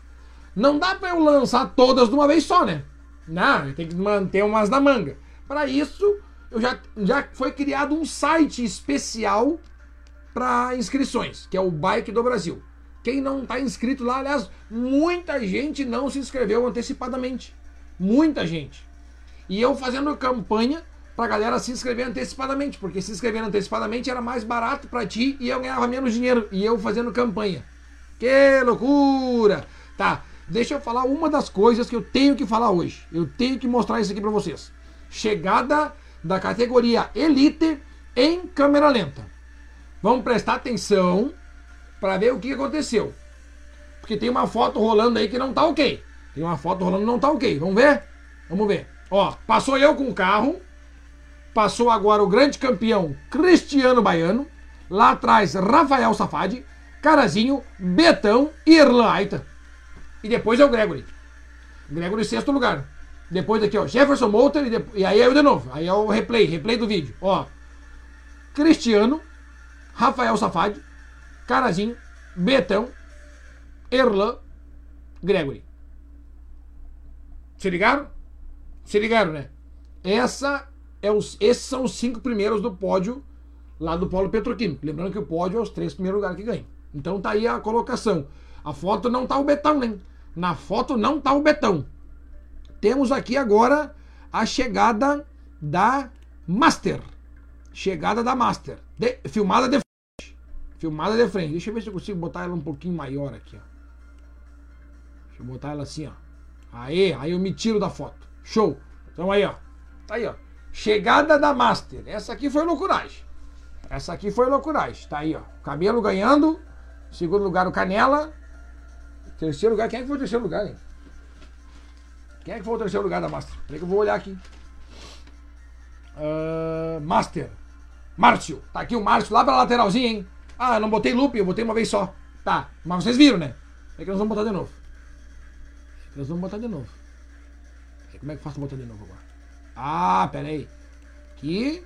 Não dá para eu lançar todas de uma vez só, né? Não, eu tenho que manter umas na manga. Para isso, eu já, já foi criado um site especial para inscrições, que é o Bike do Brasil. Quem não está inscrito lá, aliás, muita gente não se inscreveu antecipadamente. Muita gente. E eu fazendo campanha pra galera se inscrever antecipadamente, porque se inscrever antecipadamente era mais barato para ti e eu ganhava menos dinheiro. E eu fazendo campanha. Que loucura! Tá, deixa eu falar uma das coisas que eu tenho que falar hoje. Eu tenho que mostrar isso aqui para vocês. Chegada da categoria Elite em câmera lenta. Vamos prestar atenção para ver o que aconteceu. Porque tem uma foto rolando aí que não tá ok. Tem uma foto rolando que não tá ok. Vamos ver? Vamos ver. Ó, passou eu com o carro. Passou agora o grande campeão Cristiano Baiano. Lá atrás, Rafael Safadi, Carazinho, Betão e Erlan Aita. E depois é o Gregory. Gregory sexto lugar. Depois aqui, ó, Jefferson Molter e, e aí é eu de novo. Aí é o replay, replay do vídeo. Ó, Cristiano, Rafael Safadi, Carazinho, Betão, Erlan, Gregory. Se ligaram? Se ligaram, né? Essa é os, esses são os cinco primeiros do pódio lá do Polo Petroquímico. Lembrando que o pódio é os três primeiros lugares que ganham. Então tá aí a colocação. A foto não tá o Betão, né? Na foto não tá o Betão. Temos aqui agora a chegada da Master. Chegada da Master. De, filmada de. Filmada de frente. Deixa eu ver se eu consigo botar ela um pouquinho maior aqui, ó. Deixa eu botar ela assim, ó. Aí, aí eu me tiro da foto. Show. Então aí, ó. Tá aí, ó. Chegada da Master. Essa aqui foi loucuragem. Essa aqui foi loucuragem. Tá aí, ó. Cabelo ganhando. Segundo lugar, o Canela. Terceiro lugar. Quem é que foi o terceiro lugar, hein? Quem é que foi o terceiro lugar da Master? Peraí que eu vou olhar aqui. Uh, Master. Márcio. Tá aqui o Márcio lá pra lateralzinha, hein? Ah, eu não botei loop, eu botei uma vez só. Tá, mas vocês viram, né? É que nós vamos botar de novo. Nós vamos botar de novo. Como é que eu faço botar de novo agora? Ah, pera aí. Aqui.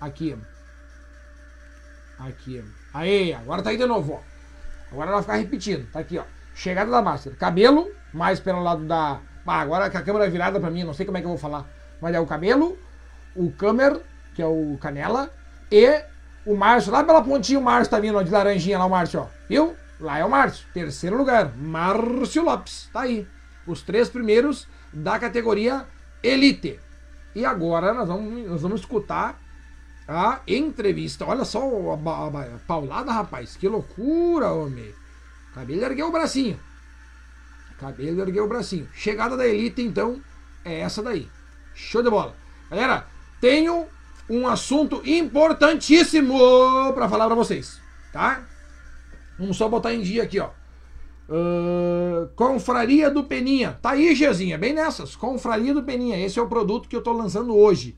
Aqui. Aqui. Aí, agora tá aí de novo, ó. Agora ela vai ficar repetindo. Tá aqui, ó. Chegada da Master. Cabelo, mais pelo lado da. Ah, agora que a câmera é virada pra mim, não sei como é que eu vou falar. Mas é o cabelo, o Camer, que é o Canela, e o Márcio. Lá pela pontinha o Márcio tá vindo, ó, de laranjinha lá o Márcio, ó. Viu? Lá é o Márcio. Terceiro lugar, Márcio Lopes. Tá aí. Os três primeiros da categoria Elite. E agora nós vamos, nós vamos escutar a entrevista. Olha só a, paulada, rapaz. Que loucura, homem. Cabelo ergueu o bracinho. Cabelo ergueu o bracinho. Chegada da Elite, então, é essa daí. Show de bola. Galera, tenho um assunto importantíssimo para falar para vocês, tá? Vamos só botar em dia aqui, ó. Uh, Confraria do Peninha. Tá aí, Gezinha, bem nessas. Confraria do Peninha. Esse é o produto que eu tô lançando hoje.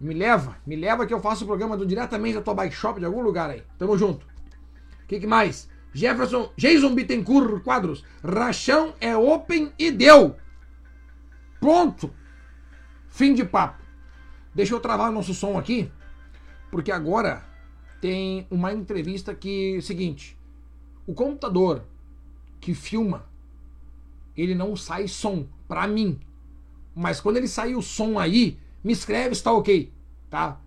Me leva, me leva que eu faço o programa do, diretamente da tua bike shop de algum lugar aí. Tamo junto. O que, que mais? Jefferson, Jason Bittencourt quadros. Rachão é open e deu. Pronto. Fim de papo. Deixa eu travar o nosso som aqui, porque agora tem uma entrevista que seguinte, o computador que filma, ele não sai som para mim. Mas quando ele sair o som aí, me escreve se tá ok, tá?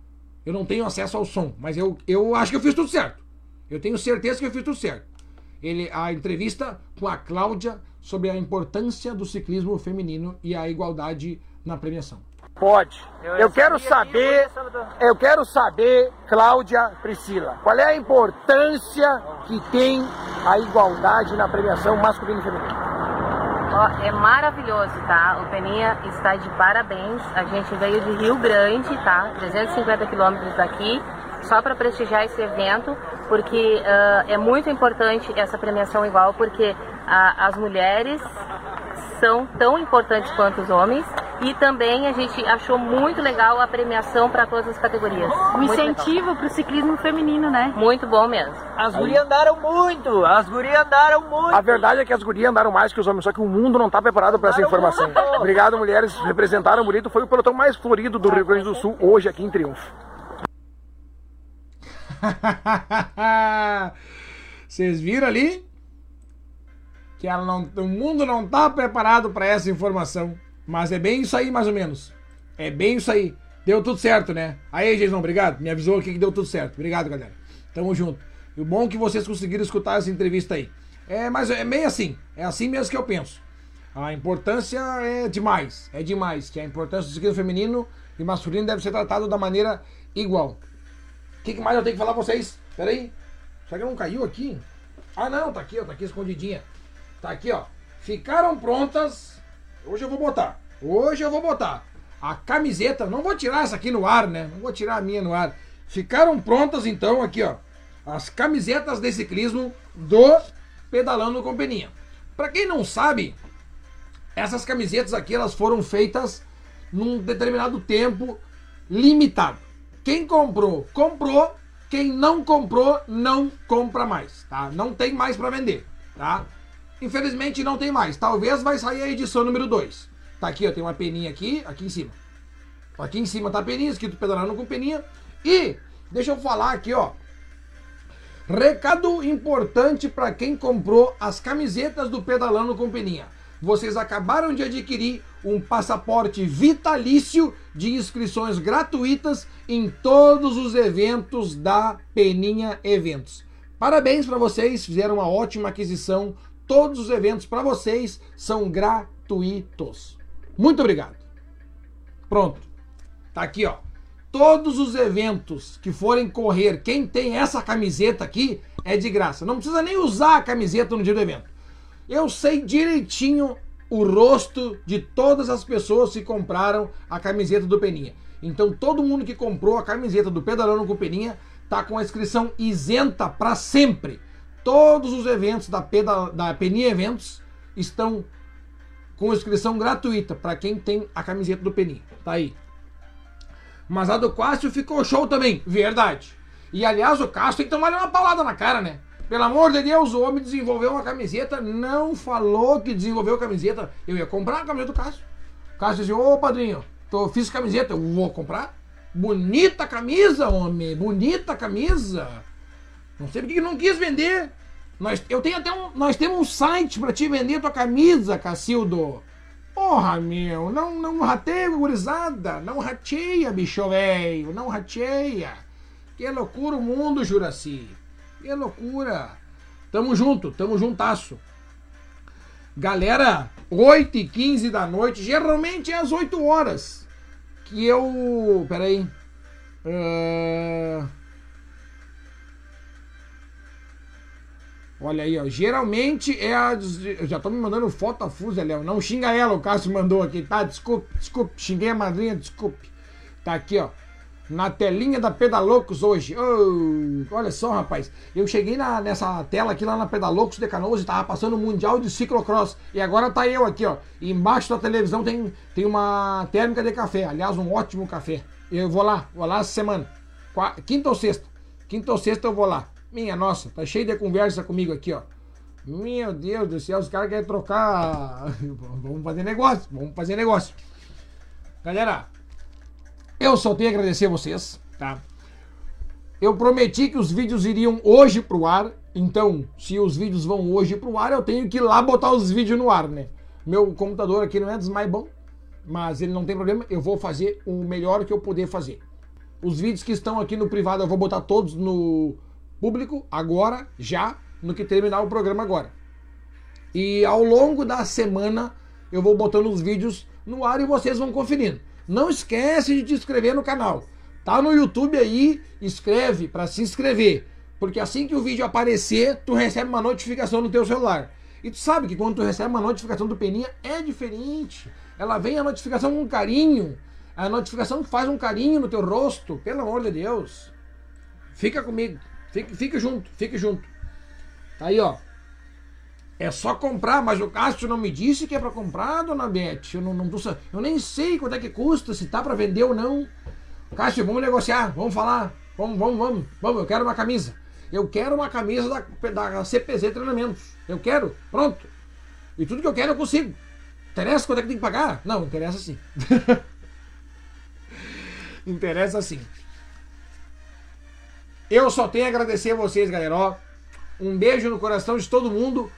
Eu não tenho acesso ao som, mas eu, eu acho que eu fiz tudo certo. Eu tenho certeza que eu fiz tudo certo. Ele, a entrevista com a Cláudia sobre a importância do ciclismo feminino e a igualdade na premiação. Pode. Eu, eu quero saber, eu quero saber, Cláudia Priscila, qual é a importância que tem a igualdade na premiação masculina e feminina? é maravilhoso, tá? O Peninha está de parabéns. A gente veio de Rio Grande, tá? 350 quilômetros daqui, só para prestigiar esse evento, porque uh, é muito importante essa premiação igual, porque a, as mulheres são tão importantes quanto os homens e também a gente achou muito legal a premiação para todas as categorias. Um Muito incentivo para o ciclismo feminino, né? Muito bom mesmo. As gurias andaram muito, as gurias andaram muito. A verdade é que as gurias andaram mais que os homens, só que o mundo não está preparado para essa informação. Obrigado, mulheres. Representaram bonito. Foi o pelotão mais florido do Rio Grande do Sul hoje aqui em Triunfo. Vocês viram ali? Que ela não, o mundo não tá preparado para essa informação. Mas é bem isso aí, mais ou menos. É bem isso aí. Deu tudo certo, né? Aí, Jason, obrigado. Me avisou aqui que deu tudo certo. Obrigado, galera. Tamo junto. E o bom é que vocês conseguiram escutar essa entrevista aí. É, mas é meio assim. É assim mesmo que eu penso. A importância é demais. É demais. Que a importância do ciclismo feminino e masculino deve ser tratado da maneira igual. O que, que mais eu tenho que falar pra vocês? Pera aí. Será que não caiu aqui? Ah, não. Tá aqui, ó. Tá aqui escondidinha. Tá aqui, ó. Ficaram prontas. Hoje eu vou botar. Hoje eu vou botar. A camiseta. Não vou tirar essa aqui no ar, né? Não vou tirar a minha no ar. Ficaram prontas, então, aqui, ó. As camisetas de ciclismo do Pedalando com Peninha. Pra quem não sabe, essas camisetas aqui, elas foram feitas num determinado tempo limitado. Quem comprou, comprou. Quem não comprou, não compra mais, tá? Não tem mais para vender, tá? Infelizmente não tem mais. Talvez vai sair a edição número 2. Tá aqui, ó, tem uma peninha aqui, aqui em cima. Aqui em cima tá a peninha, escrito pedalando com peninha. E deixa eu falar aqui, ó. Recado importante para quem comprou as camisetas do Pedalando com Peninha. Vocês acabaram de adquirir um passaporte vitalício de inscrições gratuitas em todos os eventos da Peninha Eventos. Parabéns para vocês, fizeram uma ótima aquisição. Todos os eventos para vocês são gratuitos. Muito obrigado. Pronto. Tá aqui, ó. Todos os eventos que forem correr, quem tem essa camiseta aqui é de graça. Não precisa nem usar a camiseta no dia do evento. Eu sei direitinho o rosto de todas as pessoas que compraram a camiseta do Peninha. Então todo mundo que comprou a camiseta do Pedalando com Peninha tá com a inscrição isenta para sempre. Todos os eventos da, Peda, da Peninha Eventos estão com inscrição gratuita para quem tem a camiseta do Peninha. Tá aí. Mas a do Cássio ficou show também, verdade. E aliás, o Cássio tem que tomar uma palada na cara, né? Pelo amor de Deus, o homem desenvolveu uma camiseta, não falou que desenvolveu camiseta. Eu ia comprar a camiseta do Cássio. O Cássio disse: Ô padrinho, tô, fiz camiseta, eu vou comprar. Bonita camisa, homem, bonita camisa. Não sei porque que não quis vender. Nós, eu tenho até um, nós temos um site para te vender tua camisa, Cacildo. Porra, meu, não, não rateia, gurizada. Não rateia, bicho velho. Não rateia. Que loucura o mundo, Juraci. Que loucura. Tamo junto, tamo juntasso. Galera, 8 e 15 da noite, geralmente é às 8 horas. Que eu. Peraí. Uh... Olha aí, ó. Geralmente é a. Já tô me mandando foto a Léo. Não xinga ela, o Cássio mandou aqui, tá? Desculpe, desculpe. Xinguei a madrinha, desculpe. Tá aqui, ó. Na telinha da Pedalocos hoje. Oh, olha só, rapaz. Eu cheguei na, nessa tela aqui lá na Pedalocos de Canoas e tava passando o Mundial de Ciclocross. E agora tá eu aqui, ó. Embaixo da televisão tem, tem uma térmica de café. Aliás, um ótimo café. Eu vou lá, vou lá essa semana. Quinta ou sexta? Quinta ou sexta eu vou lá. Minha nossa, tá cheio de conversa comigo aqui, ó. Meu Deus do céu, os caras querem trocar. vamos fazer negócio, vamos fazer negócio. Galera, eu só tenho a agradecer a vocês, tá? Eu prometi que os vídeos iriam hoje pro ar, então, se os vídeos vão hoje pro ar, eu tenho que ir lá botar os vídeos no ar, né? Meu computador aqui não é dos mais bom, mas ele não tem problema, eu vou fazer o melhor que eu puder fazer. Os vídeos que estão aqui no privado eu vou botar todos no público agora, já, no que terminar o programa agora. E ao longo da semana eu vou botando os vídeos no ar e vocês vão conferindo. Não esquece de te inscrever no canal. Tá no YouTube aí, escreve para se inscrever, porque assim que o vídeo aparecer, tu recebe uma notificação no teu celular. E tu sabe que quando tu recebe uma notificação do Peninha é diferente. Ela vem a notificação com carinho. A notificação faz um carinho no teu rosto, pelo amor de Deus. Fica comigo. Fique, fique junto, fique junto. Tá aí, ó. É só comprar, mas o Cássio não me disse que é pra comprar, dona Beth. Eu, não, não eu nem sei quanto é que custa, se tá pra vender ou não. Cássio, vamos negociar, vamos falar. Vamos, vamos, vamos. Vamos, eu quero uma camisa. Eu quero uma camisa da, da CPZ Treinamentos. Eu quero, pronto. E tudo que eu quero eu consigo. Interessa quanto é que tem que pagar? Não, interessa sim. interessa sim. Eu só tenho a agradecer a vocês, galera. Ó, um beijo no coração de todo mundo.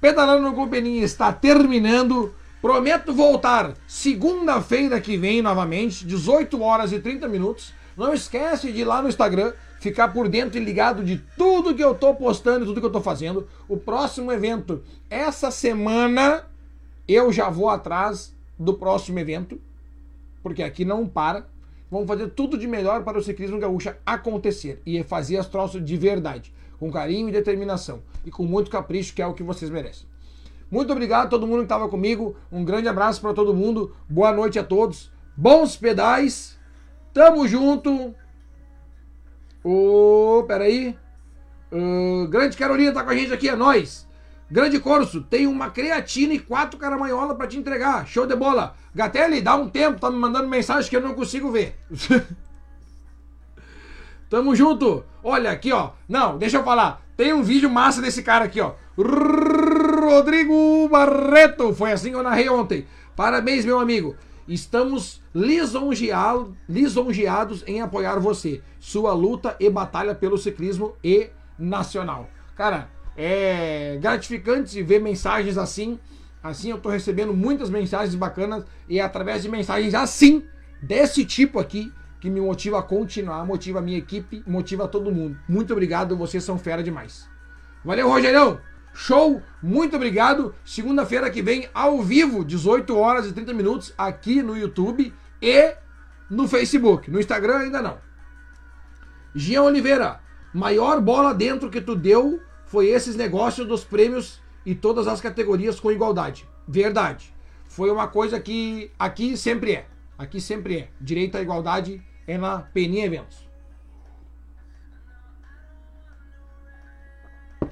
Pedalando no Companhia está terminando. Prometo voltar segunda-feira que vem novamente, 18 horas e 30 minutos. Não esquece de ir lá no Instagram, ficar por dentro e ligado de tudo que eu tô postando e tudo que eu tô fazendo. O próximo evento, essa semana, eu já vou atrás do próximo evento, porque aqui não para. Vamos fazer tudo de melhor para o ciclismo gaúcha acontecer e fazer as troças de verdade, com carinho e determinação e com muito capricho, que é o que vocês merecem. Muito obrigado a todo mundo que estava comigo. Um grande abraço para todo mundo. Boa noite a todos. Bons pedais. Tamo junto. Ô, peraí. Uh, grande Carolina tá com a gente aqui, é nóis. Grande Corso, tem uma creatina e quatro caramanhola para te entregar. Show de bola. Gatelli, dá um tempo, tá me mandando mensagem que eu não consigo ver. Tamo junto. Olha aqui, ó. Não, deixa eu falar. Tem um vídeo massa desse cara aqui, ó. Rodrigo Barreto. Foi assim que eu narrei ontem. Parabéns, meu amigo. Estamos lisonjeado- lisonjeados em apoiar você, sua luta e batalha pelo ciclismo e nacional. Cara, é gratificante ver mensagens assim. Assim eu tô recebendo muitas mensagens bacanas e é através de mensagens assim, desse tipo aqui, que me motiva a continuar, motiva a minha equipe, motiva todo mundo. Muito obrigado, vocês são fera demais. Valeu, Rogerão! Show! Muito obrigado. Segunda-feira que vem, ao vivo, 18 horas e 30 minutos, aqui no YouTube e no Facebook. No Instagram ainda não. Jean Oliveira, maior bola dentro que tu deu foi esses negócios dos prêmios e todas as categorias com igualdade. Verdade. Foi uma coisa que aqui sempre é. Aqui sempre é. Direito à igualdade é na Peninha Eventos.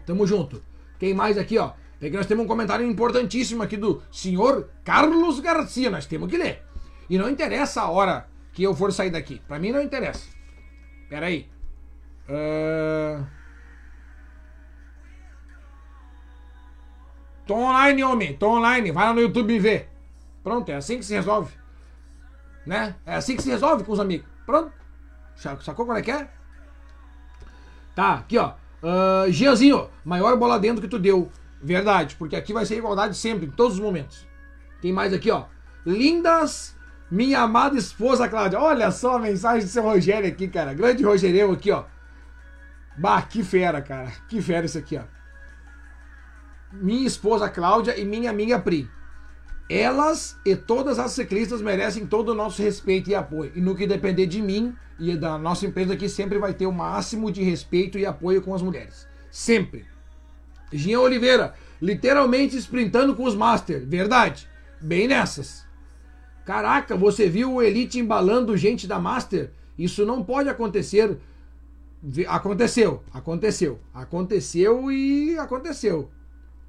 Tamo junto. Quem mais aqui, ó? Tem que nós temos um comentário importantíssimo aqui do senhor Carlos Garcia. Nós temos que ler. E não interessa a hora que eu for sair daqui. Pra mim não interessa. Pera aí. Ahn. Tô online, homem. Tô online. Vai lá no YouTube e vê. Pronto, é assim que se resolve. Né? É assim que se resolve com os amigos. Pronto. Sa- Sacou qual é que é? Tá, aqui ó. Uh, Gianzinho, maior bola dentro que tu deu. Verdade, porque aqui vai ser igualdade sempre, em todos os momentos. Tem mais aqui, ó. Lindas, minha amada esposa Cláudia. Olha só a mensagem do seu Rogério aqui, cara. Grande Rogereu aqui, ó. Bah, que fera, cara. Que fera isso aqui, ó. Minha esposa Cláudia e minha amiga Pri. Elas e todas as ciclistas merecem todo o nosso respeito e apoio. E no que depender de mim e da nossa empresa aqui, sempre vai ter o máximo de respeito e apoio com as mulheres. Sempre. Jean Oliveira, literalmente sprintando com os Master. Verdade. Bem nessas. Caraca, você viu o Elite embalando gente da Master? Isso não pode acontecer. Aconteceu, aconteceu, aconteceu e aconteceu.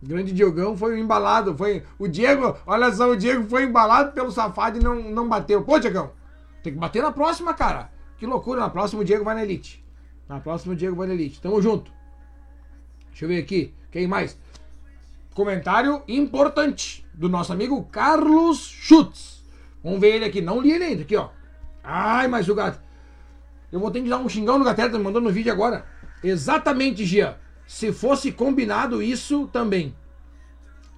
Grande Diogão foi embalado, foi o Diego, olha só, o Diego foi embalado pelo safado e não, não bateu. Pô, Diegão, tem que bater na próxima, cara. Que loucura, na próxima o Diego vai na Elite. Na próxima o Diego vai na Elite. Tamo junto. Deixa eu ver aqui, quem mais? Comentário importante do nosso amigo Carlos Schutz. Vamos ver ele aqui, não li ele ainda, aqui ó. Ai, mas o gato. Eu vou ter que dar um xingão no Gatera, tá me mandando no vídeo agora. Exatamente, Gia. Se fosse combinado isso também.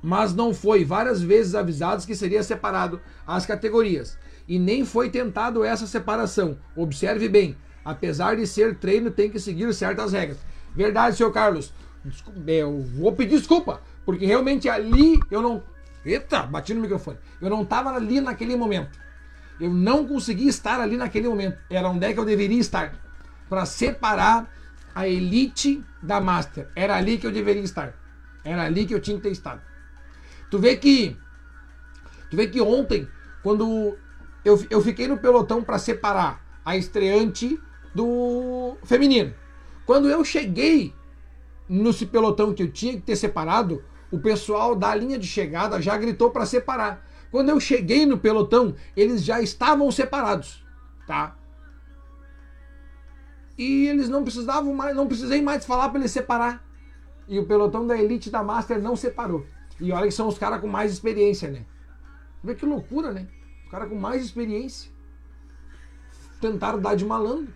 Mas não foi. Várias vezes avisados que seria separado as categorias. E nem foi tentado essa separação. Observe bem. Apesar de ser treino, tem que seguir certas regras. Verdade, senhor Carlos. Descu- Eu vou pedir desculpa. Porque realmente ali eu não. Eita, bati no microfone. Eu não estava ali naquele momento. Eu não consegui estar ali naquele momento. Era onde é que eu deveria estar. Para separar a elite da Master. Era ali que eu deveria estar. Era ali que eu tinha que ter estado. Tu vê que. Tu vê que ontem, quando eu, eu fiquei no pelotão para separar a estreante do feminino. Quando eu cheguei nesse pelotão que eu tinha que ter separado, o pessoal da linha de chegada já gritou para separar. Quando eu cheguei no pelotão, eles já estavam separados, tá? E eles não precisavam mais, não precisei mais falar para eles separar. E o pelotão da elite da Master não separou. E olha que são os caras com mais experiência, né? Vê que loucura, né? Os caras com mais experiência. Tentaram dar de malandro.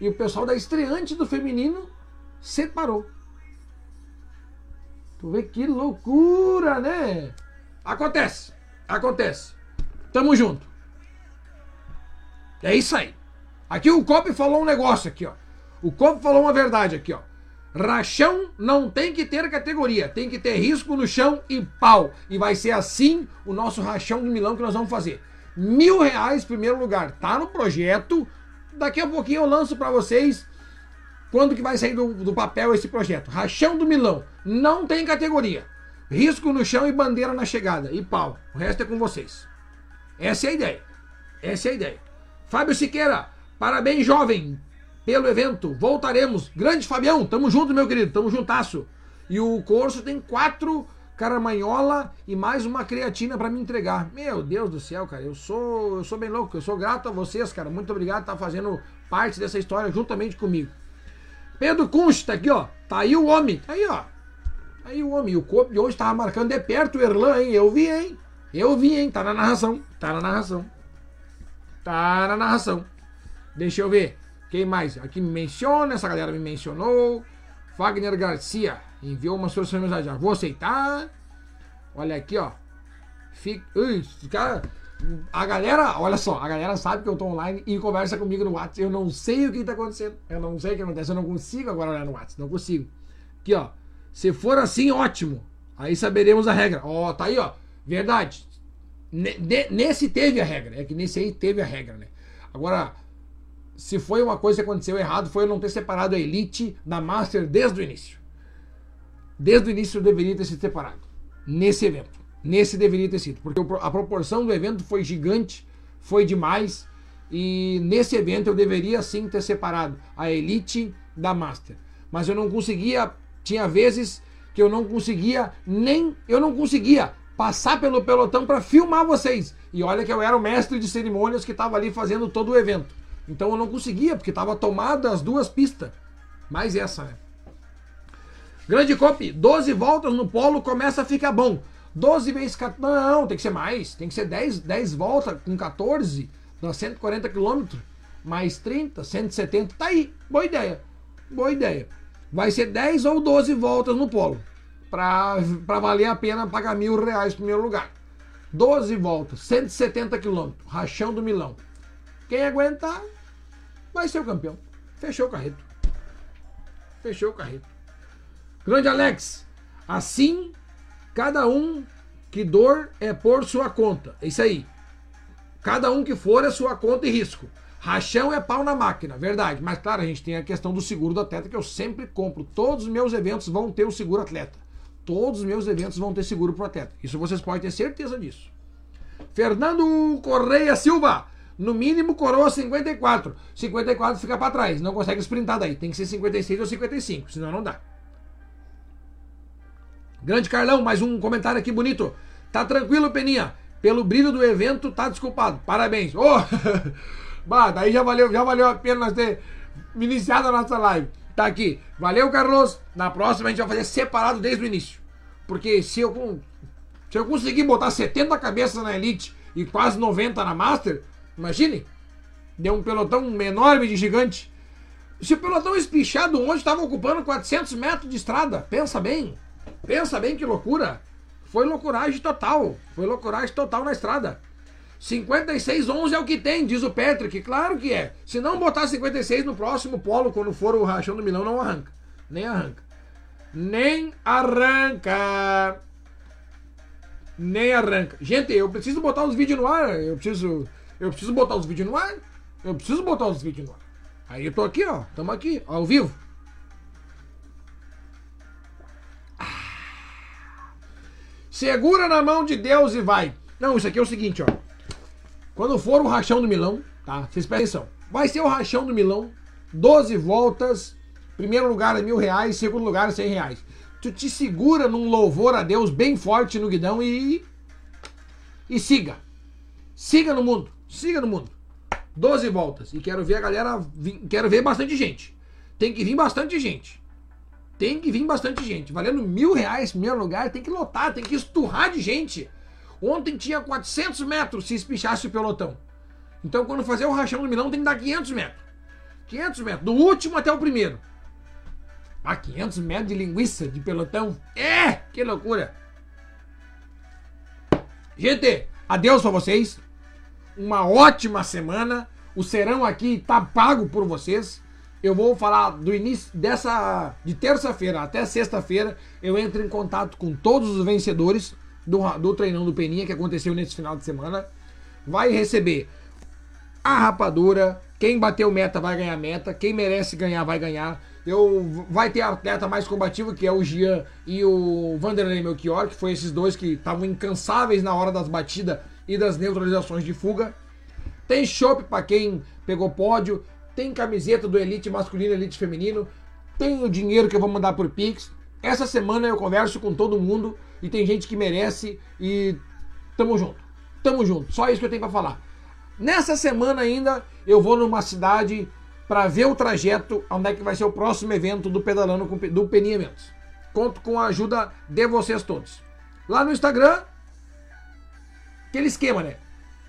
E o pessoal da estreante do feminino separou. Tu vê que loucura, né? Acontece. Acontece. Tamo junto. É isso aí. Aqui o Cop falou um negócio aqui, ó. O Cop falou uma verdade aqui, ó. Rachão não tem que ter categoria, tem que ter risco no chão e pau. E vai ser assim o nosso rachão do Milão que nós vamos fazer. Mil reais primeiro lugar, tá no projeto. Daqui a pouquinho eu lanço para vocês quando que vai sair do, do papel esse projeto. Rachão do Milão, não tem categoria. Risco no chão e bandeira na chegada. E pau. O resto é com vocês. Essa é a ideia. Essa é a ideia. Fábio Siqueira, parabéns, jovem pelo evento. Voltaremos. Grande Fabião, tamo junto, meu querido, tamo juntasso. E o curso tem quatro caramanhola e mais uma creatina para me entregar. Meu Deus do céu, cara, eu sou, eu sou bem louco, eu sou grato a vocês, cara. Muito obrigado por estar fazendo parte dessa história juntamente comigo. Pedro Kunst, tá aqui, ó. Tá aí o homem. Tá aí, ó. Tá aí o homem. O corpo de hoje tava marcando de perto o Erlan, hein? Eu vi, hein? Eu vi, hein? Tá na narração. Tá na narração. Tá na narração. Deixa eu ver. Quem mais? Aqui me menciona, essa galera me mencionou. Wagner Garcia enviou uma solução de mensagem. Vou aceitar. Olha aqui, ó. Fica... Ui. A galera, olha só, a galera sabe que eu tô online e conversa comigo no WhatsApp. Eu não sei o que tá acontecendo. Eu não sei o que acontece. Eu não consigo agora olhar no WhatsApp. Não consigo. Aqui, ó. Se for assim, ótimo. Aí saberemos a regra. Ó, tá aí, ó. Verdade. Nesse teve a regra. É que nesse aí teve a regra, né? Agora, se foi uma coisa que aconteceu errado, foi eu não ter separado a Elite da Master desde o início. Desde o início eu deveria ter sido separado. Nesse evento. Nesse deveria ter sido. Porque a proporção do evento foi gigante, foi demais. E nesse evento eu deveria sim ter separado a Elite da Master. Mas eu não conseguia. Tinha vezes que eu não conseguia nem. Eu não conseguia passar pelo pelotão para filmar vocês. E olha que eu era o mestre de cerimônias que estava ali fazendo todo o evento. Então eu não conseguia, porque estava tomada as duas pistas. Mais essa, né? Grande Cop, 12 voltas no polo começa a ficar bom. 12 vezes 14. Não, tem que ser mais. Tem que ser 10, 10 voltas com 14, dá 140 km. Mais 30, 170. Tá aí. Boa ideia. Boa ideia. Vai ser 10 ou 12 voltas no polo. Pra, pra valer a pena pagar mil reais no primeiro lugar. 12 voltas, 170 km. Rachão do Milão. Quem aguentar, vai ser o campeão. Fechou o carreto. Fechou o carreto. Grande Alex, assim cada um que dor é por sua conta. É isso aí. Cada um que for é sua conta e risco. Rachão é pau na máquina, verdade. Mas claro, a gente tem a questão do seguro do atleta que eu sempre compro. Todos os meus eventos vão ter o seguro atleta. Todos os meus eventos vão ter seguro pro atleta. Isso vocês podem ter certeza disso. Fernando Correia Silva. No mínimo, coroa 54. 54 fica para trás. Não consegue sprintar daí. Tem que ser 56 ou 55, senão não dá. Grande Carlão, mais um comentário aqui bonito. Tá tranquilo, Peninha? Pelo brilho do evento, tá desculpado. Parabéns. Oh! bah, daí já valeu, já valeu a pena nós ter iniciado a nossa live. Tá aqui. Valeu, Carlos. Na próxima a gente vai fazer separado desde o início. Porque se eu, se eu conseguir botar 70 cabeças na Elite e quase 90 na Master, Imagine. Deu um pelotão enorme de gigante. Se o pelotão espichado ontem estava ocupando 400 metros de estrada, pensa bem. Pensa bem que loucura. Foi loucuragem total. Foi loucuragem total na estrada. 56-11 é o que tem, diz o Patrick. Claro que é. Se não botar 56 no próximo polo, quando for o rachão do Milão, não arranca. Nem arranca. Nem arranca. Nem arranca. Gente, eu preciso botar os vídeos no ar. Eu preciso eu preciso botar os vídeos no ar. Eu preciso botar os vídeos no ar. Aí eu tô aqui, ó. Tamo aqui, ao vivo. Ah. Segura na mão de Deus e vai. Não, isso aqui é o seguinte, ó. Quando for o rachão do Milão, tá? Vocês prestem atenção. Vai ser o rachão do Milão. 12 voltas Primeiro lugar é mil reais, segundo lugar é cem reais. Tu te segura num louvor a Deus bem forte no guidão e. E siga. Siga no mundo. Siga no mundo. 12 voltas. E quero ver a galera. Quero ver bastante gente. Tem que vir bastante gente. Tem que vir bastante gente. Valendo mil reais, primeiro lugar, tem que lotar, tem que esturrar de gente. Ontem tinha 400 metros se espichasse o pelotão. Então, quando fazer o rachão do Milão, tem que dar 500 metros. 500 metros, do último até o primeiro. Ah, 500 metros de linguiça de pelotão. É, que loucura. Gente, adeus pra vocês. Uma ótima semana. O serão aqui tá pago por vocês. Eu vou falar do início dessa de terça-feira até sexta-feira. Eu entro em contato com todos os vencedores do, do treinão do Peninha que aconteceu nesse final de semana. Vai receber a rapadura. Quem bateu meta vai ganhar meta. Quem merece ganhar vai ganhar. Eu vai ter atleta mais combativo que é o Gian e o Vanderlei Melchior, que foi esses dois que estavam incansáveis na hora das batidas e das neutralizações de fuga. Tem chopp para quem pegou pódio, tem camiseta do Elite masculino, Elite feminino, tem o dinheiro que eu vou mandar por Pix. Essa semana eu converso com todo mundo e tem gente que merece e tamo junto. Tamo junto. Só isso que eu tenho para falar. Nessa semana ainda eu vou numa cidade para ver o trajeto onde é que vai ser o próximo evento do Pedalando com, do Peninha Eventos. Conto com a ajuda de vocês todos. Lá no Instagram, aquele esquema, né?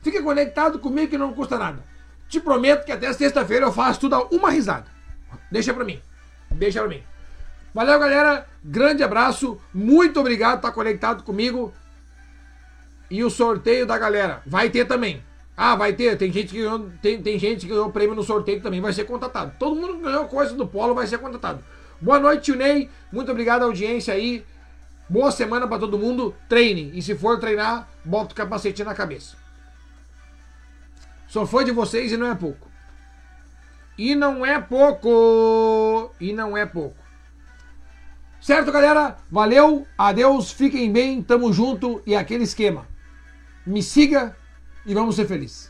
Fique conectado comigo que não custa nada. Te prometo que até sexta-feira eu faço tudo a uma risada. Deixa pra mim. Deixa pra mim. Valeu, galera. Grande abraço. Muito obrigado por estar conectado comigo. E o sorteio da galera. Vai ter também. Ah, vai ter. Tem gente que ganhou, tem, tem gente que ganhou prêmio no sorteio também vai ser contatado. Todo mundo que ganhou coisa do Polo vai ser contatado. Boa noite, Ney. Muito obrigado à audiência aí. Boa semana pra todo mundo. Treine. E se for treinar, bota o capacete na cabeça. Só foi de vocês e não é pouco. E não é pouco. E não é pouco. Certo, galera? Valeu, adeus, fiquem bem, tamo junto e aquele esquema. Me siga e vamos ser felizes.